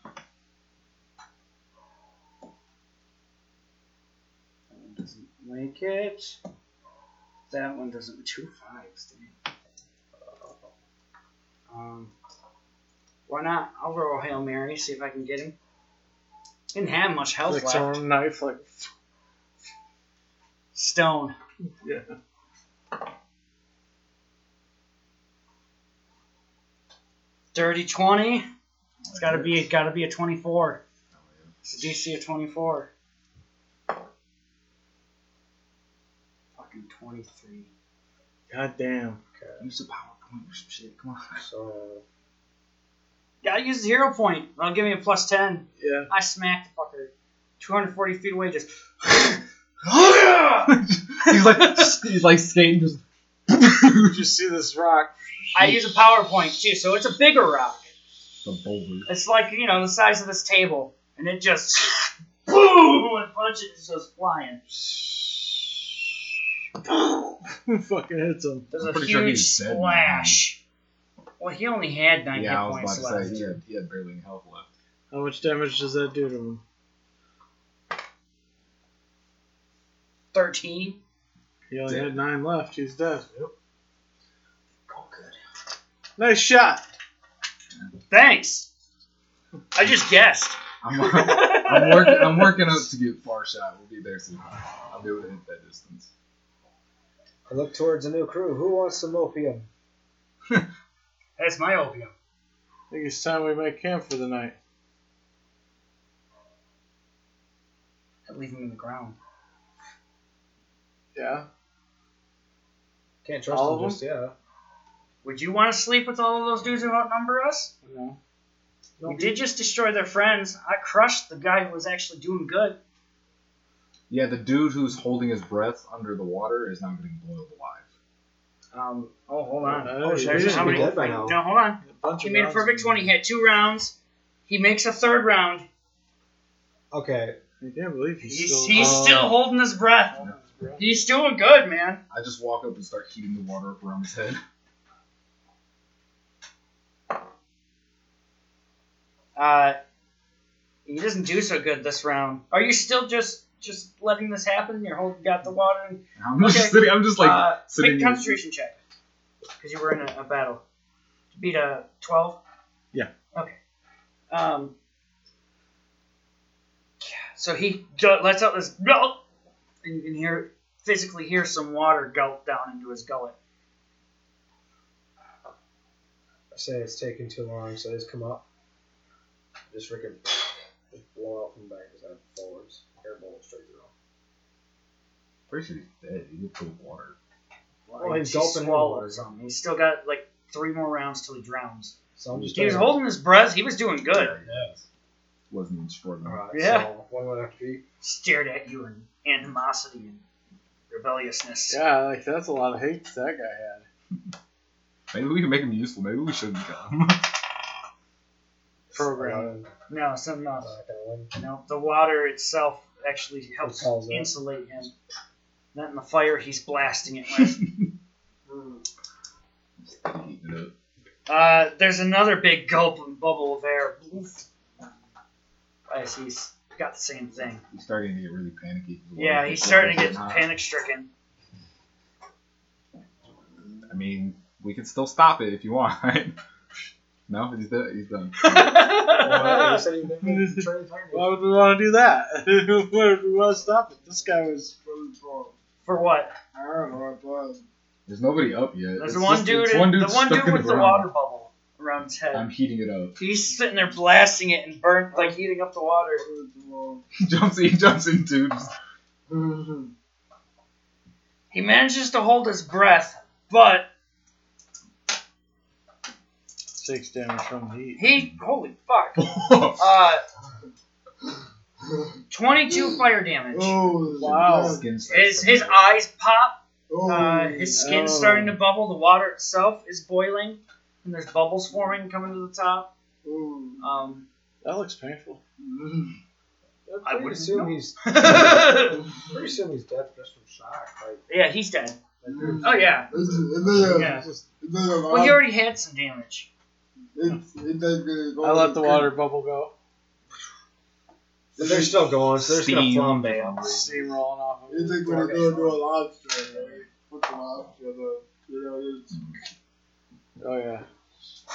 B: That one doesn't make it. That one doesn't. Two fives. Dang. Um, why not? I'll roll a hail mary. See if I can get him. Didn't have much health
A: Like
B: left.
A: some knife, like
B: Stone.
A: yeah.
B: Dirty twenty. It's gotta be. It's gotta be a twenty-four. It's a DC of twenty-four. Fucking twenty-three.
A: God damn.
D: Use a PowerPoint or some shit. Come on.
E: So
B: Gotta use the hero point. That'll give me a plus ten.
A: Yeah.
B: I smacked the fucker. 240 feet away, just.
D: he's like, he's like skating, just.
A: You see this rock?
B: I use a power point too, so it's a bigger rock.
D: the boulder.
B: It's like, you know, the size of this table. And it just. Boom! And punches goes flying.
A: Fucking hits him.
B: There's
D: I'm
B: a
D: pretty sure
B: huge
D: dead
B: splash. Well, he only had 9
D: Yeah, I was
B: points
D: about to
B: left.
D: say he had, he had barely any health left.
A: How much damage does that do to him?
B: 13.
A: He only
D: Yeah.
A: had nine left. He's dead.
B: Oh, good.
A: Nice shot.
B: Thanks! I just guessed.
D: I'm, I'm working. I'm working up to get far shot. We'll be there soon. I'll be able to hit that distance.
E: I look towards a new crew. Who wants some opium?
B: That's my opium.
A: I think it's time we make camp for the night.
B: I leave him in the ground.
A: Yeah.
E: Can't trust
A: All
E: them
A: of
E: just yet.
B: Would you want to sleep with all of those dudes who outnumber us?
A: No.
B: We did just destroy their friends. I crushed the guy who was actually doing good.
D: Yeah, the dude who's holding his breath under the water is now getting boiled alive.
B: Um. Oh, hold on.
A: Uh,
B: oh,
A: he
B: there's
A: should
B: how
E: be
B: many?
E: dead by now.
B: No, hold on.
A: Bunch
B: He
A: of
B: made a
A: rounds
B: perfect twenty. He had two rounds. He makes a third round.
E: Okay.
A: I can't believe he's,
B: He's,
A: still.
B: he's
E: um,
B: still holding his breath. He's doing good, man.
D: I just walk up and start heating the water up around his head.
B: Uh, he doesn't do so good this round. Are you still just just letting this happen? You're holding got the water. And,
D: I'm just sitting. I'm just like
B: uh,
D: sitting.
B: make concentration check because you were in a, a battle. To beat a twelve.
A: Yeah.
B: Okay. Um. So he ju- lets out this gulp, and you can hear physically hear some water gulp down into his gullet.
E: I say it's taking too long, so just come up. Just freaking just blow out from the back of his head forwards. Air bullet straight through him.
D: Pretty sure he's dead. He was full of water.
E: Well, he's gulping in
B: swallowed
E: water.
B: some. He's still got like three more rounds till he drowns.
E: So I'm just
B: He was
E: trying
B: holding his breath. He was doing good.
D: Wasn't even struggling.
E: Alright,
B: Yeah.
E: so one went after you.
B: Stared at you in animosity and rebelliousness.
A: Yeah, like that's a lot of hate that guy had.
D: Maybe we can make him useful. Maybe we shouldn't kill him.
A: Program.
B: Uh, no, some uh, not.
E: Not gonna win.
B: No, the water itself actually helps
E: calls
B: insulate him. Not in the fire he's blasting it with.
D: Heating it up.
B: uh, there's another big gulp and bubble of air. As he's got the same thing.
D: He's starting to get really panicky.
B: Yeah, he's starting to get panic stricken.
D: I mean, we can still stop it if you want. Right? no, he's done. He's done.
E: Well, he said he didn't try to find it.
A: Why would we want to do that? Why would we want to stop it? This guy was.
B: For what?
C: I don't know what was.
D: There's nobody up yet.
B: There's
D: It's
B: one
D: just-
B: dude.
D: it's one dude
B: the one dude with the
D: ground.
B: water bubble around his head.
D: I'm heating it up.
B: He's sitting there blasting it and burnt, like heating up the water.
D: He jumps. He jumps in too.
B: He manages to hold his breath, but
A: Six damage from the heat.
B: he, holy fuck, uh, 22 fire damage.
C: Oh,
A: Wow.
B: His his eyes pop.
C: Oh,
B: Uh, his skin's
A: Oh.
B: starting to bubble. The water itself is boiling, and there's bubbles forming coming to the top.
C: oh.
B: Um,
A: That looks painful.
B: I
E: I would assume
B: know.
E: he's
B: yeah,
E: pretty soon he's dead just from shock. Like,
B: he's dead. Oh yeah.
C: It's, it's,
B: Yeah. Well, he already had some damage.
C: It's, it's like, uh,
A: I let the water bubble go.
E: but they're still going, so they're just gonna
D: Steam.
E: flambe up.
A: Steam rolling off of
C: It's
A: it.
C: like when you go to a lobster, right? Put the lobster, the, you know, it's,
A: Oh yeah.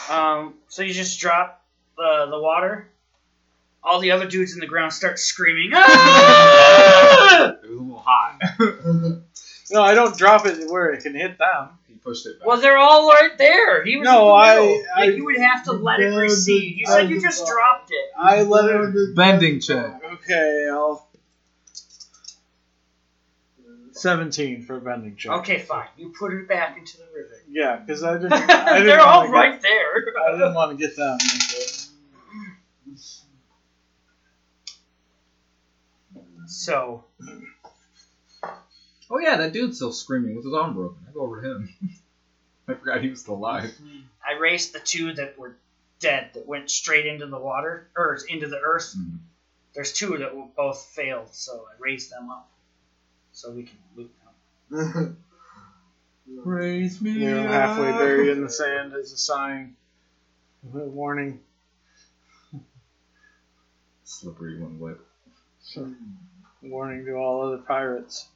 B: Um, so you just drop the the water. All the other dudes in the ground start screaming. "Ah!"
D: It was a little hot.
A: No, I don't drop it where it can hit them.
D: he pushed it back.
B: well, they're all right there. He was
A: No,
B: in the
A: I-
B: middle.
A: I-
B: like, you would have to let it recede. You said you just dropped it.
A: I let it.
D: Bending check.
A: Okay, I'll. Seventeen for a bending check.
B: Okay, fine. You put it back into the river.
A: Yeah, because I didn't. I didn't
B: they're all
A: wanna
B: right there.
A: Get, I didn't want to get them.
B: So
D: Oh yeah, that dude's still screaming with his arm broken. I go over to him. I forgot he was still alive.
B: I raced the two that were dead that went straight into the water or into the earth.
D: Mhm.
B: There's two that were both failed, so I raised them up so we can loot them.
D: Raise me.
A: You know, halfway buried in the sand as a sign, a warning.
D: Slippery when wet.
A: Warning to all other pirates.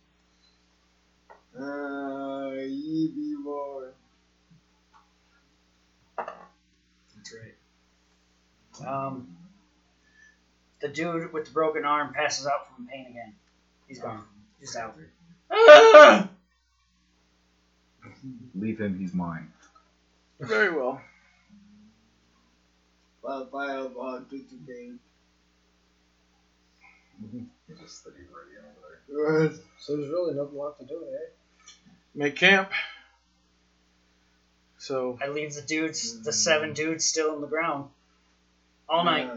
C: Uh, ye be boy.
B: That's right. Um, the dude with the broken arm passes out from pain again. He's gone. Just out. Ah!
D: Leave him. He's mine.
A: Very well.
C: Bye bye, about to the game.
D: He's just sitting ready over there.
E: So there's really nothing left to do, eh?
A: Make camp. So
B: I leave the dudes, the mm. seven dudes, still in the ground all night.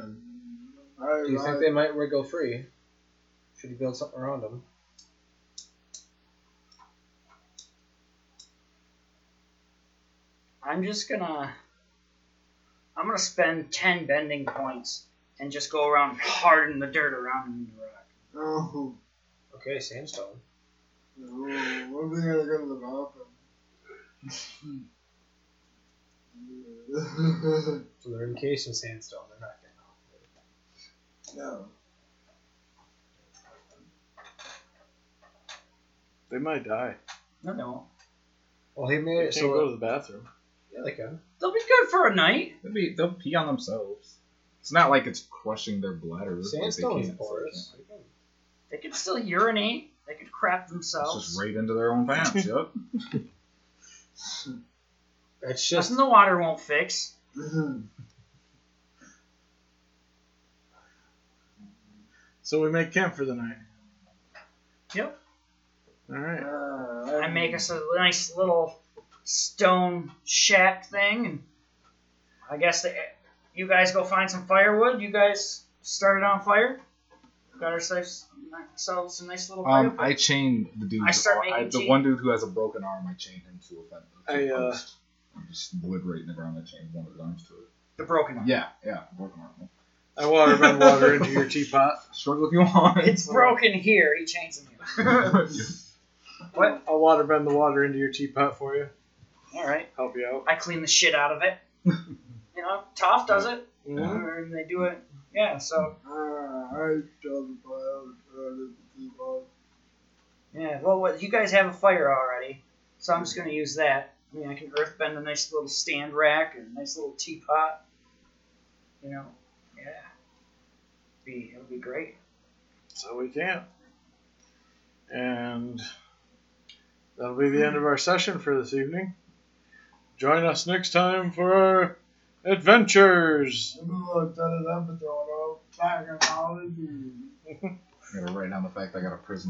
C: I,
E: Do you think they might wriggle free? Should you build something around them?
B: I'm just gonna. I'm gonna spend ten bending points and just go around hard in the dirt around him in the rock.
C: Oh, uh-huh.
E: Okay, sandstone.
C: Oh, one thing I got to happen.
E: So they're encased in sandstone. They're not getting off.
C: no.
A: they might die.
B: No, they won't.
E: Well, he made
A: They
E: it
A: can't go to the bathroom.
E: Yeah, they can.
B: They'll be good for a night.
D: They'll be. They'll pee on themselves. It's not like it's crushing their bladder. like they
E: Sandstone's
D: can't-
E: porous.
B: They can still urinate. They could crap
D: It's
B: themselves.
D: just right into their own pants. yep.
E: It's just
B: Nothing the water won't fix.
A: So we make camp for the night.
B: Yep.
A: All right.
C: Uh,
B: I make us a nice little stone shack thing, and I guess the, you guys go find some firewood. You guys start it on fire. Got ourselves ourselves some nice little
D: Um. I chained the dude.
B: I start
D: I,
B: making
D: the
B: tea.
D: one dude who has a broken arm. I chained him to a fence.
A: I, uh,
D: I'm just wood right in the ground. I chained one of his arms to it.
B: the broken arm.
D: Yeah, yeah, broken arm.
A: I water waterbend water into your teapot.
D: Struggle if you want.
B: It's broken here. He chains him here. what?
A: I'll waterbend the water into your teapot for you.
B: All right.
A: Help you out.
B: I clean the shit out of it. you know, Toph does it,
A: Mhm.
B: and they do it. Yeah. So
C: ah, I still file to keep on.
B: yeah. Well, what, you guys have a fire already, so I'm just gonna use that. I mean, I can earth bend a nice little stand rack and a nice little teapot. You know, yeah. Be it'll be great.
A: So we can. And that'll be the end of our session for this evening. Join us next time for our adventures.
C: I'm gonna set it up and throw it all back in college.
D: I'm gonna write down the fact I got a prisoner.